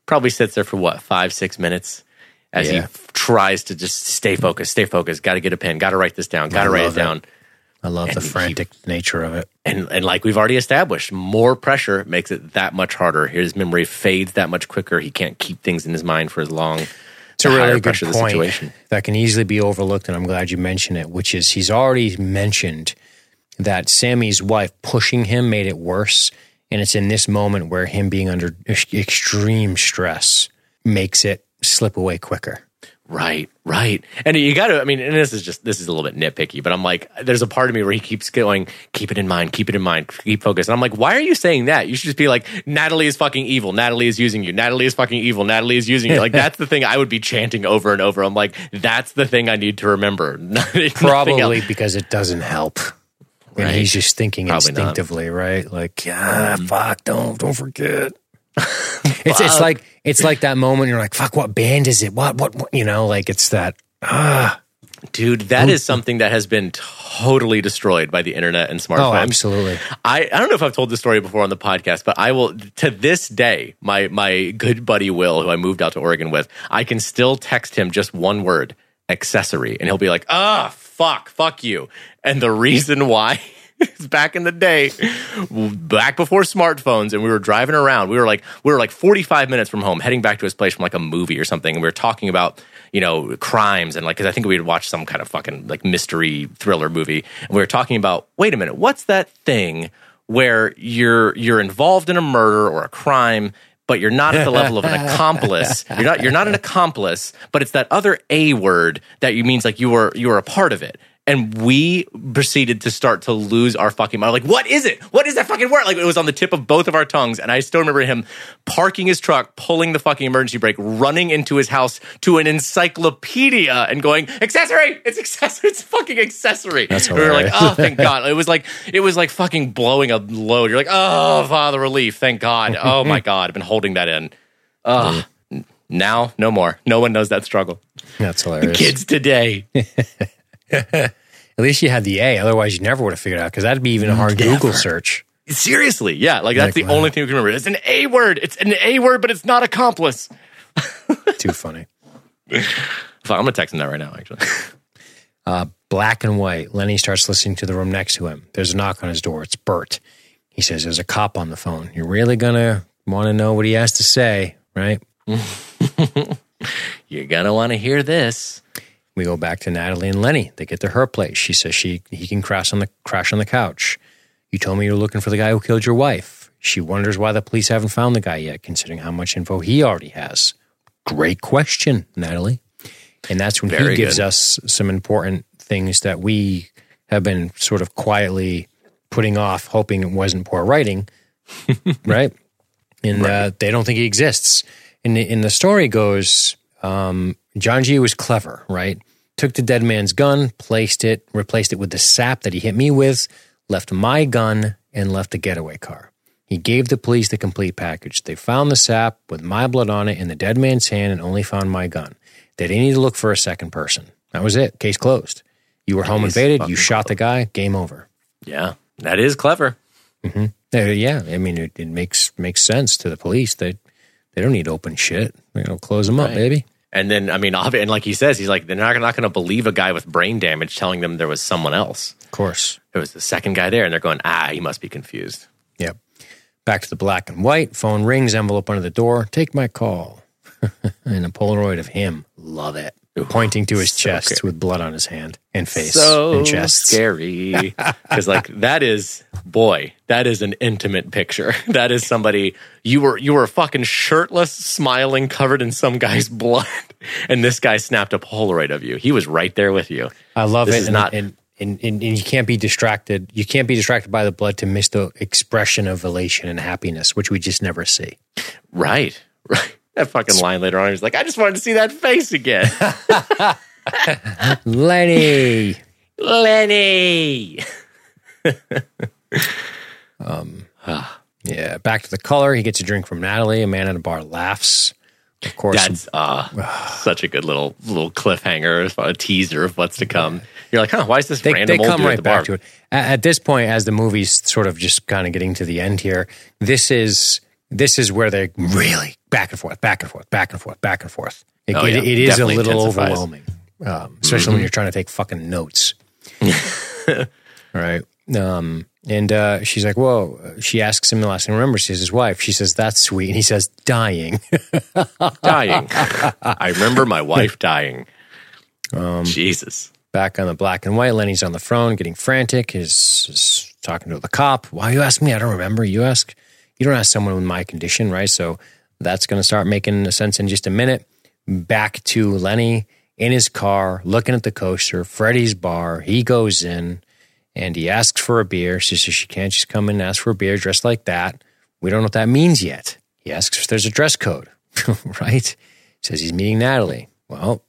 Probably sits there for what, five, six minutes as he f- tries to just stay focused, stay focused. Got to get a pen, got to write this down, got to write it down. it. I love the And he- frantic nature of it. And and like we've already established, more pressure makes it that much harder. His memory fades that much quicker. He can't keep things in his mind for as long. It's a really good point situation. that can easily be overlooked, and I'm glad you mentioned it. Which is he's already mentioned that Sammy's wife pushing him made it worse, and it's in this moment where him being under extreme stress makes it slip away quicker. Right, right. And you got to, I mean, and this is just, this is a little bit nitpicky, but I'm like, there's a part of me where he keeps going, keep it in mind, keep it in mind, keep focused. And I'm like, why are you saying that? You should just be like, Natalie is fucking evil. Natalie is using you. Natalie is fucking evil. Natalie is using you. Like, that's the thing I would be chanting over and over. I'm like, that's the thing I need to remember. Probably because it doesn't help. And he's just thinking Probably not. instinctively, right? Like, yeah, mm-hmm. fuck, don't don't forget. it's it's like it's like that moment you're like, fuck, what band is it? What what, what you know, like it's that ah Dude, that is something that has been totally destroyed by the internet and smartphones. Oh, absolutely. I, I don't know if I've told this story before on the podcast, but I will to this day, my my good buddy Will, who I moved out to Oregon with, I can still text him just one word, accessory, and he'll be like, ah, fuck, fuck you. And the reason why back in the day, back before smartphones, and we were driving around. We were like we were like 45 minutes from home, heading back to his place from like a movie or something, and we were talking about you know crimes and like because I think we had watched some kind of fucking like mystery thriller movie, and we were talking about wait a minute, what's that thing where you're you're involved in a murder or a crime? But you're not at the level of an accomplice. You're not. You're not an accomplice. But it's that other a word that you means like you were you were a part of it. And we proceeded to start to lose our fucking mind. Like, what is it? What is that fucking word? Like, it was on the tip of both of our tongues. And I still remember him parking his truck, pulling the fucking emergency brake, running into his house to an encyclopedia and going, accessory! It's accessory! It's fucking accessory. That's we were like, oh, thank God. It was like, it was like fucking blowing a load. You're like, oh, father relief. Thank God. Oh my God. I've been holding that in. Oh, now, no more. No one knows that struggle. That's hilarious. Kids today. At least you had the A. Otherwise, you never would have figured out because that'd be even a hard Google search. Seriously, yeah, like that's Like, the wow. only thing we can remember. It's an A word. It's an A word, but it's not accomplice. Too funny. I'm gonna text him that right now. Actually, uh, Black and white. Lenny starts listening to the room next to him. There's a knock on his door. It's Burt. He says, There's a cop on the phone. You're really going to want to know what he has to say, right? you're gonna want to hear this. We go back to Natalie and Lenny. They get to her place. She says she he can crash on the crash on the couch. You told me you were looking for the guy who killed your wife. She wonders why the police haven't found the guy yet, considering how much info he already has. Great question, Natalie. And that's when Very he gives good. us some important things that we have been sort of quietly putting off, hoping it wasn't poor writing, right? And uh, they don't think he exists. And the, and the story goes, um, John G was clever, right? Took the dead man's gun, placed it, replaced it with the sap that he hit me with, left my gun, and left the getaway car. He gave the police the complete package. They found the sap with my blood on it in the dead man's hand and only found my gun. They didn't need to look for a second person. That was it. Case closed. You were home invaded. You shot the guy. Game over. Yeah, that is clever. Uh, yeah, I mean it, it makes makes sense to the police. They they don't need open shit. Know, close them up, baby. And then, I mean, and like he says, he's like, they're not, not going to believe a guy with brain damage telling them there was someone else. Of course. There was the second guy there, and they're going, ah, he must be confused. Yep. Back to the black and white. Phone rings. Envelope under the door. Take my call. and a Polaroid of him. Love it. Pointing to his so chest scary. with blood on his hand and face so and chest. scary because like that is boy that is an intimate picture that is somebody you were you were fucking shirtless smiling covered in some guy's blood and this guy snapped a polaroid of you he was right there with you I love This it. is and, not- and, and, and, and you can't be distracted. You can't be distracted by the blood to miss the expression of elation and happiness, which we just never see. right right that fucking line later on he's like i just wanted to see that face again Lenny. lenny um, Yeah, back to the color. He gets a drink from Natalie. A man at a bar laughs. Of course, that's uh such a good little little cliffhanger a teaser of what's to come you're like huh why is this they, random they old come dude at right the back bar? to it. At, at this point, as the movie's sort of just kind of getting to the end here, this is this is where they really back and forth, back and forth, back and forth, back and forth. It, Oh, it- it is a little overwhelming, um, especially when you're trying to take fucking notes. right? Um, and uh, she's like, "Whoa!" She asks him the last thing. Remember, she's his wife. She says, "That's sweet," and he says, "Dying." dying. I remember my wife dying. Um, Jesus. Back on the black and white, Lenny's on the phone, getting frantic. Is, is talking to the cop. Why you ask me? I don't remember. You ask. You don't ask someone with my condition, right? So that's going to start making sense in just a minute. Back to Lenny in his car, looking at the coaster. Freddy's bar. He goes in and he asks for a beer. She says she can't just come in and ask for a beer dressed like that. We don't know what that means yet. He asks if there's a dress code, right? Says he's meeting Natalie. Well,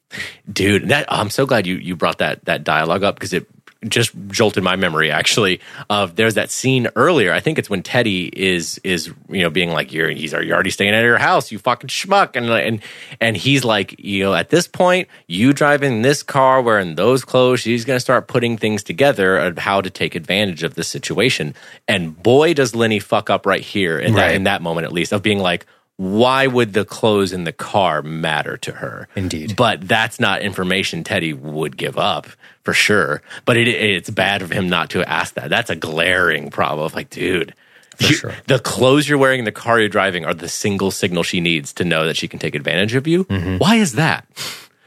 dude, that I'm so glad you you brought that that dialogue up because it just jolted my memory actually of there's that scene earlier. I think it's when Teddy is is you know being like you're he's are you're already staying at your house, you fucking schmuck, and and and he's like you know at this point you driving this car wearing those clothes, she's gonna start putting things together of how to take advantage of the situation. And boy, does Lenny fuck up right here in right. that in that moment at least of being like why would the clothes in the car matter to her? Indeed. But that's not information Teddy would give up for sure. But it, it's bad of him not to ask that. That's a glaring problem. Like, dude, you, sure. the clothes you're wearing in the car you're driving are the single signal she needs to know that she can take advantage of you. Mm-hmm. Why is that?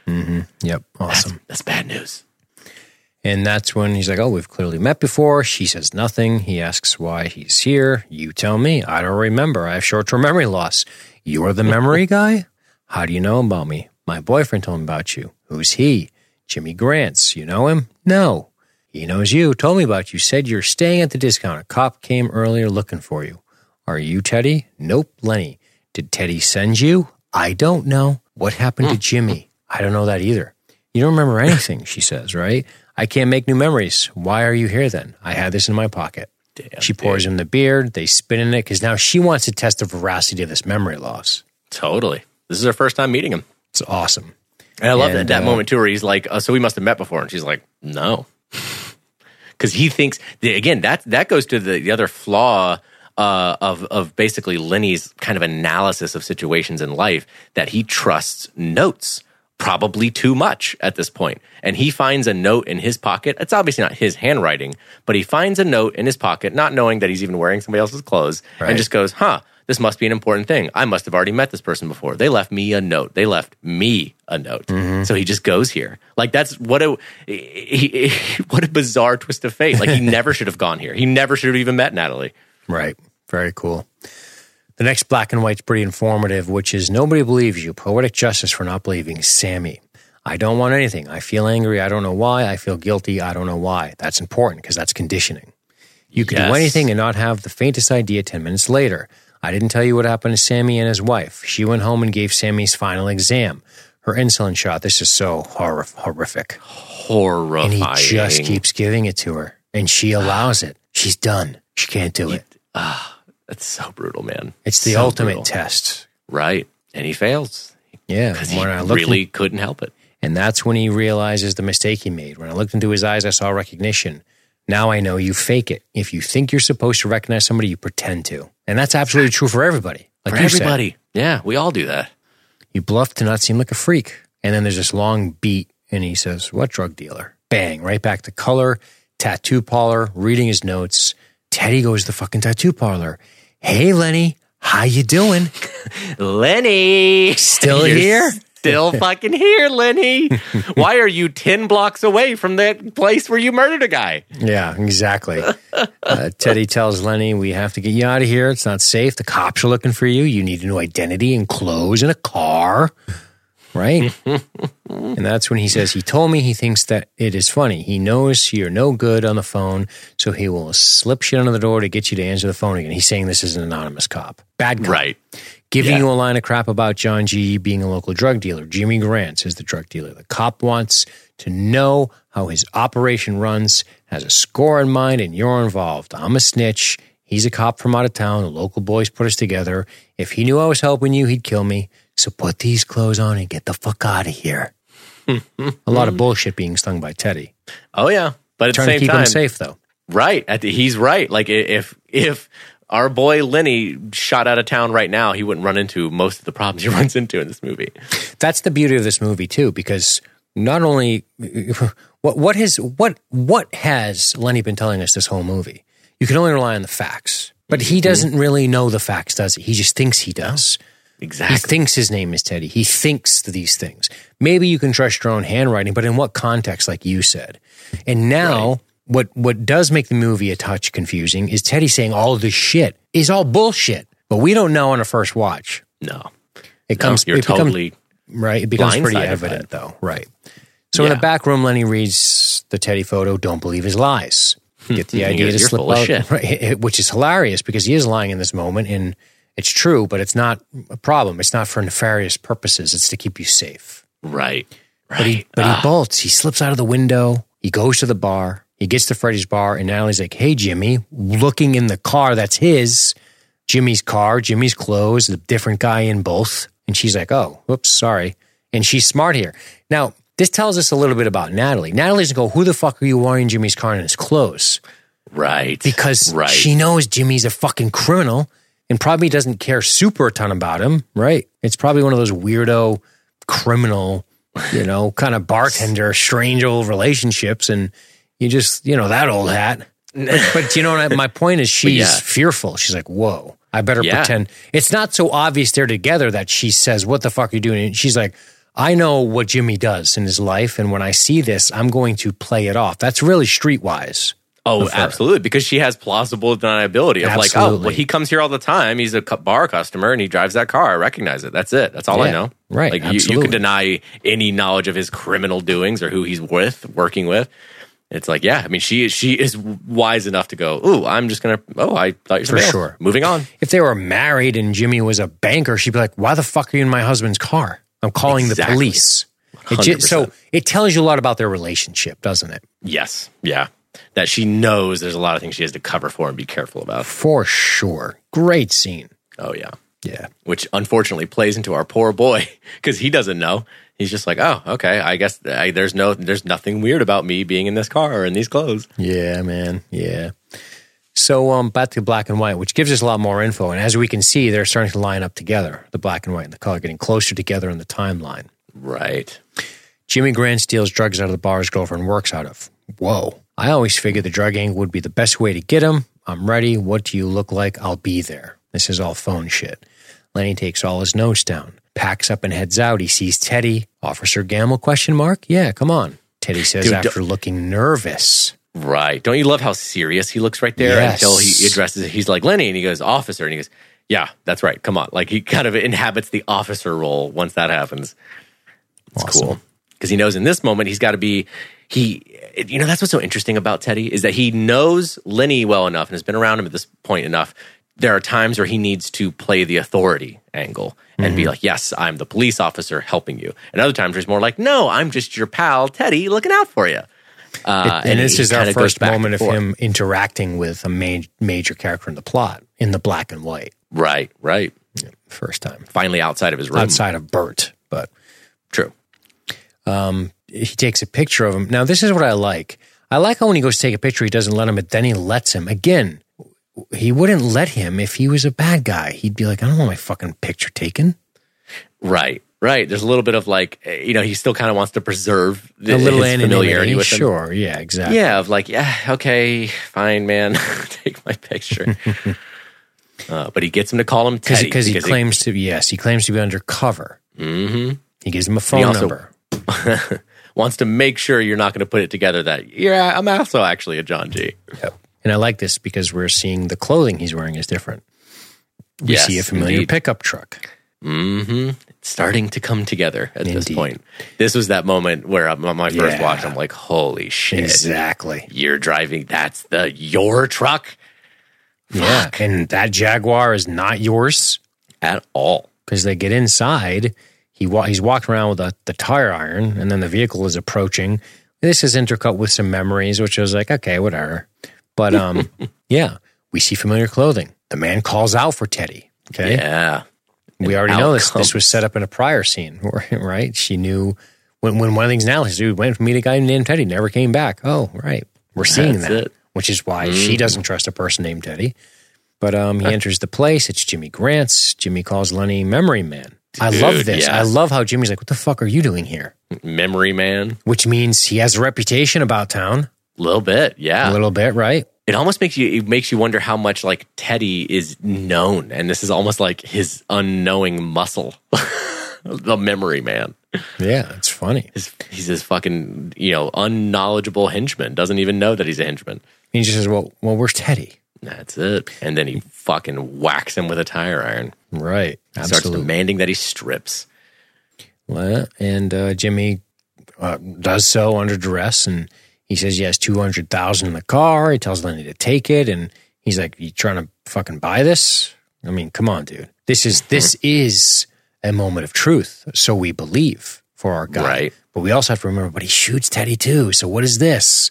Mm-hmm. Yep. Awesome. That's, that's bad news. And that's when he's like, Oh, we've clearly met before. She says nothing. He asks why he's here. You tell me. I don't remember. I have short term memory loss. You're the memory guy? How do you know about me? My boyfriend told me about you. Who's he? Jimmy Grants. You know him? No. He knows you. Told me about you. Said you're staying at the discount. A cop came earlier looking for you. Are you Teddy? Nope, Lenny. Did Teddy send you? I don't know. What happened to hmm. Jimmy? I don't know that either. You don't remember anything, she says, right? I can't make new memories. Why are you here then? I had this in my pocket. Damn, she pours dude. him the beer. They spin in it because now she wants to test the veracity of this memory loss. Totally. This is her first time meeting him. It's awesome. And I love and, that, that uh, moment too, where he's like, oh, "So we must have met before," and she's like, "No," because he thinks again that that goes to the, the other flaw uh, of of basically Lenny's kind of analysis of situations in life that he trusts notes probably too much at this point. And he finds a note in his pocket. It's obviously not his handwriting, but he finds a note in his pocket, not knowing that he's even wearing somebody else's clothes, right. and just goes, huh, this must be an important thing. I must have already met this person before. They left me a note. They left me a note. Mm-hmm. So he just goes here. Like that's what a he, he, what a bizarre twist of fate. Like he never should have gone here. He never should have even met Natalie. Right. Very cool. The next black and white's pretty informative, which is nobody believes you. Poetic justice for not believing Sammy. I don't want anything. I feel angry. I don't know why. I feel guilty. I don't know why. That's important because that's conditioning. You can yes. do anything and not have the faintest idea 10 minutes later. I didn't tell you what happened to Sammy and his wife. She went home and gave Sammy's final exam. Her insulin shot. This is so hor- horrific. Horrifying. And he just keeps giving it to her. And she allows it. She's done. She can't do it. Uh, that's so brutal, man. It's the so ultimate brutal. test. Right. And he fails. Yeah. Because he really in, couldn't help it. And that's when he realizes the mistake he made. When I looked into his eyes, I saw recognition. Now I know you fake it. If you think you're supposed to recognize somebody, you pretend to. And that's absolutely true for everybody. Like for everybody. Said. Yeah, we all do that. You bluff to not seem like a freak. And then there's this long beat, and he says, What drug dealer? Bang, right back to color, tattoo parlor, reading his notes. Teddy goes to the fucking tattoo parlor. Hey, Lenny, how you doing? Lenny, still here? Still fucking here, Lenny. Why are you 10 blocks away from that place where you murdered a guy? Yeah, exactly. Uh, Teddy tells Lenny, We have to get you out of here. It's not safe. The cops are looking for you. You need a new identity and clothes and a car right? and that's when he says, He told me he thinks that it is funny. He knows you're no good on the phone, so he will slip shit under the door to get you to answer the phone again. He's saying this is an anonymous cop. Bad cop. Right. Giving yeah. you a line of crap about John G being a local drug dealer. Jimmy Grants is the drug dealer. The cop wants to know how his operation runs, has a score in mind, and you're involved. I'm a snitch. He's a cop from out of town. The local boys put us together. If he knew I was helping you, he'd kill me. So put these clothes on and get the fuck out of here. a lot of bullshit being stung by Teddy. Oh yeah, but at Trying the same to keep time, him safe though. Right, the, he's right. Like if if our boy Lenny shot out of town right now, he wouldn't run into most of the problems he runs into in this movie. That's the beauty of this movie too, because not only What what has what what has Lenny been telling us this whole movie? You can only rely on the facts, but he mm-hmm. doesn't really know the facts, does he? He just thinks he does. Exactly. He thinks his name is Teddy. He thinks these things. Maybe you can trust your own handwriting, but in what context, like you said? And now, Right. what what does make the movie a touch confusing is Teddy saying all this shit is all bullshit, but we don't know on a first watch. no. It No, comes. you're it becomes- totally right. It becomes pretty evident, though. Right. So in Yeah. the back room, Lenny reads the Teddy photo. Don't believe his lies. Get the idea to slip out, shit." right, which is hilarious because he is lying in this moment, and it's true, but it's not a problem. It's not for nefarious purposes. It's to keep you safe. right. Right. But he, but Ah, he bolts. He slips out of the window. He goes to the bar. He gets to Freddy's bar, and Natalie's like, "Hey, Jimmy," looking in the car that's his, Jimmy's car, Jimmy's clothes, the different guy in both. And she's like, "Oh, whoops, sorry." And she's smart here. Now, this tells us a little bit about Natalie. Natalie's go, "Who the fuck are you wearing Jimmy's car in his clothes?" right. Because right. she knows Jimmy's a fucking criminal and probably doesn't care super a ton about him, right? It's probably one of those weirdo criminal, you know, kind of bartender, strange old relationships. And you just, you know, that old hat. But, but you know, what? my point is she's yeah. fearful. She's like, whoa, I better Yeah. pretend. It's not so obvious they're together that she says, what the fuck are you doing? And she's like, I know what Jimmy does in his life. And when I see this, I'm going to play it off. That's really streetwise. Oh, absolutely. Because she has plausible deniability of like, oh, well, he comes here all the time. He's a bar customer and he drives that car. I recognize it. That's it. That's all I know. right, Like you, you can deny any knowledge of his criminal doings or who he's with, working with. It's like, yeah, I mean, she she is wise enough to go. Ooh, I'm just gonna. Oh, I thought you were For sure. Moving on. if they were married and Jimmy was a banker, she'd be like, "Why the fuck are you in my husband's car? I'm calling the police." It so it tells you a lot about their relationship, doesn't it? Yes, yeah. That she knows there's a lot of things she has to cover for and be careful about. For sure. Great scene. Oh yeah. Yeah. which unfortunately plays into our poor boy because he doesn't know. He's just like, oh, okay. I guess I, there's no, there's nothing weird about me being in this car or in these clothes. Yeah, man. Yeah. So um, back to black and white, which gives us a lot more info. And as we can see, they're starting to line up together, the black and white and the color, getting closer together in the timeline. Right. Jimmy Grant steals drugs out of the bar his girlfriend works out of. Whoa. I always figured the drug angle would be the best way to get him. I'm ready. What do you look like? I'll be there. This is all phone shit. Lenny takes all his notes down, packs up and heads out. He sees Teddy. Officer Gammell question mark? Yeah, come on. Teddy says Dude, after looking nervous. Right. Don't you love how serious he looks right there Yes. until he addresses it? He's like, Lenny, and he goes, officer. And he goes, yeah, that's right. Come on. Like he kind of inhabits the officer role once that happens. It's Awesome. cool. Because he knows in this moment he's got to be, he, you know, that's what's so interesting about Teddy is that he knows Lenny well enough and has been around him at this point enough. There are times where he needs to play the authority angle and Mm-hmm. be like, yes, I'm the police officer helping you. And other times there's more like, no, I'm just your pal, Teddy, looking out for you. Uh, and, this he is our first moment of him interacting with a ma- major character in the plot in the black and white. Right, right. First time. Finally outside of his room. Outside of Burt, but True. He takes a picture of him. Now, this is what I like. I like how when he goes to take a picture, he doesn't let him, but then he lets him. Again, he wouldn't let him if he was a bad guy. He'd be like, I don't want my fucking picture taken. Right, right. There's a little bit of like, you know, he still kind of wants to preserve the, A little familiarity with him. Sure. Yeah, exactly. Yeah, of like, yeah, okay, fine, man, take my picture. uh, but he gets him to call him Teddy Because Teddy he claims to, yes, he claims to be undercover. hmm He gives him a phone also- number. wants to make sure you're not going to put it together that yeah, I'm also actually a John G. Yep. And I like this because we're seeing the clothing he's wearing is different. We Yes, see a familiar indeed. pickup truck. Mm-hmm. It's starting to come together at this point. This was that moment where on my first Yeah. watch, I'm like, holy shit. Exactly. You're driving. That's the your truck Yeah. And that Jaguar is not yours. at all. because they get inside. He wa- he's walking around with a, the tire iron, and then the vehicle is approaching. This is intercut with some memories, which I was like, okay, whatever. But um, yeah, we see familiar clothing. The man calls out for Teddy. Okay, Yeah. we already out know this. This was set up in a prior scene, right? She knew when when one of things now is dude went to meet a guy named Teddy, never came back. Oh, right, we're seeing That's that, it. which is why she doesn't trust a person named Teddy. But um, he enters the place. It's Jimmy Grant's. Jimmy calls Lenny Memory Man. I love this. yeah. I love how Jimmy's like, "What the fuck are you doing here?" Memory man. which means he has a reputation about town A little bit, yeah. a little bit, right? it almost makes you it makes you wonder how much like Teddy is known, and this is almost like his unknowing muscle, the memory man. Yeah, it's funny. His, he's this fucking you know unknowledgeable henchman. Doesn't even know that he's a henchman. He just says, "Well, well, where's Teddy?" That's it. And then he fucking whacks him with a tire iron. Right, Starts demanding that he strips. Well, and uh, Jimmy uh, does so under duress, and he says he has two hundred thousand in the car. He tells Lenny to take it, and he's like, "You trying to fucking buy this? I mean, come on, dude. This is this is a moment of truth, so we believe for our guy. Right. But we also have to remember, but he shoots Teddy too. So what is this?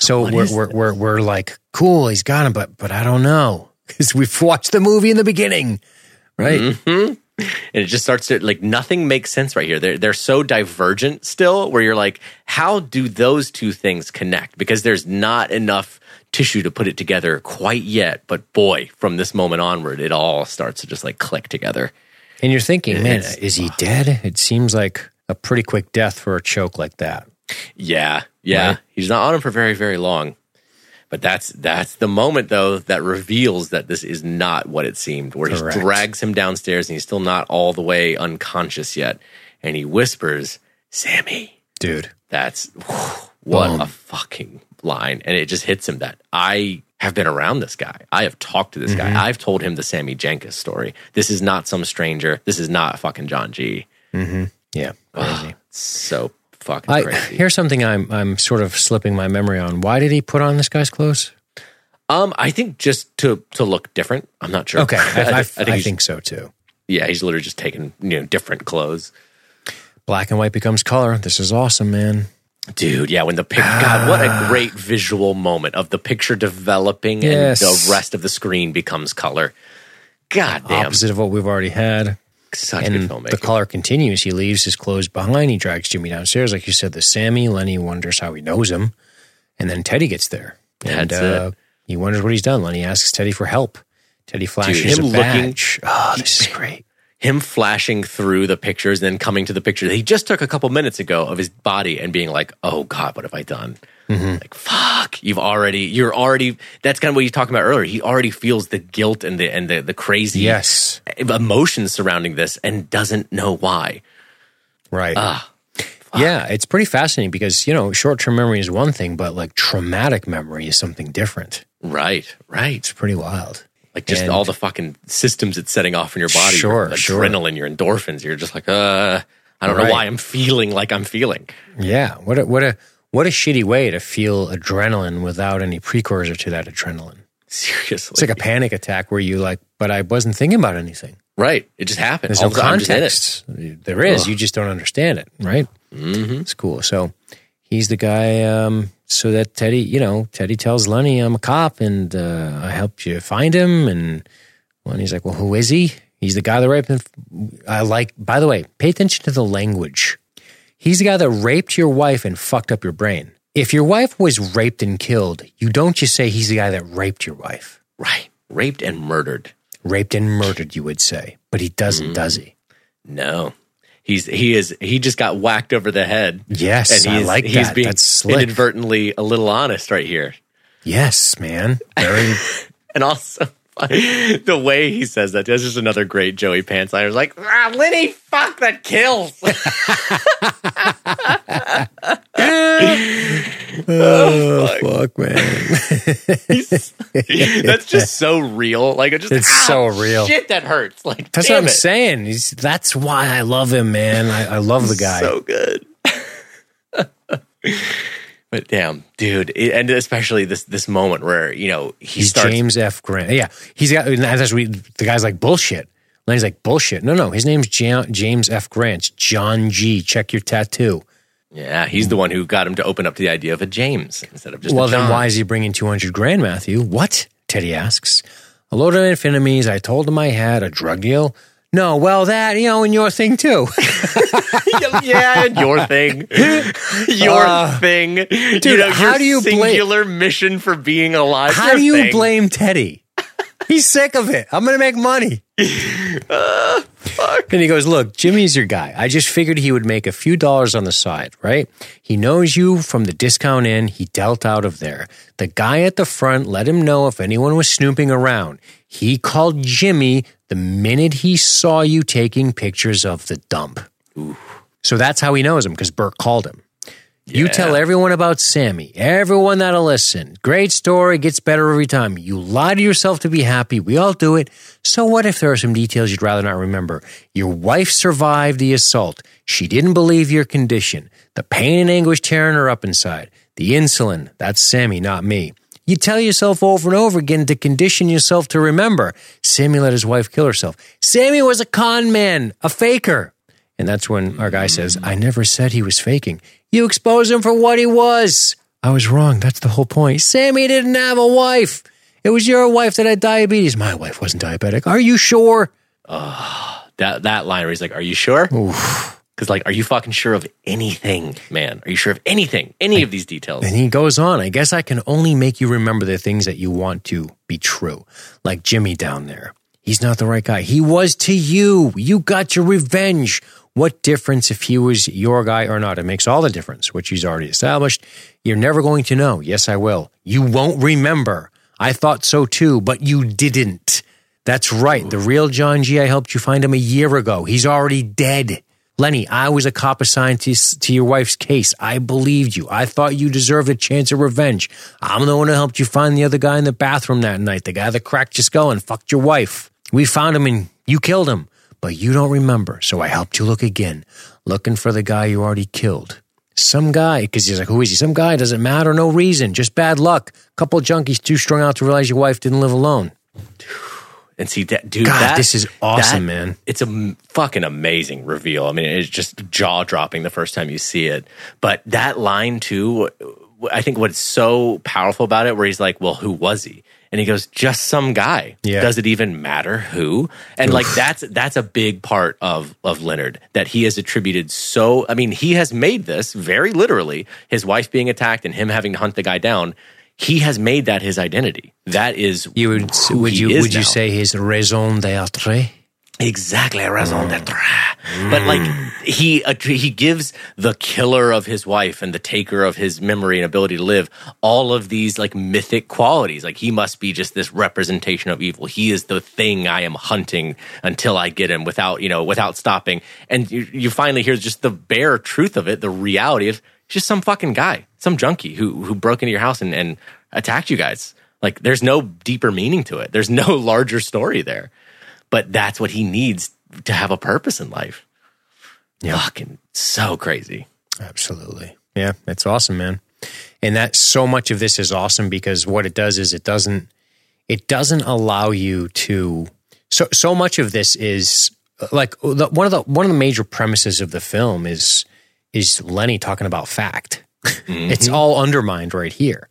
So, what we're, we're, we're we're like, cool, he's got him, but but I don't know because we've watched the movie in the beginning, right? Mm-hmm. and it just starts to like nothing makes sense right here. They're they're so divergent still, where you're like, how do those two things connect? Because there's not enough tissue to put it together quite yet. But boy, from this moment onward, it all starts to just like click together. And you're thinking, man, is he dead? It seems like a pretty quick death for a choke like that. Yeah, yeah. Right. He's not on him for very very long. But that's that's the moment though that reveals that this is not what it seemed. Where Correct. he drags him downstairs and he's still not all the way unconscious yet, and he whispers, "Sammy." Dude. That's what Boom. a fucking line. And it just hits him that I have been around this guy. I have talked to this Mm-hmm. guy. I've told him the Sammy Jankis story. This is not some stranger. This is not fucking John G. Yeah. Crazy. So fucking I, crazy. here's something I'm I'm sort of slipping my memory on. Why did he put on this guy's clothes? Um, I think just to to look different. I'm not sure. Okay, I, I, I, think, think, so too. yeah, he's literally just taking you know different clothes. Black and white becomes color. This is awesome, man. Dude, yeah, when the pic God, what a great visual moment of the picture developing Yes. and the rest of the screen becomes color. God damn, Opposite of what we've already had. Such and the caller continues. He leaves his clothes behind. He drags Jimmy downstairs, like you said. The Sammy Lenny wonders how he knows him, and then Teddy gets there, and uh, he wonders what he's done. Lenny asks Teddy for help. Teddy flashes him a looking- badge. Oh, this is great. Him flashing through the pictures, then coming to the picture that he just took a couple minutes ago of his body and being like, "Oh God, what have I done?" Mm-hmm. Like, fuck, you've already, you're already. That's kind of what you talking about earlier. He already feels the guilt and the and the the crazy Yes, emotions surrounding this and doesn't know why. right. Ah, yeah, it's pretty fascinating because you know short term memory is one thing, but like traumatic memory is something different. right, right. It's pretty wild. Like just And- all the fucking systems it's setting off in your body. Sure, your sure. adrenaline, your endorphins. You're just like, uh, I don't know why I'm feeling like I'm feeling. Yeah, what a what a what a shitty way to feel adrenaline without any precursor to that adrenaline. Seriously, It's like a panic attack where you like, but I wasn't thinking about anything. right. It just happened. There's All no of a sudden, I'm just in it. context. There is. You just don't understand it, right? Mm-hmm. It's cool. So he's the guy. Um, so that Teddy, you know, Teddy tells Lenny, "I'm a cop, and uh, I helped you find him." And Lenny's like, "Well, who is he?" He's the guy that raped him. I like. By the way, pay attention to the language. He's the guy that raped your wife and fucked up your brain. If your wife was raped and killed, you don't just say he's the guy that raped your wife. Right. Raped and murdered. Raped and murdered, you would say, but he doesn't, does he? No. He's he is he just got whacked over the head. Yes, I he's, like he's that. being That's slick. inadvertently a little honest right here. Yes, man. Very And also the way he says that, that's just another great Joey Pants line. I was like, ah, Lenny, fuck that kills. oh, fuck, man. that's just so real. Like it just It's ah, so real. Shit, that hurts. Like That's what I'm it. saying. He's, that's why I love him, man. I, I love the guy. So good. but damn, dude, it- and especially this this moment where you know he he's starts. James F. Grant. Yeah, he's got. That's we, the guy's like bullshit. Lenny's like bullshit. No, no, his name's Ja- James F. Grant. John G. Check your tattoo. Yeah, he's the one who got him to open up to the idea of a James instead of just. Well, then why is he bringing 200 grand, Matthew? What? Teddy asks. A load of amphetamines. I told him I had a drug deal. No, well, that, you know, and your thing too. yeah, and your thing, your Uh, thing, dude. you know, how do you blame- singular mission for being alive? How do you thing. blame Teddy? He's sick of it. I'm going to make money. fuck? And he goes, Look, Jimmy's your guy. I just figured he would make a few dollars on the side, right? He knows you from the discount inn. He dealt out of there. The guy at the front let him know if anyone was snooping around. He called Jimmy the minute he saw you taking pictures of the dump. So that's how he knows him because Burt called him. You tell everyone about Sammy, everyone that'll listen. Great story, gets better every time. You lie to yourself to be happy. We all do it. So what if there are some details you'd rather not remember? Your wife survived the assault. She didn't believe your condition. The pain and anguish tearing her up inside. The insulin, that's Sammy, not me. You tell yourself over and over again to condition yourself to remember. Sammy let his wife kill herself. Sammy was a con man, a faker. And that's when our guy says, I never said he was faking. You expose him for what he was. I was wrong. That's the whole point. Sammy didn't have a wife. It was your wife that had diabetes. My wife wasn't diabetic. Are you sure? That that line where he's like, "Are you sure?" Because like, are you fucking sure of anything, man? Are you sure of anything? Any of these details? And he goes on, I guess I can only make you remember the things that you want to be true. Like Jimmy down there. He's not the right guy. He was to you. You got your revenge. What difference if he was your guy or not? It makes all the difference, which he's already established. You're never going to know. Yes, I will. You won't remember. I thought so too, but you didn't. That's right. The real John G. I helped you find him a year ago. He's already dead. Lenny, I was a cop assigned to, to your wife's case. I believed you. I thought you deserved a chance of revenge. I'm the one who helped you find the other guy in the bathroom that night, the guy that cracked your skull and fucked your wife. We found him and you killed him, but you don't remember. So I helped you look again, looking for the guy you already killed. Some guy, because he's like, who is he? Some guy, doesn't matter, no reason, just bad luck. Couple junkies too strung out to realize your wife didn't live alone. And see that, dude. God, that, this is awesome, that- man. It's a fucking amazing reveal. I mean, it's just jaw dropping the first time you see it. But that line too, I think what's so powerful about it, where he's like, "Well, who was he?" And he goes, "Just some guy." Yeah. Does it even matter who? And like that's that's a big part of of Leonard that he has attributed so. I mean, he has made this very literally. His wife being attacked and him having to hunt the guy down. He has made that his identity. That is You would, who would he you, would you say his raison d'être? Exactly, raison d'être. But like he uh, he gives the killer of his wife and the taker of his memory and ability to live all of these like mythic qualities. Like he must be just this representation of evil. He is the thing I am hunting until I get him without you know without stopping. And you, you finally hear just the bare truth of it, the reality of just some fucking guy, some junkie who who broke into your house and, and attacked you guys. Like there's no deeper meaning to it. There's no larger story there but that's what he needs to have a purpose in life. Fucking so crazy. Absolutely. Yeah, it's awesome, man. And that so much of this is awesome because what it does is it doesn't it doesn't allow you to so so much of this is uh, like the, one of the one of the major premises of the film is is Lenny talking about fact. It's all undermined right here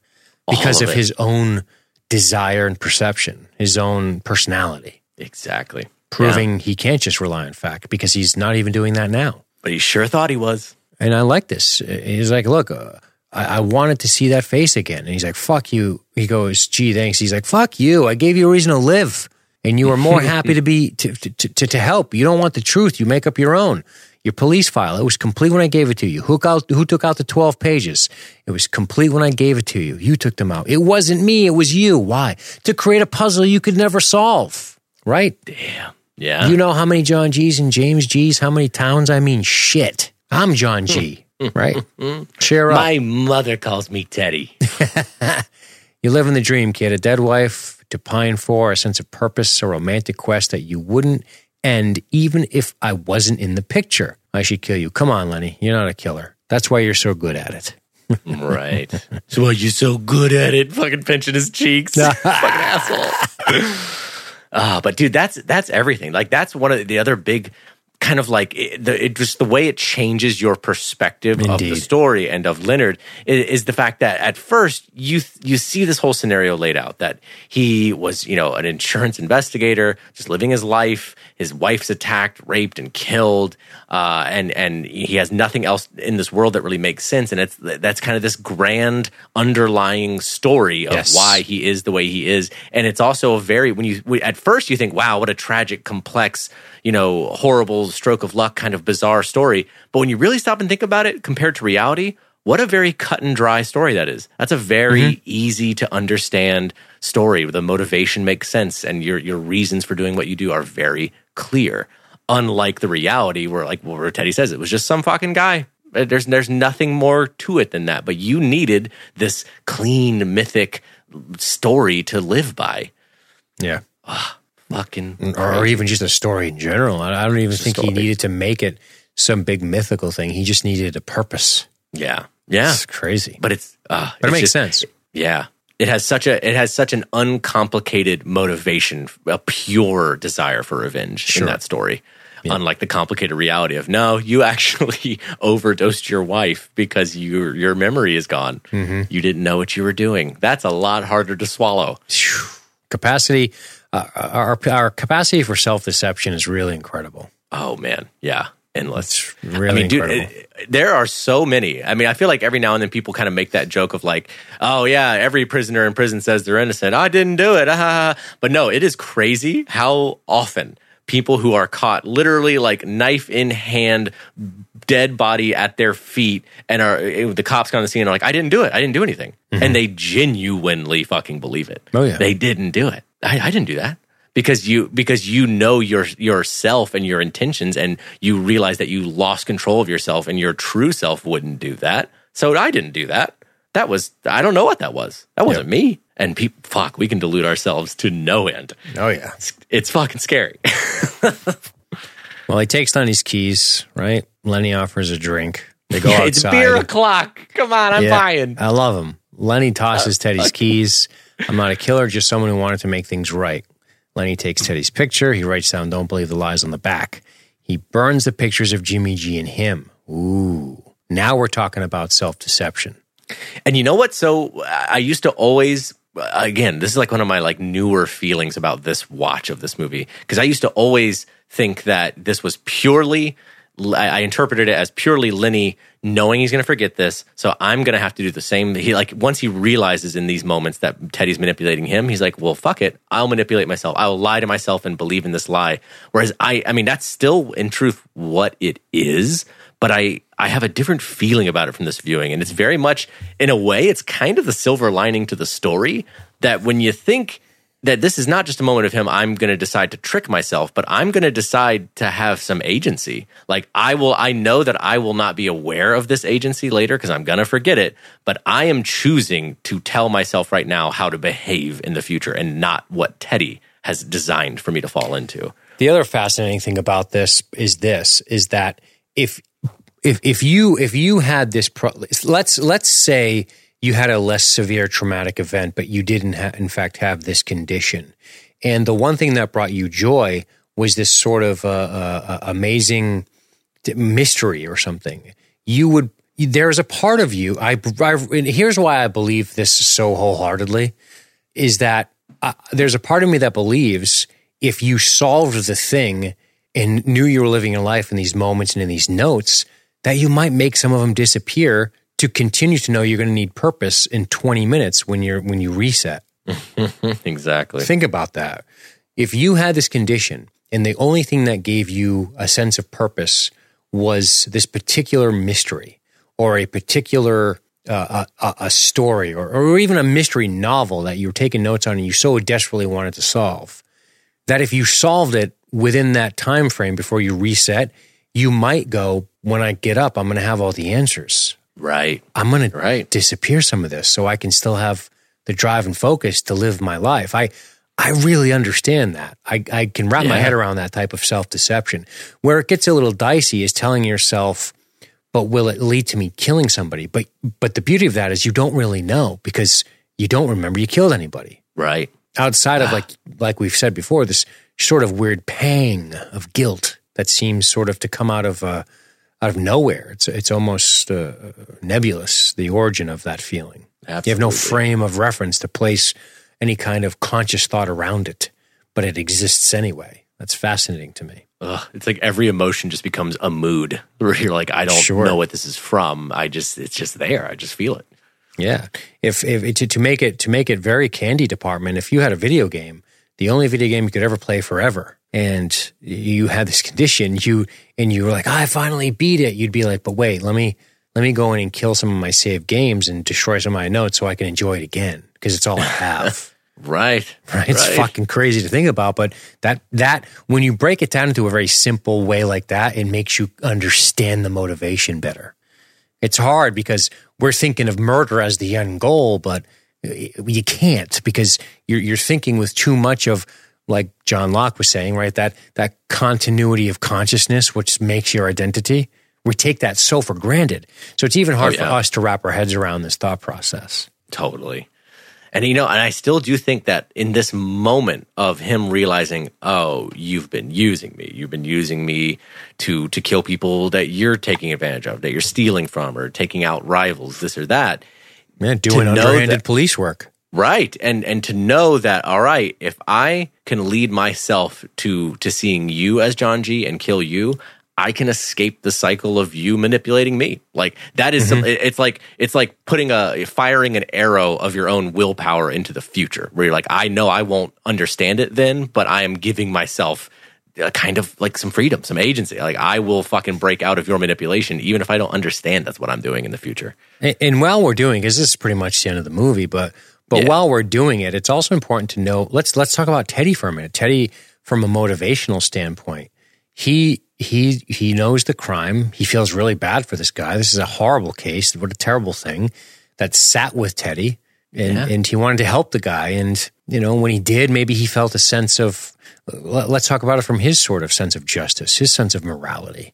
because All of of his own desire and perception, his own personality, Exactly. proving he can't just rely on fact because he's not even doing that now. But he sure thought he was. And I like this. He's like, look, uh, I, I wanted to see that face again. And he's like, fuck you. He goes, gee, thanks. He's like, fuck you. I gave you a reason to live. And you are more happy to be, to, to, to, to help. You don't want the truth. You make up your own. Your police file, it was complete when I gave it to you. Who, out, who took out the 12 pages? It was complete when I gave it to you. You took them out. It wasn't me. It was you. Why? To create a puzzle you could never solve. Right? Damn. Yeah. You know how many John G's and James G's? How many towns? I mean, shit. I'm John G. right? Cheer up. My mother calls me Teddy. you live in the dream, kid. A dead wife to pine for, a sense of purpose, a romantic quest that you wouldn't end even if I wasn't in the picture. I should kill you. Come on, Lenny. You're not a killer. That's why you're so good at it. right. So why are you so good at it? Fucking pinching his cheeks. fucking asshole. Ah, but dude, that's that's everything. Like that's one of the other big kind of like it, the, it just the way it changes your perspective of the story and of Leonard is, is the fact that at first you you see this whole scenario laid out that he was you know an insurance investigator just living his life his wife's attacked raped and killed uh, and and he has nothing else in this world that really makes sense. And it's that's kind of this grand underlying story of Yes. why he is the way he is. And it's also a very when you at first you think wow what a tragic complex you know horrible stroke of luck kind of bizarre story. But when you really stop and think about it compared to reality what a very cut and dry story that is. That's a very easy to understand story. The motivation makes sense and your your reasons for doing what you do are very clear unlike the reality where like where teddy says it was just some fucking guy Uh, there's there's nothing more to it than that but you needed this clean mythic story to live by Yeah. fucking Or, or even just a story in general. I I don't even Just think he needed to make it some big mythical thing. He just needed a purpose. yeah yeah It's crazy. but it's uh But it makes just- sense. Yeah. It has such a it has such an uncomplicated motivation, a pure desire for revenge Sure. in that story. Unlike the complicated reality of no, you actually overdosed your wife because your your memory is gone. Mm-hmm. You didn't know what you were doing. That's a lot harder to swallow. Capacity, uh, our, our capacity for self deception is really incredible. Oh man, yeah, endless. It's really I mean, dude, incredible. it- there are so many. I mean, I feel like every now and then people kind of make that joke of like, oh yeah, every prisoner in prison says they're innocent. I didn't do it. Ah. But no, it is crazy how often people who are caught literally like knife in hand, dead body at their feet, and are the cops come on the scene and are like, I didn't do it. I didn't do anything, and they genuinely fucking believe it. Mm-hmm. Oh, yeah. they didn't do it. I, I didn't do that because you because you know your yourself and your intentions and you realize that you lost control of yourself and your true self wouldn't do that so i didn't do that that was i don't know what that was that wasn't me and people fuck we can delude ourselves to no end Oh, yeah. it's, it's fucking scary Well, he takes down his keys, right? Lenny offers a drink. They go outside. it's beer o'clock come on i'm Yeah, buying I love him. Lenny tosses uh, Teddy's keys. I'm not a killer, just someone who wanted to make things right. Lenny takes Teddy's picture. He writes down, Don't believe the lies on the back. He burns the pictures of Jimmy G and him. Ooh. Now we're talking about self deception. And you know what? So uh, I used to always uh, again, this is like one of my like newer feelings about this watch of this movie because I used to always think that this was purely I interpreted it as purely Lenny knowing he's going to forget this, so I'm going to have to do the same. He like once he realizes in these moments that Teddy's manipulating him, he's like, "Well, fuck it, I'll manipulate myself. I'll lie to myself and believe in this lie." Whereas I, I mean, that's still in truth what it is, but I, I have a different feeling about it from this viewing, and it's very much, in a way, it's kind of the silver lining to the story that when you think that this is not just a moment of him i'm going to decide to trick myself but i'm going to decide to have some agency. Like i will i know that i will not be aware of this agency later because i'm going to forget it but i am choosing to tell myself right now how to behave in the future and not what teddy has designed for me to fall into. The other fascinating thing about this is this is that if if if you if you had this pro, let's let's say you had a less severe traumatic event but you didn't ha- in fact have this condition. And the one thing that brought you joy was this sort of uh, uh, amazing mystery or something. You would there's a part of you I, I here's why I believe this so wholeheartedly is that uh, there's a part of me that believes if you solved the thing and knew you were living your life in these moments and in these notes, that you might make some of them disappear to continue to know you're going to need purpose in 20 minutes when you're when you reset. exactly Think about that. If you had this condition and the only thing that gave you a sense of purpose was this particular mystery or a particular uh, a, a story or, or even a mystery novel that you were taking notes on and you so desperately wanted to solve, that if you solved it within that time frame before you reset, you might go, when I get up, I'm going to have all the answers. Right I'm going to disappear some of this so I can still have the drive and focus to live my life. I I really understand that. I, I can wrap my head around that type of self deception. Where it gets a little dicey is telling yourself, but will it lead to me killing somebody? But but the beauty of that is you don't really know because you don't remember you killed anybody. right Outside of like like we've said before, this sort of weird pang of guilt that seems sort of to come out of uh, out of nowhere. It's it's almost uh, nebulous the origin of that feeling. Absolutely. You have no frame of reference to place any kind of conscious thought around it, but it exists anyway. That's fascinating to me. Ugh, it's like every emotion just becomes a mood where you're like, I don't Sure. know what this is from. I just, it's just there. I just feel it. Yeah. If if to, to make it to make it very candy department, if you had a video game, the only video game you could ever play forever, and you had this condition, you and you were like, I finally beat it, you'd be like, but wait, let me let me go in and kill some of my saved games and destroy some of my notes so I can enjoy it again because it's all I have. Right. Right? It's fucking crazy to think about, but that that when you break it down into a very simple way like that, it makes you understand the motivation better. It's hard because we're thinking of murder as the end goal, but uh, you can't because you're you're thinking with too much of like John Locke was saying, right? That that continuity of consciousness, which makes your identity. We take that so for granted. So it's even hard Oh, yeah. for us to wrap our heads around this thought process. Totally. And you know, and I still do think that in this moment of him realizing, oh, you've been using me. You've been using me to to kill people that you're taking advantage of, that you're stealing from or taking out rivals, this or that. Man, doing underhanded that- police work. Right. And and to know that all right, if I can lead myself to to seeing you as John G and kill you, I can escape the cycle of you manipulating me. Like that is some, mm-hmm. it's like it's like putting a firing an arrow of your own willpower into the future where you're like I know I won't understand it then, but I am giving myself a kind of like some freedom, some agency. Like I will fucking break out of your manipulation even if I don't understand that's what I'm doing in the future. And, and while we're doing, because this is pretty much the end of the movie, but but Yeah. while we're doing it, it's also important to know. Let's let's talk about Teddy for a minute. Teddy, from a motivational standpoint, he he he knows the crime. He feels really bad for this guy. This is a horrible case. What a terrible thing that sat with Teddy, and Yeah. and he wanted to help the guy. And you know, when he did, maybe he felt a sense of. let- Let's talk about it from his sort of sense of justice, his sense of morality.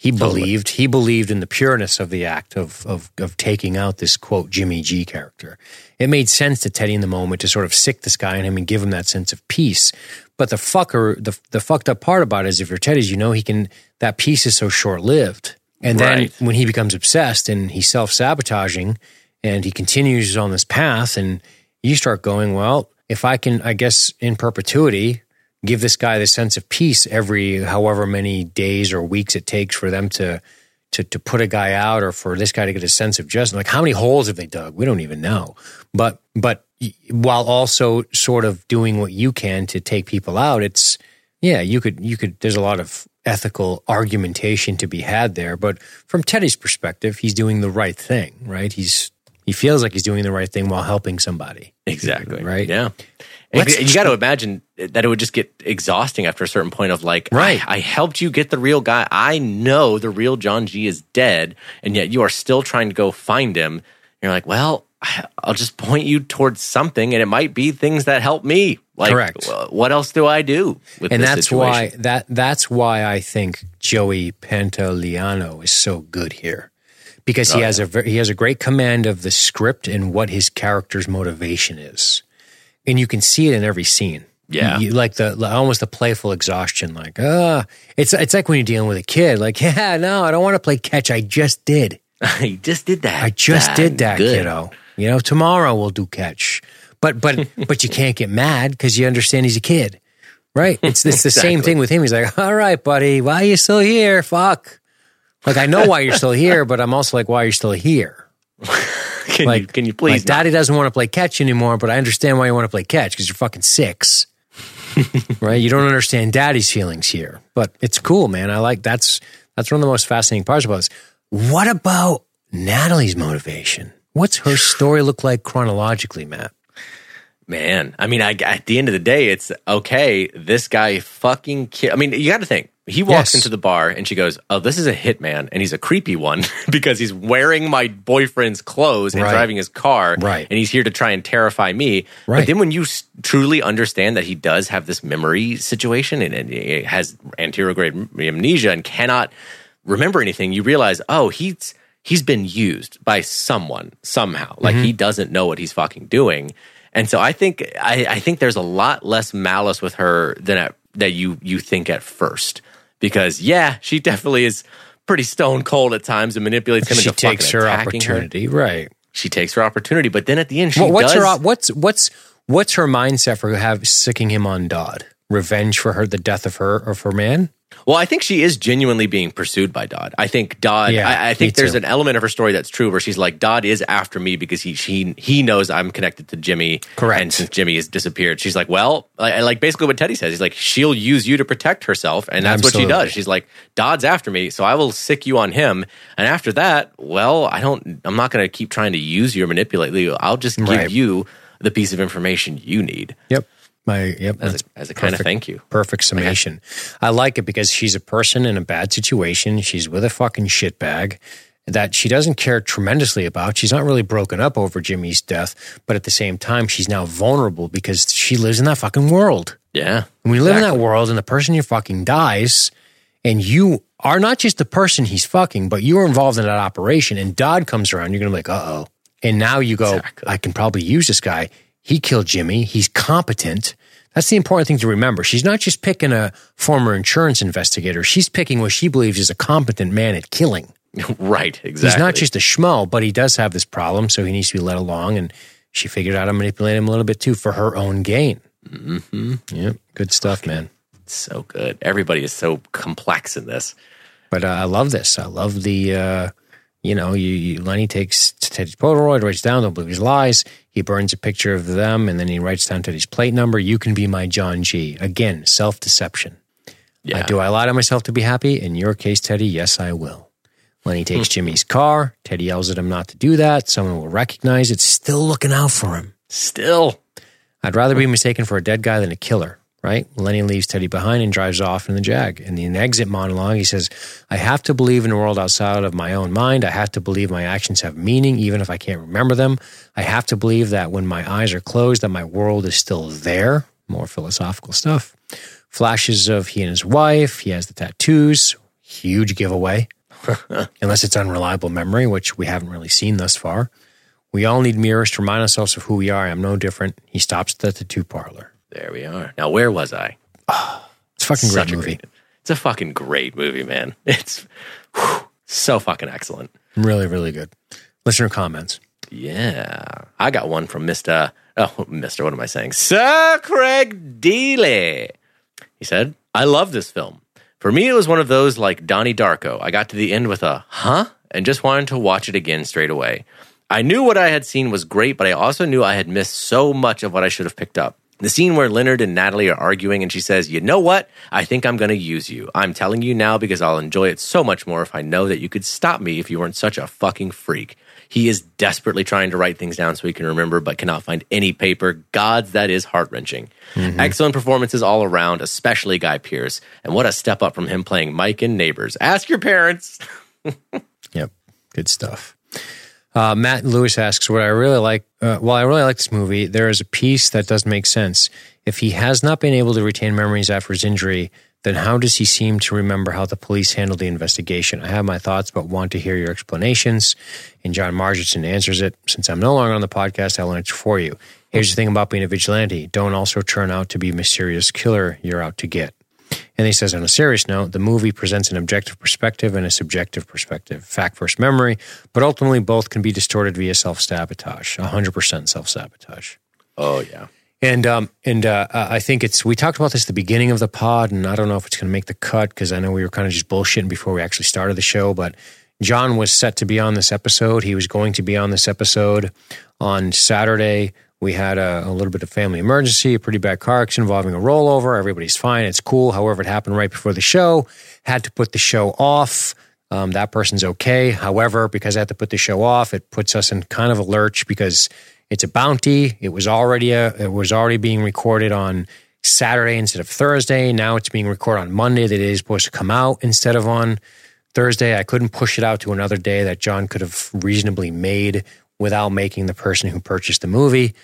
He believed he believed in the pureness of the act of, of of taking out this quote Jimmy G character. It made sense to Teddy in the moment to sort of sick this guy on him and give him that sense of peace. But the fucker, the the fucked up part about it is if you're Teddy's, you know he can that peace is so short lived. And then Right. when he becomes obsessed and he's self sabotaging and he continues on this path, and you start going, well, if I can, I guess in perpetuity, give this guy the sense of peace every however many days or weeks it takes for them to to to put a guy out or for this guy to get a sense of justice. Like how many holes have they dug? We don't even know. But but while also sort of doing what you can to take people out, it's yeah, you could you could there's a lot of ethical argumentation to be had there. But from Teddy's perspective, he's doing the right thing, right? He's he feels like he's doing the right thing while helping somebody. Exactly. Right. Yeah. Let's- you got to imagine that it would just get exhausting after a certain point of like, Right. I, I helped you get the real guy. I know the real John G is dead, and yet you are still trying to go find him. And You're like, well, I'll just point you towards something, and it might be things that help me. Like, Correct. What else do I do? With and that's situation? why that that's why I think Joey Pantoliano is so good here because Oh, he has a ver- he has a great command of the script and what his character's motivation is, and you can see it in every scene. Yeah. You- like the almost the playful exhaustion, like ah, it's it's like when you're dealing with a kid, like yeah, no, I don't want to play catch, I just did. I just did that. I just did that, Good. kiddo. You know, tomorrow we'll do catch. But but but you can't get mad because you understand he's a kid, right? It's it's the same thing with him. He's like, all right, buddy, why are you still here? Fuck. Like I know why you're still here, but I'm also like, why are you still here? Can, Like, you, can you please? Like, Daddy doesn't want to play catch anymore, but I understand why you want to play catch because you're fucking six, right? You don't understand Daddy's feelings here, but it's cool, man. I like that's that's one of the most fascinating parts about this. What about Natalie's motivation? What's her story look like chronologically, Matt? Man, I mean, I, at the end of the day, it's okay. This guy fucking. Ki- I mean, you got to think. He walks Yes. into the bar and she goes, "Oh, this is a hitman, and he's a creepy one because he's wearing my boyfriend's clothes and Right. driving his car, Right. And he's here to try and terrify me. Right. But then when you s- truly understand that he does have this memory situation and, and he has anterograde amnesia and cannot remember anything, you realize, oh, he's he's been used by someone somehow. Like Mm-hmm. he doesn't know what he's fucking doing. And so I think I, I think there's a lot less malice with her than at, that you you think at first because yeah, she definitely is pretty stone cold at times and manipulates him She takes her opportunity, right? She takes her opportunity, but then at the end she What- what's does. her what's what's what's her mindset for have sicking him on Dodd? Revenge for her the death of her of her man? Well, I think she is genuinely being pursued by Dodd. I think Dodd. Yeah, I, I think there's too. an element of her story that's true, where she's like, Dodd is after me because he she he knows I'm connected to Jimmy. Correct. And since Jimmy has disappeared, she's like, well, like, like basically what Teddy says. He's like, she'll use you to protect herself, and that's what she does. She's like, Dodd's after me, so I will sick you on him. And after that, well, I don't. I'm not going to keep trying to use you or manipulate you. I'll just give Right. you the piece of information you need Yep. My yep. as a, as a kind of thank you. Perfect summation. I like it because she's a person in a bad situation. She's with a fucking shitbag that she doesn't care tremendously about. She's not really broken up over Jimmy's death, but at the same time, she's now vulnerable because she lives in that fucking world. Yeah. When you live in that world and the person you're fucking dies, and you are not just the person he's fucking, but you're involved in that operation, and Dodd comes around, you're gonna be like, uh oh. And now you go, Exactly. I can probably use this guy. He killed Jimmy. He's competent. That's the important thing to remember. She's not just picking a former insurance investigator. She's picking what she believes is a competent man at killing. right. Exactly. He's not just a schmo, but he does have this problem, so he needs to be let along. And she figured out how to manipulate him a little bit too for her own gain. Mm-hmm. Yep, good stuff, man. so good. Everybody is so complex in this. But uh, I love this. I love the, uh, you know, you, you, Lenny takes Teddy's Polaroid, writes down, don't believe his lies. He burns a picture of them, and then he writes down Teddy's plate number. You can be my John G. Again, self deception. Yeah. do I lie to myself to be happy? In your case, Teddy, yes, I will. Lenny takes hmm. Jimmy's car. Teddy yells at him not to do that. Someone will recognize it. Still looking out for him. Still. I'd rather be mistaken for a dead guy than a killer, right? Lenny leaves Teddy behind and drives off in the Jag. And in the exit monologue, he says, I have to believe in a world outside of my own mind. I have to believe my actions have meaning, even if I can't remember them. I have to believe that when my eyes are closed, that my world is still there. More philosophical stuff. Flashes of he and his wife. He has the tattoos. Huge giveaway. Unless it's unreliable memory, which we haven't really seen thus far. We all need mirrors to remind ourselves of who we are. I'm no different. He stops at the tattoo parlor. There we are. Now, where was I? It's a fucking great Such movie. great. It's a fucking great movie, man. It's whew, so fucking excellent. Really, really good. Listener comments. Yeah. I got one from Mr. Oh, Mr. What am I saying? Sir Craig Dealey. He said, I love this film. For me, it was one of those like Donnie Darko. I got to the end with a huh and just wanted to watch it again straight away. I knew what I had seen was great, but I also knew I had missed so much of what I should have picked up. The scene where Leonard and Natalie are arguing and she says, You know what? I think I'm going to use you. I'm telling you now because I'll enjoy it so much more if I know that you could stop me if you weren't such a fucking freak. He is desperately trying to write things down so he can remember, but cannot find any paper. Gods, that is heart wrenching. Mm-hmm. Excellent performances all around, especially Guy Pearce. And what a step up from him playing Mike in Neighbors. Ask your parents. Yep. Good stuff. Uh, Matt Lewis asks, "What I really like, uh, well, I really like this movie. There is a piece that doesn't make sense. If he has not been able to retain memories after his injury, then how does he seem to remember how the police handled the investigation? I have my thoughts, but want to hear your explanations." And John Margerson answers it. Since I'm no longer on the podcast, I'll answer for you. Here's the thing about being a vigilante: don't also turn out to be a mysterious killer you're out to get. And he says, on a serious note, the movie presents an objective perspective and a subjective perspective, fact versus memory, but ultimately both can be distorted via self sabotage, 100% self sabotage. Oh, yeah. And um, and uh, I think it's we talked about this at the beginning of the pod, and I don't know if it's going to make the cut because I know we were kind of just bullshitting before we actually started the show. But John was set to be on this episode. He was going to be on this episode on Saturday. We had a, a little bit of family emergency, a pretty bad car accident involving a rollover. Everybody's fine. It's cool. However, it happened right before the show. Had to put the show off. Um, that person's okay. However, because I had to put the show off, it puts us in kind of a lurch because it's a bounty. It was already a, it was already being recorded on Saturday instead of Thursday. Now it's being recorded on Monday. That it is supposed to come out instead of on Thursday. I couldn't push it out to another day that John could have reasonably made without making the person who purchased the movie,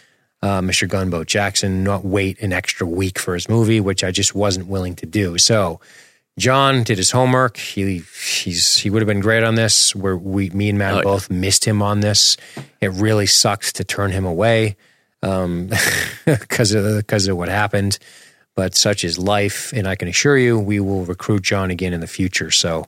uh, Mr. Gunboat Jackson, not wait an extra week for his movie, which I just wasn't willing to do. So John did his homework. He he's he would have been great on this. Where we me and Matt Oh, yeah. both missed him on this. It really sucks to turn him away because of because of what happened. but such is life. And I can assure you, we will recruit John again in the future. So,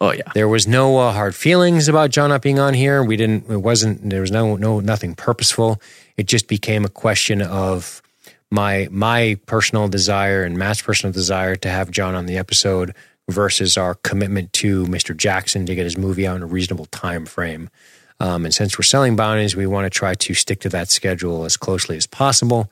Oh yeah. there was no uh, hard feelings about John not being on here. We didn't. It wasn't. There was no no nothing purposeful. It just became a question of my my personal desire and Matt's personal desire to have John on the episode versus our commitment to Mr. Jackson to get his movie out in a reasonable time frame. Um, and since we're selling bounties, we want to try to stick to that schedule as closely as possible.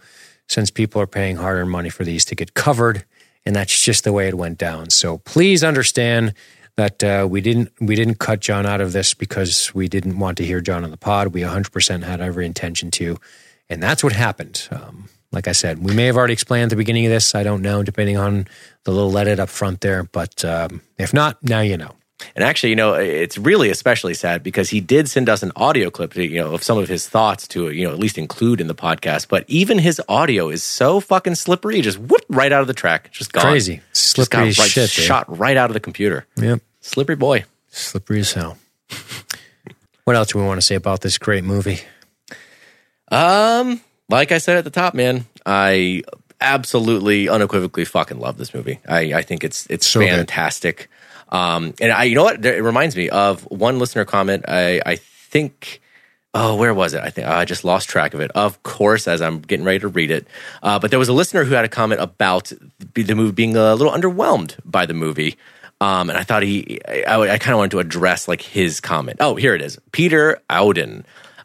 Since people are paying hard-earned money for these to get covered, and that's just the way it went down. So please understand that uh, we didn't we didn't cut John out of this because we didn't want to hear John on the pod. We 100% had every intention to, and that's what happened. Um, like I said, we may have already explained at the beginning of this. I don't know, depending on the little edit up front there. But um, if not, now you know. And actually, you know, it's really especially sad because he did send us an audio clip, to, you know, of some of his thoughts to, you know, at least include in the podcast. But even his audio is so fucking slippery, just whoop right out of the track, just gone. Crazy. Just Slippery got, as like, shit, shot right out of the computer. Yep. Slippery boy. Slippery as hell. what else do we want to say about this great movie? Um, like I said at the top, man, I absolutely unequivocally fucking love this movie. I, I think it's it's So good. Um, and I, you know what? It reminds me of one listener comment. I, I think. Oh, where was it? I think I just lost track of it. Of course, as I'm getting ready to read it, uh, but there was a listener who had a comment about the the movie being a little underwhelmed by the movie, um, and I thought he, I, I kind of wanted to address like his comment. Oh, here it is, Peter Auden.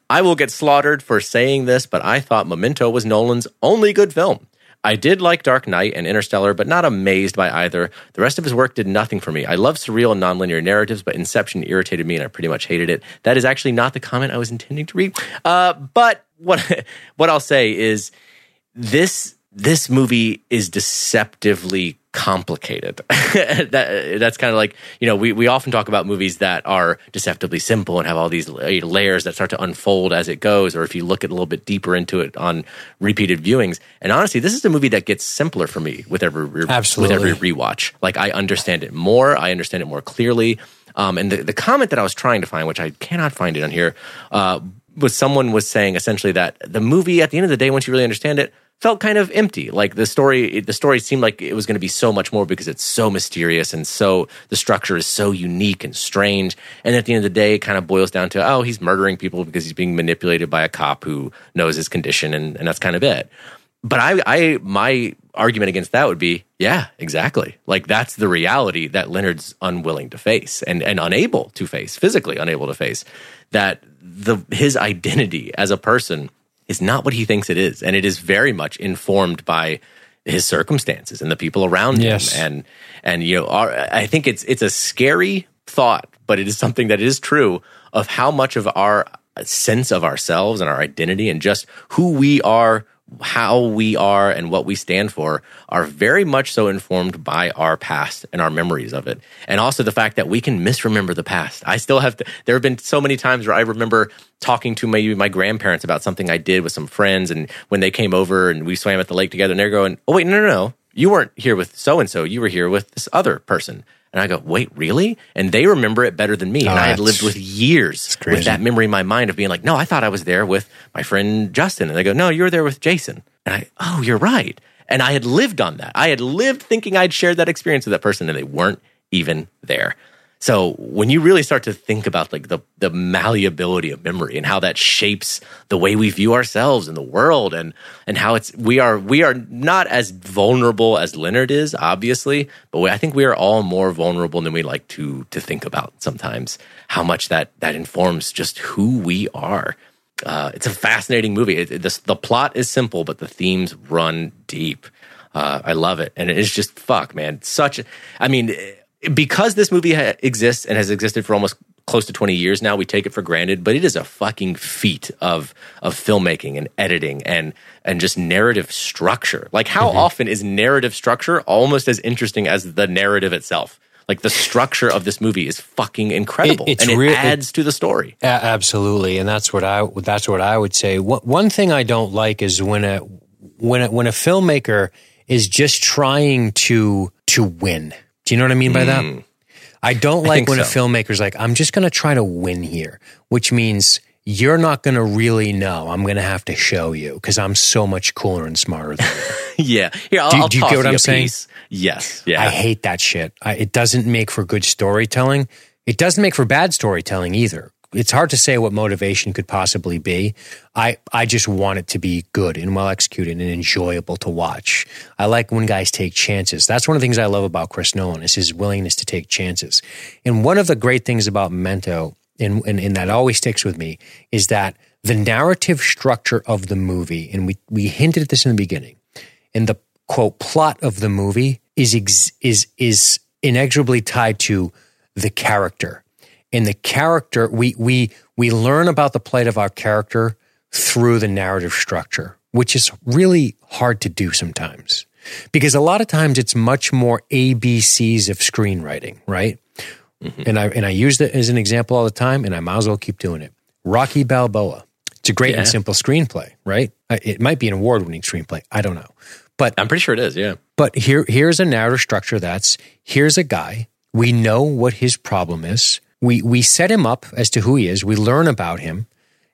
I will get slaughtered for saying this, but I thought Memento was Nolan's only good film. I did like Dark Knight and Interstellar, but not amazed by either. The rest of his work did nothing for me. I love surreal and nonlinear narratives, but Inception irritated me and I pretty much hated it. That is actually not the comment I was intending to read. Uh, but what what I'll say is this this movie is deceptively complicated. that, that's kind of like you know we we often talk about movies that are deceptively simple and have all these layers that start to unfold as it goes, or if you look at a little bit deeper into it on repeated viewings. And honestly, this is a movie that gets simpler for me with every re- Absolutely. with every rewatch. Like I understand it more, I understand it more clearly. Um, and the, the comment that I was trying to find, which I cannot find it on here, uh, was someone was saying essentially that the movie, at the end of the day, once you really understand it, felt kind of empty. Like the story, the story seemed like it was going to be so much more because it's so mysterious and so the structure is so unique and strange. And at the end of the day, it kind of boils down to oh, he's murdering people because he's being manipulated by a cop who knows his condition, and, and that's kind of it. But I, I, my argument against that would be, yeah, exactly. Like that's the reality that Leonard's unwilling to face and, and unable to face, physically unable to face. That the his identity as a person is not what he thinks it is, and it is very much informed by his circumstances and the people around Yes. him. And and you know, our, I think it's it's a scary thought, but it is something that is true of how much of our sense of ourselves and our identity and just who we are how we are and what we stand for are very much so informed by our past and our memories of it. And also the fact that we can misremember the past. I still have to, there have been so many times where I remember talking to maybe my grandparents about something I did with some friends. And when they came over and we swam at the lake together and they're going, Oh, wait, no, no, no. You weren't here with so and so. You were here with this other person. And I go, wait, really? And they remember it better than me. and Oh, I had lived with years with that memory in my mind of being like, no, I thought I was there with my friend Justin. And they go, no, you were there with Jason. And I, oh, you're right. And I had lived on that. I had lived thinking I'd shared that experience with that person and they weren't even there. So when you really start to think about like the, the malleability of memory and how that shapes the way we view ourselves and the world and, and how it's, we are, we are not as vulnerable as Leonard is, obviously, but we, I think we are all more vulnerable than we like to, to think about sometimes how much that, that informs just who we are. Uh, it's a fascinating movie. It, it- the, the plot is simple, but the themes run deep. Uh, I love it, and it's just fuck, man. Such, I mean, because this movie ha- exists and has existed for almost close to twenty years now, we take it for granted. But it is a fucking feat of of filmmaking and editing and and just narrative structure. Like, how mm-hmm. often is narrative structure almost as interesting as the narrative itself? Like the structure of this movie is fucking incredible, it's and it it- adds to the story. A- absolutely, and that's what I that's what I would say. One one thing I don't like is when a when a, when a filmmaker is just trying to to win. Do you know what I mean by that? Hmm. I don't like think when a filmmaker's like, I'm just going to try to win here, which means you're not going to really know. I'm going to have to show you because I'm so much cooler and smarter than you. yeah. Here, I'll, Do- I'll do you get what I'm saying? piece. Yes. Yeah. I hate that shit. I, it doesn't make for good storytelling. It doesn't make for bad storytelling either. It's hard to say what motivation could possibly be. I, I just want it to be good and well executed and enjoyable to watch. I like when guys take chances. That's one of the things I love about Chris Nolan is his willingness to take chances. And one of the great things about Memento, and, and, and that always sticks with me, is that the narrative structure of the movie, and we, we hinted at this in the beginning, and the quote plot of the movie is ex- is is inexorably tied to the character and the character we we we learn about the plight of our character through the narrative structure which is really hard to do sometimes because a lot of times it's much more abcs of screenwriting right mm-hmm. and i and i use it as an example all the time and i might as well keep doing it rocky balboa it's a great Yeah. and simple screenplay right it might be an award-winning screenplay i don't know but I'm pretty sure it is. Yeah. but here, here's a narrative structure that's here's a guy. We know what his problem is. We we set him up as to who he is. We learn about him,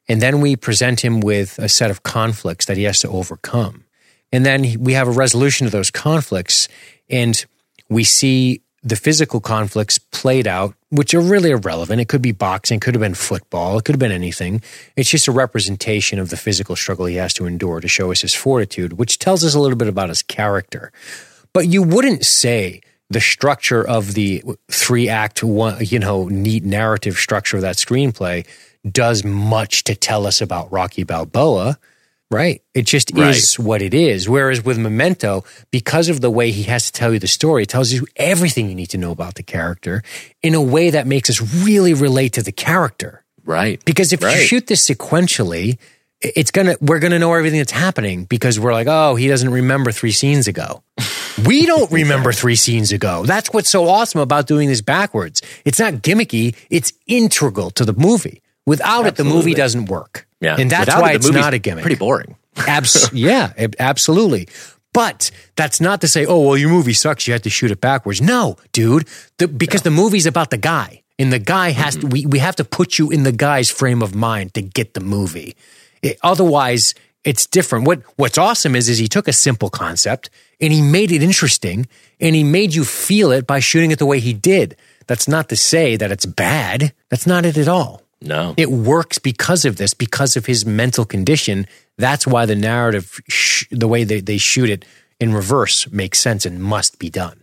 and then we present him with a set of conflicts that he has to overcome. And then we have a resolution to those conflicts, and we see the physical conflicts played out, which are really irrelevant. It could be boxing, it could have been football, it could have been anything. It's just a representation of the physical struggle he has to endure to show us his fortitude, which tells us a little bit about his character. But you wouldn't say the structure of the three act one, you know, neat narrative structure of that screenplay does much to tell us about Rocky Balboa. Right. It just is what it is. Whereas with Memento, because of the way he has to tell you the story, it tells you everything you need to know about the character in a way that makes us really relate to the character. Right. Because if you shoot this sequentially, it's gonna we're gonna know everything that's happening because we're like, oh, he doesn't remember three scenes ago. We don't remember three scenes ago. That's what's so awesome about doing this backwards. It's not gimmicky, it's integral to the movie. Without it, the movie doesn't work. Yeah. And that's Without why it, it's not a gimmick. Pretty boring. Abs- yeah, absolutely. But that's not to say, oh, well, your movie sucks. You had to shoot it backwards. No, dude, the, because the movie's about the guy. And the guy has to, we, we have to put you in the guy's frame of mind to get the movie. It- otherwise, it's different. What What's awesome is, is he took a simple concept and he made it interesting and he made you feel it by shooting it the way he did. That's not to say that it's bad. That's not it at all No. it works because of this, because of his mental condition. That's why the narrative, sh- the way they, they shoot it in reverse, makes sense and must be done.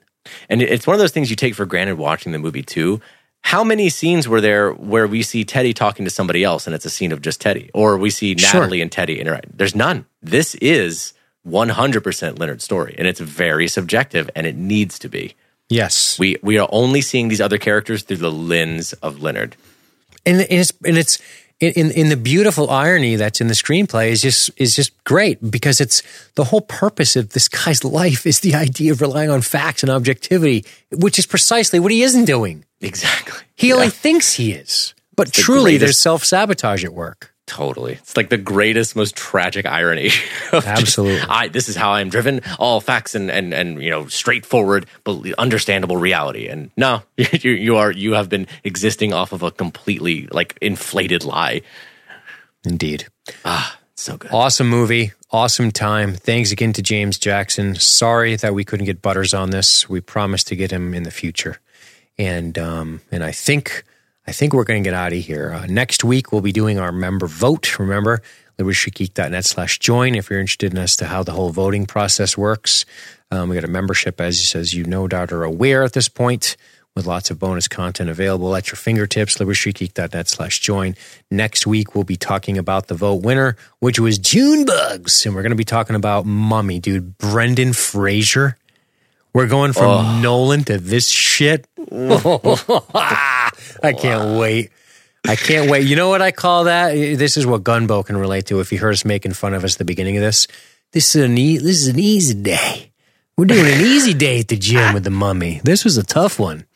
And it's one of those things you take for granted watching the movie too. How many scenes were there where we see Teddy talking to somebody else and it's a scene of just Teddy? Or we see Sure. Natalie and Teddy interact? There's none. This is 100% Leonard's story and it's very subjective and it needs to be. Yes, We we are only seeing these other characters through the lens of Leonard. and, and it's and it's in in the beautiful irony that's in the screenplay is just is just great because it's the whole purpose of this guy's life is the idea of relying on facts and objectivity, which is precisely what he isn't doing. Exactly. He only thinks he is, but the truly, there's self sabotage at work. Totally. It's like the greatest, most tragic irony. of just, Absolutely. I, this is how I'm driven. All facts and, and, and, you know, straightforward, but understandable reality. And no, you, you are, you have been existing off of a completely like inflated lie. Indeed. Ah, so good. Awesome movie. Awesome time. Thanks again to James Jackson. Sorry that we couldn't get Butters on this. We promised to get him in the future. And um, and I think I think we're going to get out of here. Uh, next week we'll be doing our member vote. Remember, libertygeek.net slash join if you're interested in as to how the whole voting process works. Um, we got a membership, as, as you no doubt are aware at this point, with lots of bonus content available at your fingertips. libertygeek.net slash join. Next week we'll be talking about the vote winner, which was June Bugs, and we're going to be talking about Mummy, dude. Brendan Fraser. We're going from Nolan to this shit. I can't wait. I can't wait. You know what I call that? This is what Gunbo can relate to. If you heard us making fun of us at the beginning of this, this is an e- this is an easy day. We're doing an easy day at the gym with the mummy. This was a tough one.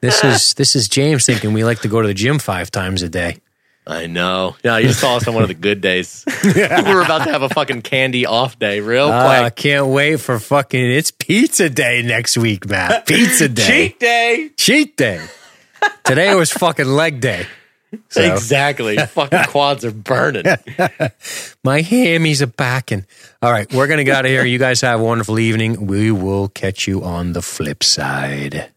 This is this is James thinking we like to go to the gym five times a day. I know. Yeah, you just saw us on one of the good days. We're about to have a fucking candy off day real I quick. I can't wait for fucking it's pizza day next week, Matt. Pizza day. Cheat day. Cheat day. Today was fucking leg day. So Exactly. Fucking quads are burning. my hammies are backing. All right, we're going to get out of here. You guys have a wonderful evening. We will catch you on the flip side.